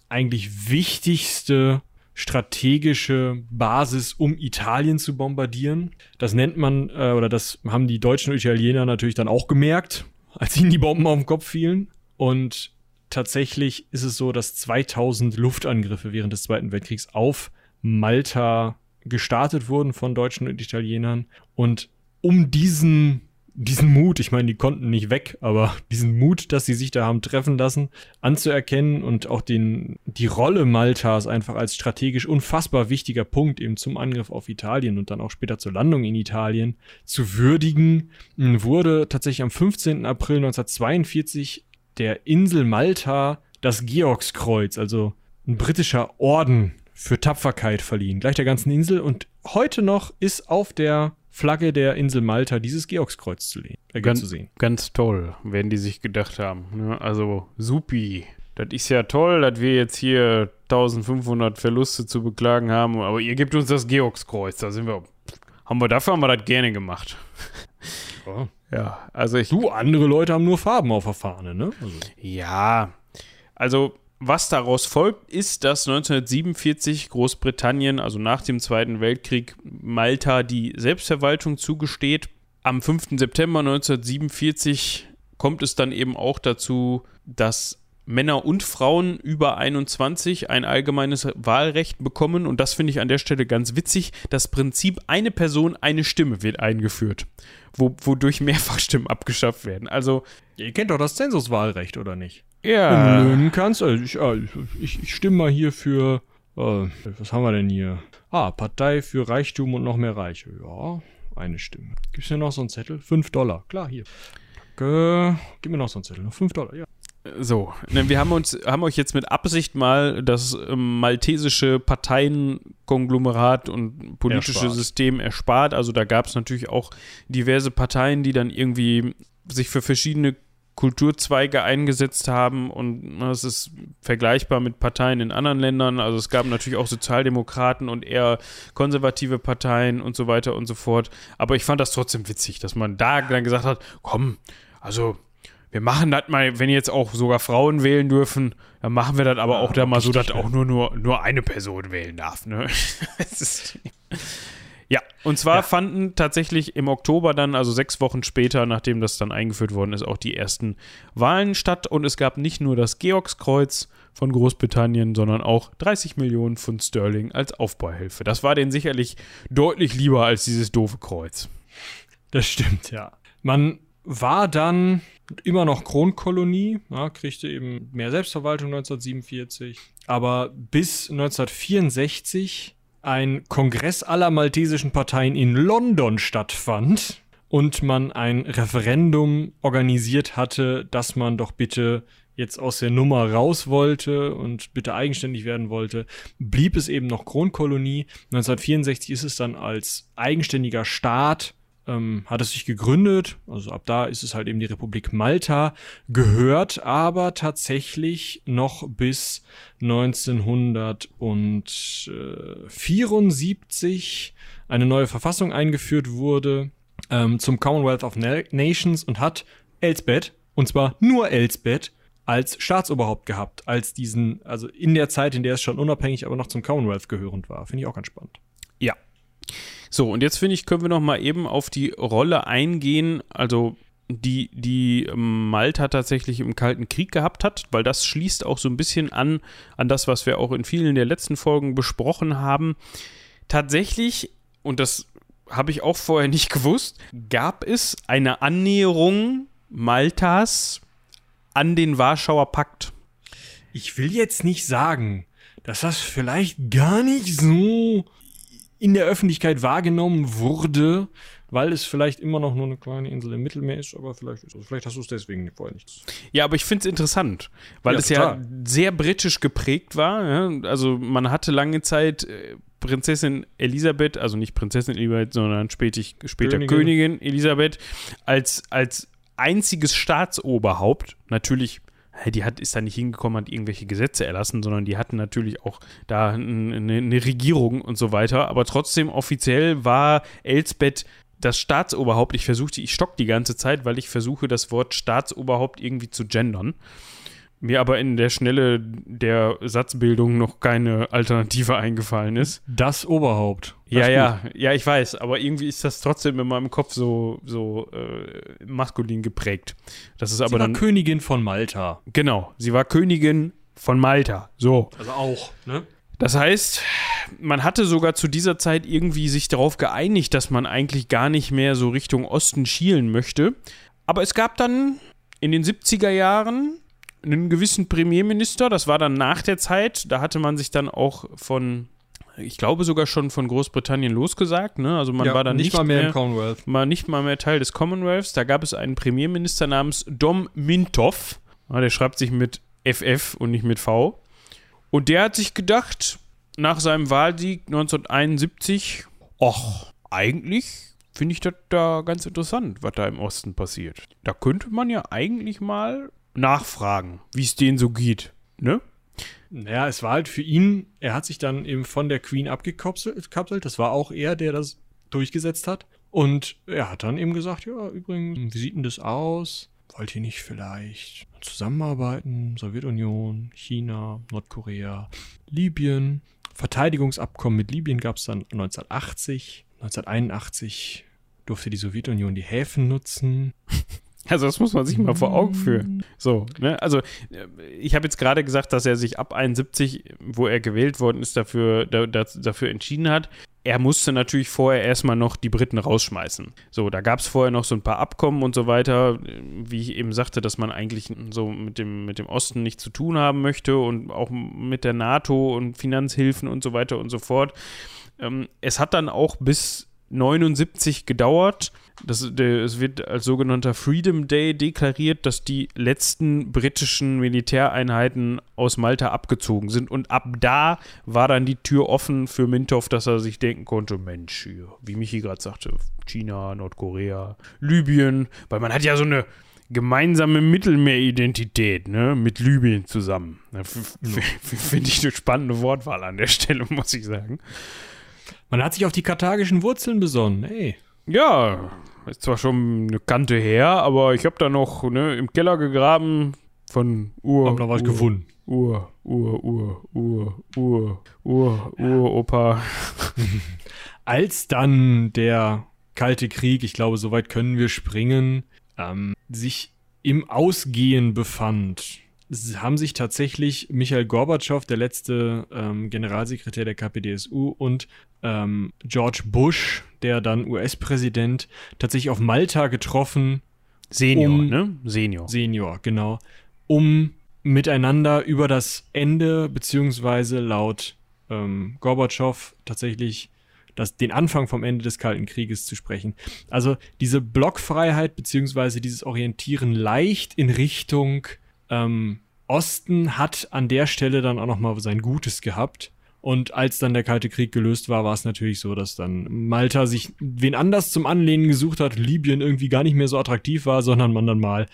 eigentlich wichtigste strategische Basis, um Italien zu bombardieren. Das nennt man, äh, oder das haben die Deutschen und Italiener natürlich dann auch gemerkt, als ihnen die Bomben auf den Kopf fielen. Und tatsächlich ist es so, dass 2000 Luftangriffe während des Zweiten Weltkriegs auf Malta gestartet wurden von Deutschen und Italienern. Und um diesen, diesen Mut, ich meine, die konnten nicht weg, aber diesen Mut, dass sie sich da haben treffen lassen, anzuerkennen und auch den, die Rolle Maltas einfach als strategisch unfassbar wichtiger Punkt eben zum Angriff auf Italien und dann auch später zur Landung in Italien zu würdigen, wurde tatsächlich am 15. April 1942 der Insel Malta das Georgskreuz, also ein britischer Orden für Tapferkeit verliehen, gleich der ganzen Insel. Und heute noch ist auf der Flagge der Insel Malta dieses Georgskreuz zu, äh, ganz, zu sehen. Ganz toll, werden die sich gedacht haben. Ne? Also supi. Das ist ja toll, dass wir jetzt hier 1500 Verluste zu beklagen haben, aber ihr gebt uns das Georgskreuz. Da sind wir, haben wir dafür haben wir das gerne gemacht. Oh. Ja, also ich. Du, andere Leute haben nur Farben auf der Fahne, ne? Also. Ja, also was daraus folgt, ist, dass 1947 Großbritannien, also nach dem Zweiten Weltkrieg, Malta die Selbstverwaltung zugesteht. Am 5. September 1947 kommt es dann eben auch dazu, dass Männer und Frauen über 21 ein allgemeines Wahlrecht bekommen. Und das finde ich an der Stelle ganz witzig. Das Prinzip eine Person, eine Stimme wird eingeführt, wo, wodurch Mehrfachstimmen abgeschafft werden. Also. Ihr kennt doch das Zensuswahlrecht, oder nicht? Ja. Wenn du löhnen kannst. Also ich, ich, ich stimme mal hier für. Äh, was haben wir denn hier? Ah, Partei für Reichtum und noch mehr Reiche. Ja, eine Stimme. Gibt's hier noch so einen Zettel? 5 Dollar. Klar, hier. Danke. Gib mir noch so einen Zettel. 5 Dollar, ja. So, ne, wir haben uns, haben euch jetzt mit Absicht mal das ähm, maltesische Parteienkonglomerat und politische erspart. System erspart. Also da gab es natürlich auch diverse Parteien, die dann irgendwie sich für verschiedene Kulturzweige eingesetzt haben und das ist vergleichbar mit Parteien in anderen Ländern. Also es gab natürlich auch Sozialdemokraten und eher konservative Parteien und so weiter und so fort. Aber ich fand das trotzdem witzig, dass man da dann gesagt hat, komm, also wir machen das mal, wenn jetzt auch sogar Frauen wählen dürfen, dann machen wir das aber auch da mal so, dass auch nur, nur, nur eine Person wählen darf. Ne? ja, und zwar ja. fanden tatsächlich im Oktober dann, also sechs Wochen später, nachdem das dann eingeführt worden ist, auch die ersten Wahlen statt. Und es gab nicht nur das Georgskreuz von Großbritannien, sondern auch 30 Millionen Pfund Sterling als Aufbauhilfe. Das war denen sicherlich deutlich lieber als dieses doofe Kreuz. Das stimmt, ja. Man war dann immer noch Kronkolonie, ja, kriegte eben mehr Selbstverwaltung 1947, aber bis 1964 ein Kongress aller maltesischen Parteien in London stattfand und man ein Referendum organisiert hatte, dass man doch bitte jetzt aus der Nummer raus wollte und bitte eigenständig werden wollte, blieb es eben noch Kronkolonie. 1964 ist es dann als eigenständiger Staat ähm, hat es sich gegründet. Also ab da ist es halt eben die Republik Malta, gehört aber tatsächlich noch bis 1974 eine neue Verfassung eingeführt wurde ähm, zum Commonwealth of Nations und hat Elsbeth, und zwar nur Elsbeth, als Staatsoberhaupt gehabt, als diesen, also in der Zeit, in der es schon unabhängig, aber noch zum Commonwealth gehörend war. Finde ich auch ganz spannend. So, und jetzt finde ich, können wir noch mal eben auf die Rolle eingehen. Also die, die Malta tatsächlich im Kalten Krieg gehabt hat, weil das schließt auch so ein bisschen an, an das, was wir auch in vielen der letzten Folgen besprochen haben. Tatsächlich, und das habe ich auch vorher nicht gewusst, gab es eine Annäherung Maltas an den Warschauer Pakt. Ich will jetzt nicht sagen, dass das vielleicht gar nicht so in der Öffentlichkeit wahrgenommen wurde, weil es vielleicht immer noch nur eine kleine Insel im Mittelmeer ist, aber vielleicht, ist es, vielleicht hast du es deswegen vorher nicht. Ja, aber ich finde es interessant, weil ja, es total. ja sehr britisch geprägt war. Ja? Also man hatte lange Zeit äh, Prinzessin Elisabeth, also nicht Prinzessin Elisabeth, sondern spätig, später Königin. Königin Elisabeth, als, als einziges Staatsoberhaupt, natürlich die hat, ist da nicht hingekommen, hat irgendwelche Gesetze erlassen, sondern die hatten natürlich auch da eine, eine Regierung und so weiter. Aber trotzdem offiziell war Elsbeth das Staatsoberhaupt. Ich versuchte, ich stock die ganze Zeit, weil ich versuche, das Wort Staatsoberhaupt irgendwie zu gendern mir aber in der Schnelle der Satzbildung noch keine Alternative eingefallen ist. Das Oberhaupt. Das ja, ja, ja, ich weiß, aber irgendwie ist das trotzdem in meinem Kopf so, so äh, maskulin geprägt. Das ist aber sie war Königin von Malta. Genau, sie war Königin von Malta. So. Also auch, ne? Das heißt, man hatte sogar zu dieser Zeit irgendwie sich darauf geeinigt, dass man eigentlich gar nicht mehr so Richtung Osten schielen möchte. Aber es gab dann in den 70er Jahren einen gewissen Premierminister, das war dann nach der Zeit, da hatte man sich dann auch von ich glaube sogar schon von Großbritannien losgesagt, ne? Also man ja, war dann nicht, nicht mal mehr, mehr, im Commonwealth. Mal nicht mal mehr Teil des Commonwealths. Da gab es einen Premierminister namens Dom Mintoff. Ja, der schreibt sich mit FF und nicht mit V. Und der hat sich gedacht, nach seinem Wahlsieg 1971, ach, eigentlich finde ich das da ganz interessant, was da im Osten passiert. Da könnte man ja eigentlich mal nachfragen, wie es denen so geht. Ne? Naja, es war halt für ihn, er hat sich dann eben von der Queen abgekapselt. Das war auch er, der das durchgesetzt hat. Und er hat dann eben gesagt, ja, übrigens, wie sieht denn das aus? Wollt ihr nicht vielleicht zusammenarbeiten? Sowjetunion, China, Nordkorea, Libyen. Verteidigungsabkommen mit Libyen gab es dann 1980. 1981 durfte die Sowjetunion die Häfen nutzen. Also das muss man sich mal vor Augen führen. So, ne? Also ich habe jetzt gerade gesagt, dass er sich ab 71, wo er gewählt worden ist, dafür, da, dafür entschieden hat. Er musste natürlich vorher erstmal noch die Briten rausschmeißen. So, da gab es vorher noch so ein paar Abkommen und so weiter, wie ich eben sagte, dass man eigentlich so mit dem, mit dem Osten nichts zu tun haben möchte und auch mit der NATO und Finanzhilfen und so weiter und so fort. Ähm, es hat dann auch bis 79 gedauert. Das, der, es wird als sogenannter Freedom Day deklariert, dass die letzten britischen Militäreinheiten aus Malta abgezogen sind. Und ab da war dann die Tür offen für Mintoff, dass er sich denken konnte: Mensch, wie Michi gerade sagte, China, Nordkorea, Libyen, weil man hat ja so eine gemeinsame Mittelmeeridentität, ne, mit Libyen zusammen. Finde ich eine spannende Wortwahl an der Stelle, muss ich sagen. Man hat sich auf die karthagischen Wurzeln besonnen, ey. Ja, ist zwar schon eine Kante her, aber ich habe da noch ne, im Keller gegraben von Ur. Hab da was Ur, gefunden. Ur, Ur, Ur, Ur, Ur, Ur, Ur, Opa. Als dann der Kalte Krieg, ich glaube, soweit können wir springen, ähm, sich im Ausgehen befand, haben sich tatsächlich Michael Gorbatschow, der letzte ähm, Generalsekretär der KPDSU, und ähm, George Bush, der dann US-Präsident, tatsächlich auf Malta getroffen. Senior, um, ne? Senior. Senior, genau. Um miteinander über das Ende, beziehungsweise laut ähm, Gorbatschow tatsächlich das, den Anfang vom Ende des Kalten Krieges zu sprechen. Also diese Blockfreiheit, beziehungsweise dieses Orientieren leicht in Richtung ähm, Osten hat an der Stelle dann auch nochmal sein Gutes gehabt. Und als dann der Kalte Krieg gelöst war, war es natürlich so, dass dann Malta sich wen anders zum Anlehnen gesucht hat, Libyen irgendwie gar nicht mehr so attraktiv war, sondern man dann mal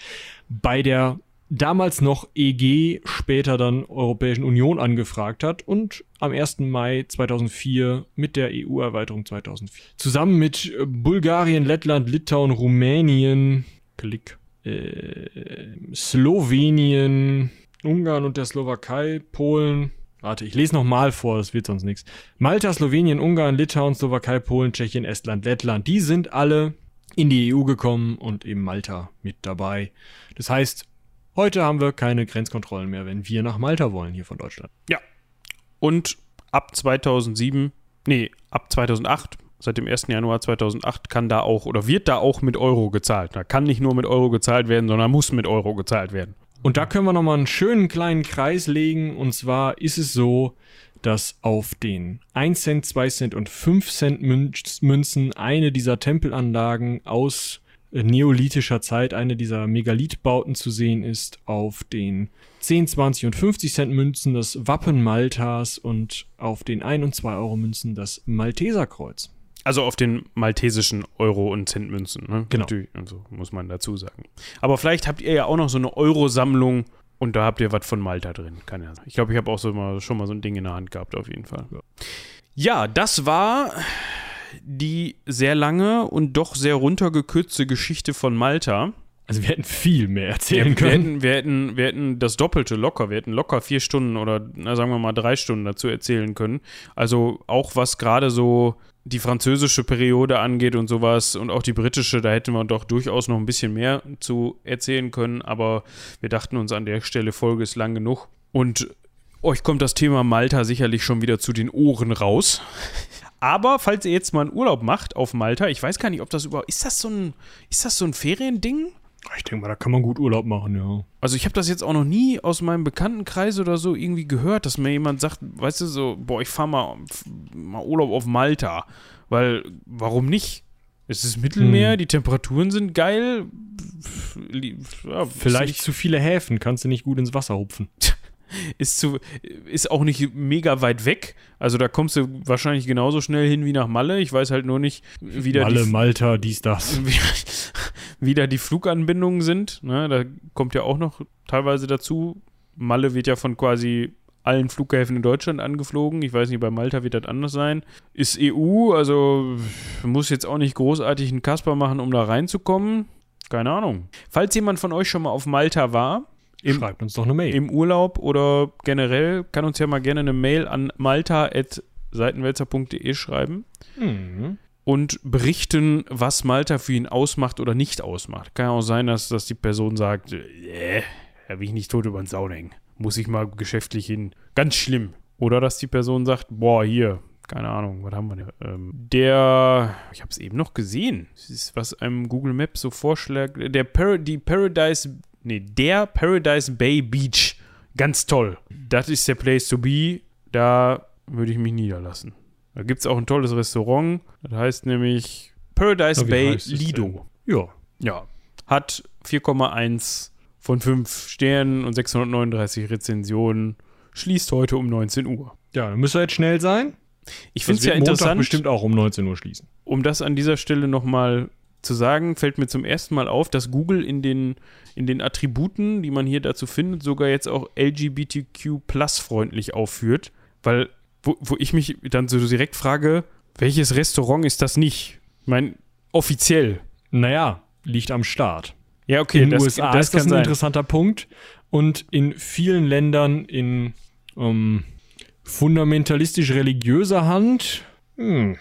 bei der damals noch EG, später dann Europäischen Union angefragt hat und am 1. Mai 2004 mit der EU-Erweiterung 2004 zusammen mit Bulgarien, Lettland, Litauen, Rumänien, Klick, äh, Slowenien, Ungarn und der Slowakei, Polen. Warte, ich lese nochmal vor, das wird sonst nichts. Malta, Slowenien, Ungarn, Litauen, Slowakei, Polen, Tschechien, Estland, Lettland. Die sind alle in die EU gekommen und eben Malta mit dabei. Das heißt, heute haben wir keine Grenzkontrollen mehr, wenn wir nach Malta wollen hier von Deutschland. Ja. Und ab 2007, nee, ab 2008, seit dem 1. Januar 2008 kann da auch oder wird da auch mit Euro gezahlt. Da kann nicht nur mit Euro gezahlt werden, sondern muss mit Euro gezahlt werden. Und da können wir nochmal einen schönen kleinen Kreis legen. Und zwar ist es so, dass auf den 1 Cent, 2 Cent und 5 Cent Münzen eine dieser Tempelanlagen aus äh, neolithischer Zeit, eine dieser Megalithbauten zu sehen ist. Auf den 10, 20 und 50 Cent Münzen das Wappen Maltas und auf den 1 und 2 Euro Münzen das Malteserkreuz. Also auf den maltesischen Euro- und Centmünzen, ne? Genau. Natürlich, also muss man dazu sagen. Aber vielleicht habt ihr ja auch noch so eine Euro-Sammlung und da habt ihr was von Malta drin. Kann ja sein. Ich glaube, ich habe auch so mal, schon mal so ein Ding in der Hand gehabt, auf jeden Fall. Ja. ja, das war die sehr lange und doch sehr runtergekürzte Geschichte von Malta. Also wir hätten viel mehr erzählen ja, können. Wir hätten, wir, hätten, wir hätten das Doppelte locker. Wir hätten locker vier Stunden oder na, sagen wir mal drei Stunden dazu erzählen können. Also auch was gerade so die französische Periode angeht und sowas und auch die britische, da hätten wir doch durchaus noch ein bisschen mehr zu erzählen können, aber wir dachten uns an der Stelle, Folge ist lang genug. Und euch kommt das Thema Malta sicherlich schon wieder zu den Ohren raus. Aber falls ihr jetzt mal einen Urlaub macht auf Malta, ich weiß gar nicht, ob das überhaupt. Ist das so ein, ist das so ein Feriending? Ich denke mal, da kann man gut Urlaub machen, ja. Also ich habe das jetzt auch noch nie aus meinem Bekanntenkreis oder so irgendwie gehört, dass mir jemand sagt, weißt du, so, boah, ich fahre mal, mal Urlaub auf Malta. Weil, warum nicht? Es ist Mittelmeer, hm. die Temperaturen sind geil. Ja, Vielleicht zu viele Häfen, kannst du nicht gut ins Wasser hupfen. ist, zu, ist auch nicht mega weit weg. Also da kommst du wahrscheinlich genauso schnell hin wie nach Malle. Ich weiß halt nur nicht, wie da Malle, die, Malta, dies, das. Wie, wie da die Fluganbindungen sind. Ne? Da kommt ja auch noch teilweise dazu. Malle wird ja von quasi allen Flughäfen in Deutschland angeflogen. Ich weiß nicht, bei Malta wird das anders sein. Ist EU, also muss jetzt auch nicht großartig einen Kasper machen, um da reinzukommen. Keine Ahnung. Falls jemand von euch schon mal auf Malta war, im, Schreibt uns doch eine Mail. Im Urlaub oder generell kann uns ja mal gerne eine Mail an malta.seitenwälzer.de schreiben. Mhm. Und berichten, was Malta für ihn ausmacht oder nicht ausmacht. Kann ja auch sein, dass, dass die Person sagt, äh, da will ich nicht tot über den Zaun hängen. Muss ich mal geschäftlich hin. Ganz schlimm. Oder dass die Person sagt, boah, hier, keine Ahnung, was haben wir denn? Ähm, der, ich habe es eben noch gesehen, das ist, was einem Google Maps so vorschlägt, der Par die Paradise nee, der Paradise Bay Beach. Ganz toll. Das ist der Place to be. Da würde ich mich niederlassen. Da gibt es auch ein tolles Restaurant. Das heißt nämlich Paradise ja, Bay Lido. Ja. Ja. Hat 4,1 von 5 Sternen und 639 Rezensionen. Schließt heute um 19 Uhr. Ja, dann müsst ihr jetzt schnell sein. Ich finde es ja interessant. Montag bestimmt auch um 19 Uhr schließen. Um das an dieser Stelle nochmal zu sagen, fällt mir zum ersten Mal auf, dass Google in den, in den Attributen, die man hier dazu findet, sogar jetzt auch LGBTQ freundlich aufführt. Weil, wo, wo ich mich dann so direkt frage, welches Restaurant ist das nicht? Ich meine, offiziell. Naja, liegt am Start. Ja, okay. In den USA das ist das ein sein. interessanter Punkt. Und in vielen Ländern in ähm, fundamentalistisch religiöser Hand, hm,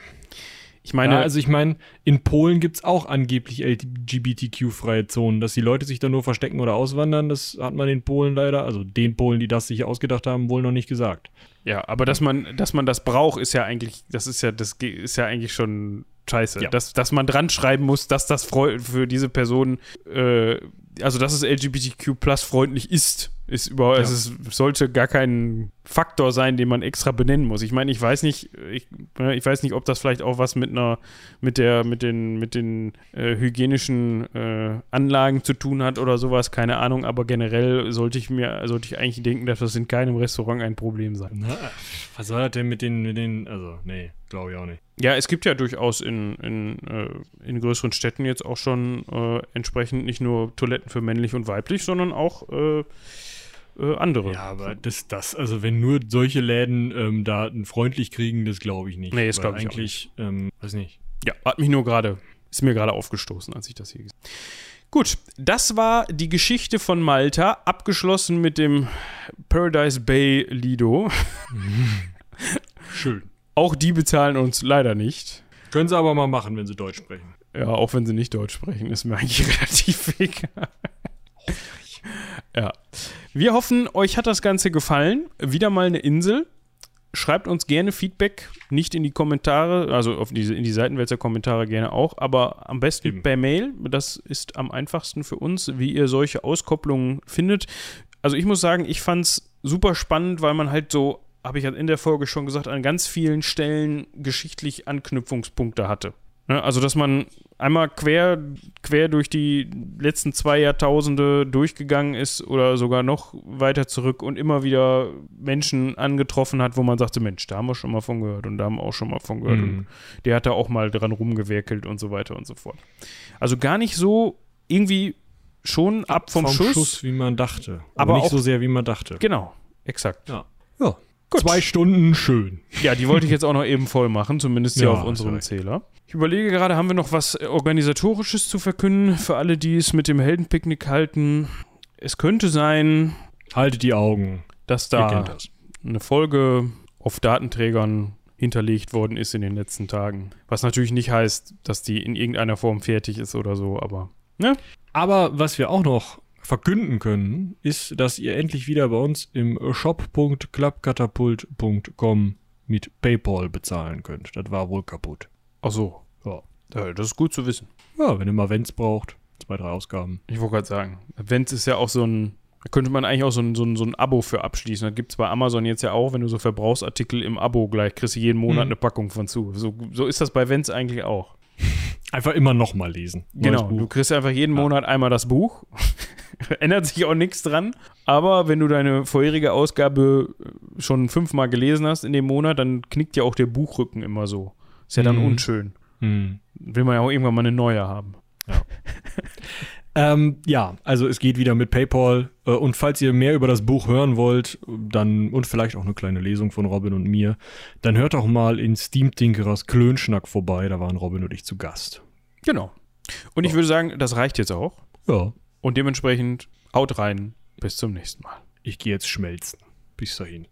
ich meine, ja, also ich meine, in Polen gibt es auch angeblich LGBTQ-freie Zonen. Dass die Leute sich da nur verstecken oder auswandern, das hat man in Polen leider, also den Polen, die das sich ausgedacht haben, wohl noch nicht gesagt. Ja, aber dass man, dass man das braucht, ist ja eigentlich, das ist ja, das ist ja eigentlich schon scheiße. Ja. Dass, dass man dran schreiben muss, dass das für diese Person, äh, also dass es LGBTQ plus freundlich ist ist über, ja. es sollte gar kein Faktor sein, den man extra benennen muss. Ich meine, ich weiß nicht, ich, ne, ich, weiß nicht, ob das vielleicht auch was mit einer, mit der, mit den, mit den äh, hygienischen äh, Anlagen zu tun hat oder sowas, keine Ahnung, aber generell sollte ich mir, sollte ich eigentlich denken, dass das in keinem Restaurant ein Problem sein. Na, was soll das denn mit den, mit den, also, nee, glaube ich auch nicht. Ja, es gibt ja durchaus in, in, äh, in größeren Städten jetzt auch schon äh, entsprechend nicht nur Toiletten für männlich und weiblich, sondern auch äh, andere. Ja, aber das, das, also wenn nur solche Läden ähm, Daten freundlich kriegen, das glaube ich nicht. Nee, das glaube ich eigentlich, ähm, weiß nicht. Ja, hat mich nur gerade, ist mir gerade aufgestoßen, als ich das hier gesehen habe. Gut, das war die Geschichte von Malta, abgeschlossen mit dem Paradise Bay Lido. Schön. Auch die bezahlen uns leider nicht. Können sie aber mal machen, wenn sie Deutsch sprechen. Ja, auch wenn sie nicht Deutsch sprechen, ist mir eigentlich relativ egal. Ja. Wir hoffen, euch hat das Ganze gefallen. Wieder mal eine Insel. Schreibt uns gerne Feedback, nicht in die Kommentare, also auf diese, in die Seitenwälzer-Kommentare gerne auch, aber am besten Eben. per Mail. Das ist am einfachsten für uns, wie ihr solche Auskopplungen findet. Also ich muss sagen, ich fand es super spannend, weil man halt so, habe ich ja in der Folge schon gesagt, an ganz vielen Stellen geschichtlich Anknüpfungspunkte hatte. Ne? Also dass man einmal quer, quer durch die letzten zwei Jahrtausende durchgegangen ist oder sogar noch weiter zurück und immer wieder Menschen angetroffen hat, wo man sagte, Mensch, da haben wir schon mal von gehört und da haben wir auch schon mal von gehört. Und Mhm. der hat da auch mal dran rumgewerkelt und so weiter und so fort. Also gar nicht so irgendwie schon ab vom, Schuss. wie man dachte. Aber Aber nicht auch- so sehr, wie man dachte. Genau, exakt. Ja. ja. Zwei Stunden schön. Ja, die wollte ich jetzt auch noch eben voll machen, zumindest hier Ja, auf unserem du Zähler. Ich überlege gerade, haben wir noch was Organisatorisches zu verkünden für alle, die es mit dem Heldenpicknick halten? Es könnte sein, Haltet die Augen. dass da das. eine Folge auf Datenträgern hinterlegt worden ist in den letzten Tagen. Was natürlich nicht heißt, dass die in irgendeiner Form fertig ist oder so, aber Aber was wir auch noch verkünden können, ist, dass ihr endlich wieder bei uns im shop.klappkatapult.com mit PayPal bezahlen könnt. Das war wohl kaputt. ach so. Ja. Ja, das ist gut zu wissen. Ja, wenn ihr mal Vents braucht, zwei, drei Ausgaben. Ich wollte gerade sagen, Events ist ja auch so ein, da könnte man eigentlich auch so ein, so ein, so ein Abo für abschließen. Das gibt es bei Amazon jetzt ja auch, wenn du so Verbrauchsartikel im Abo gleich kriegst du jeden Monat Mhm. eine Packung von zu. So, so ist das bei Events eigentlich auch. Einfach immer nochmal lesen. Genau, du kriegst einfach jeden Ja. Monat einmal das Buch. Ändert sich auch nichts dran. Aber wenn du deine vorherige Ausgabe äh, schon fünfmal gelesen hast in dem Monat, dann knickt ja auch der Buchrücken immer so. Ist ja dann Mhm. unschön. Hm. Will man ja auch irgendwann mal eine neue haben. Ähm, ja, also es geht wieder mit PayPal. Äh, und falls ihr mehr über das Buch hören wollt, dann und vielleicht auch eine kleine Lesung von Robin und mir, dann hört doch mal in Steam Tinkerers Klönschnack vorbei. Da waren Robin und ich zu Gast. Genau. Und ich würde sagen, das reicht jetzt auch. Ja, Und dementsprechend haut rein. Bis zum nächsten Mal. ich gehe jetzt schmelzen. Bis dahin.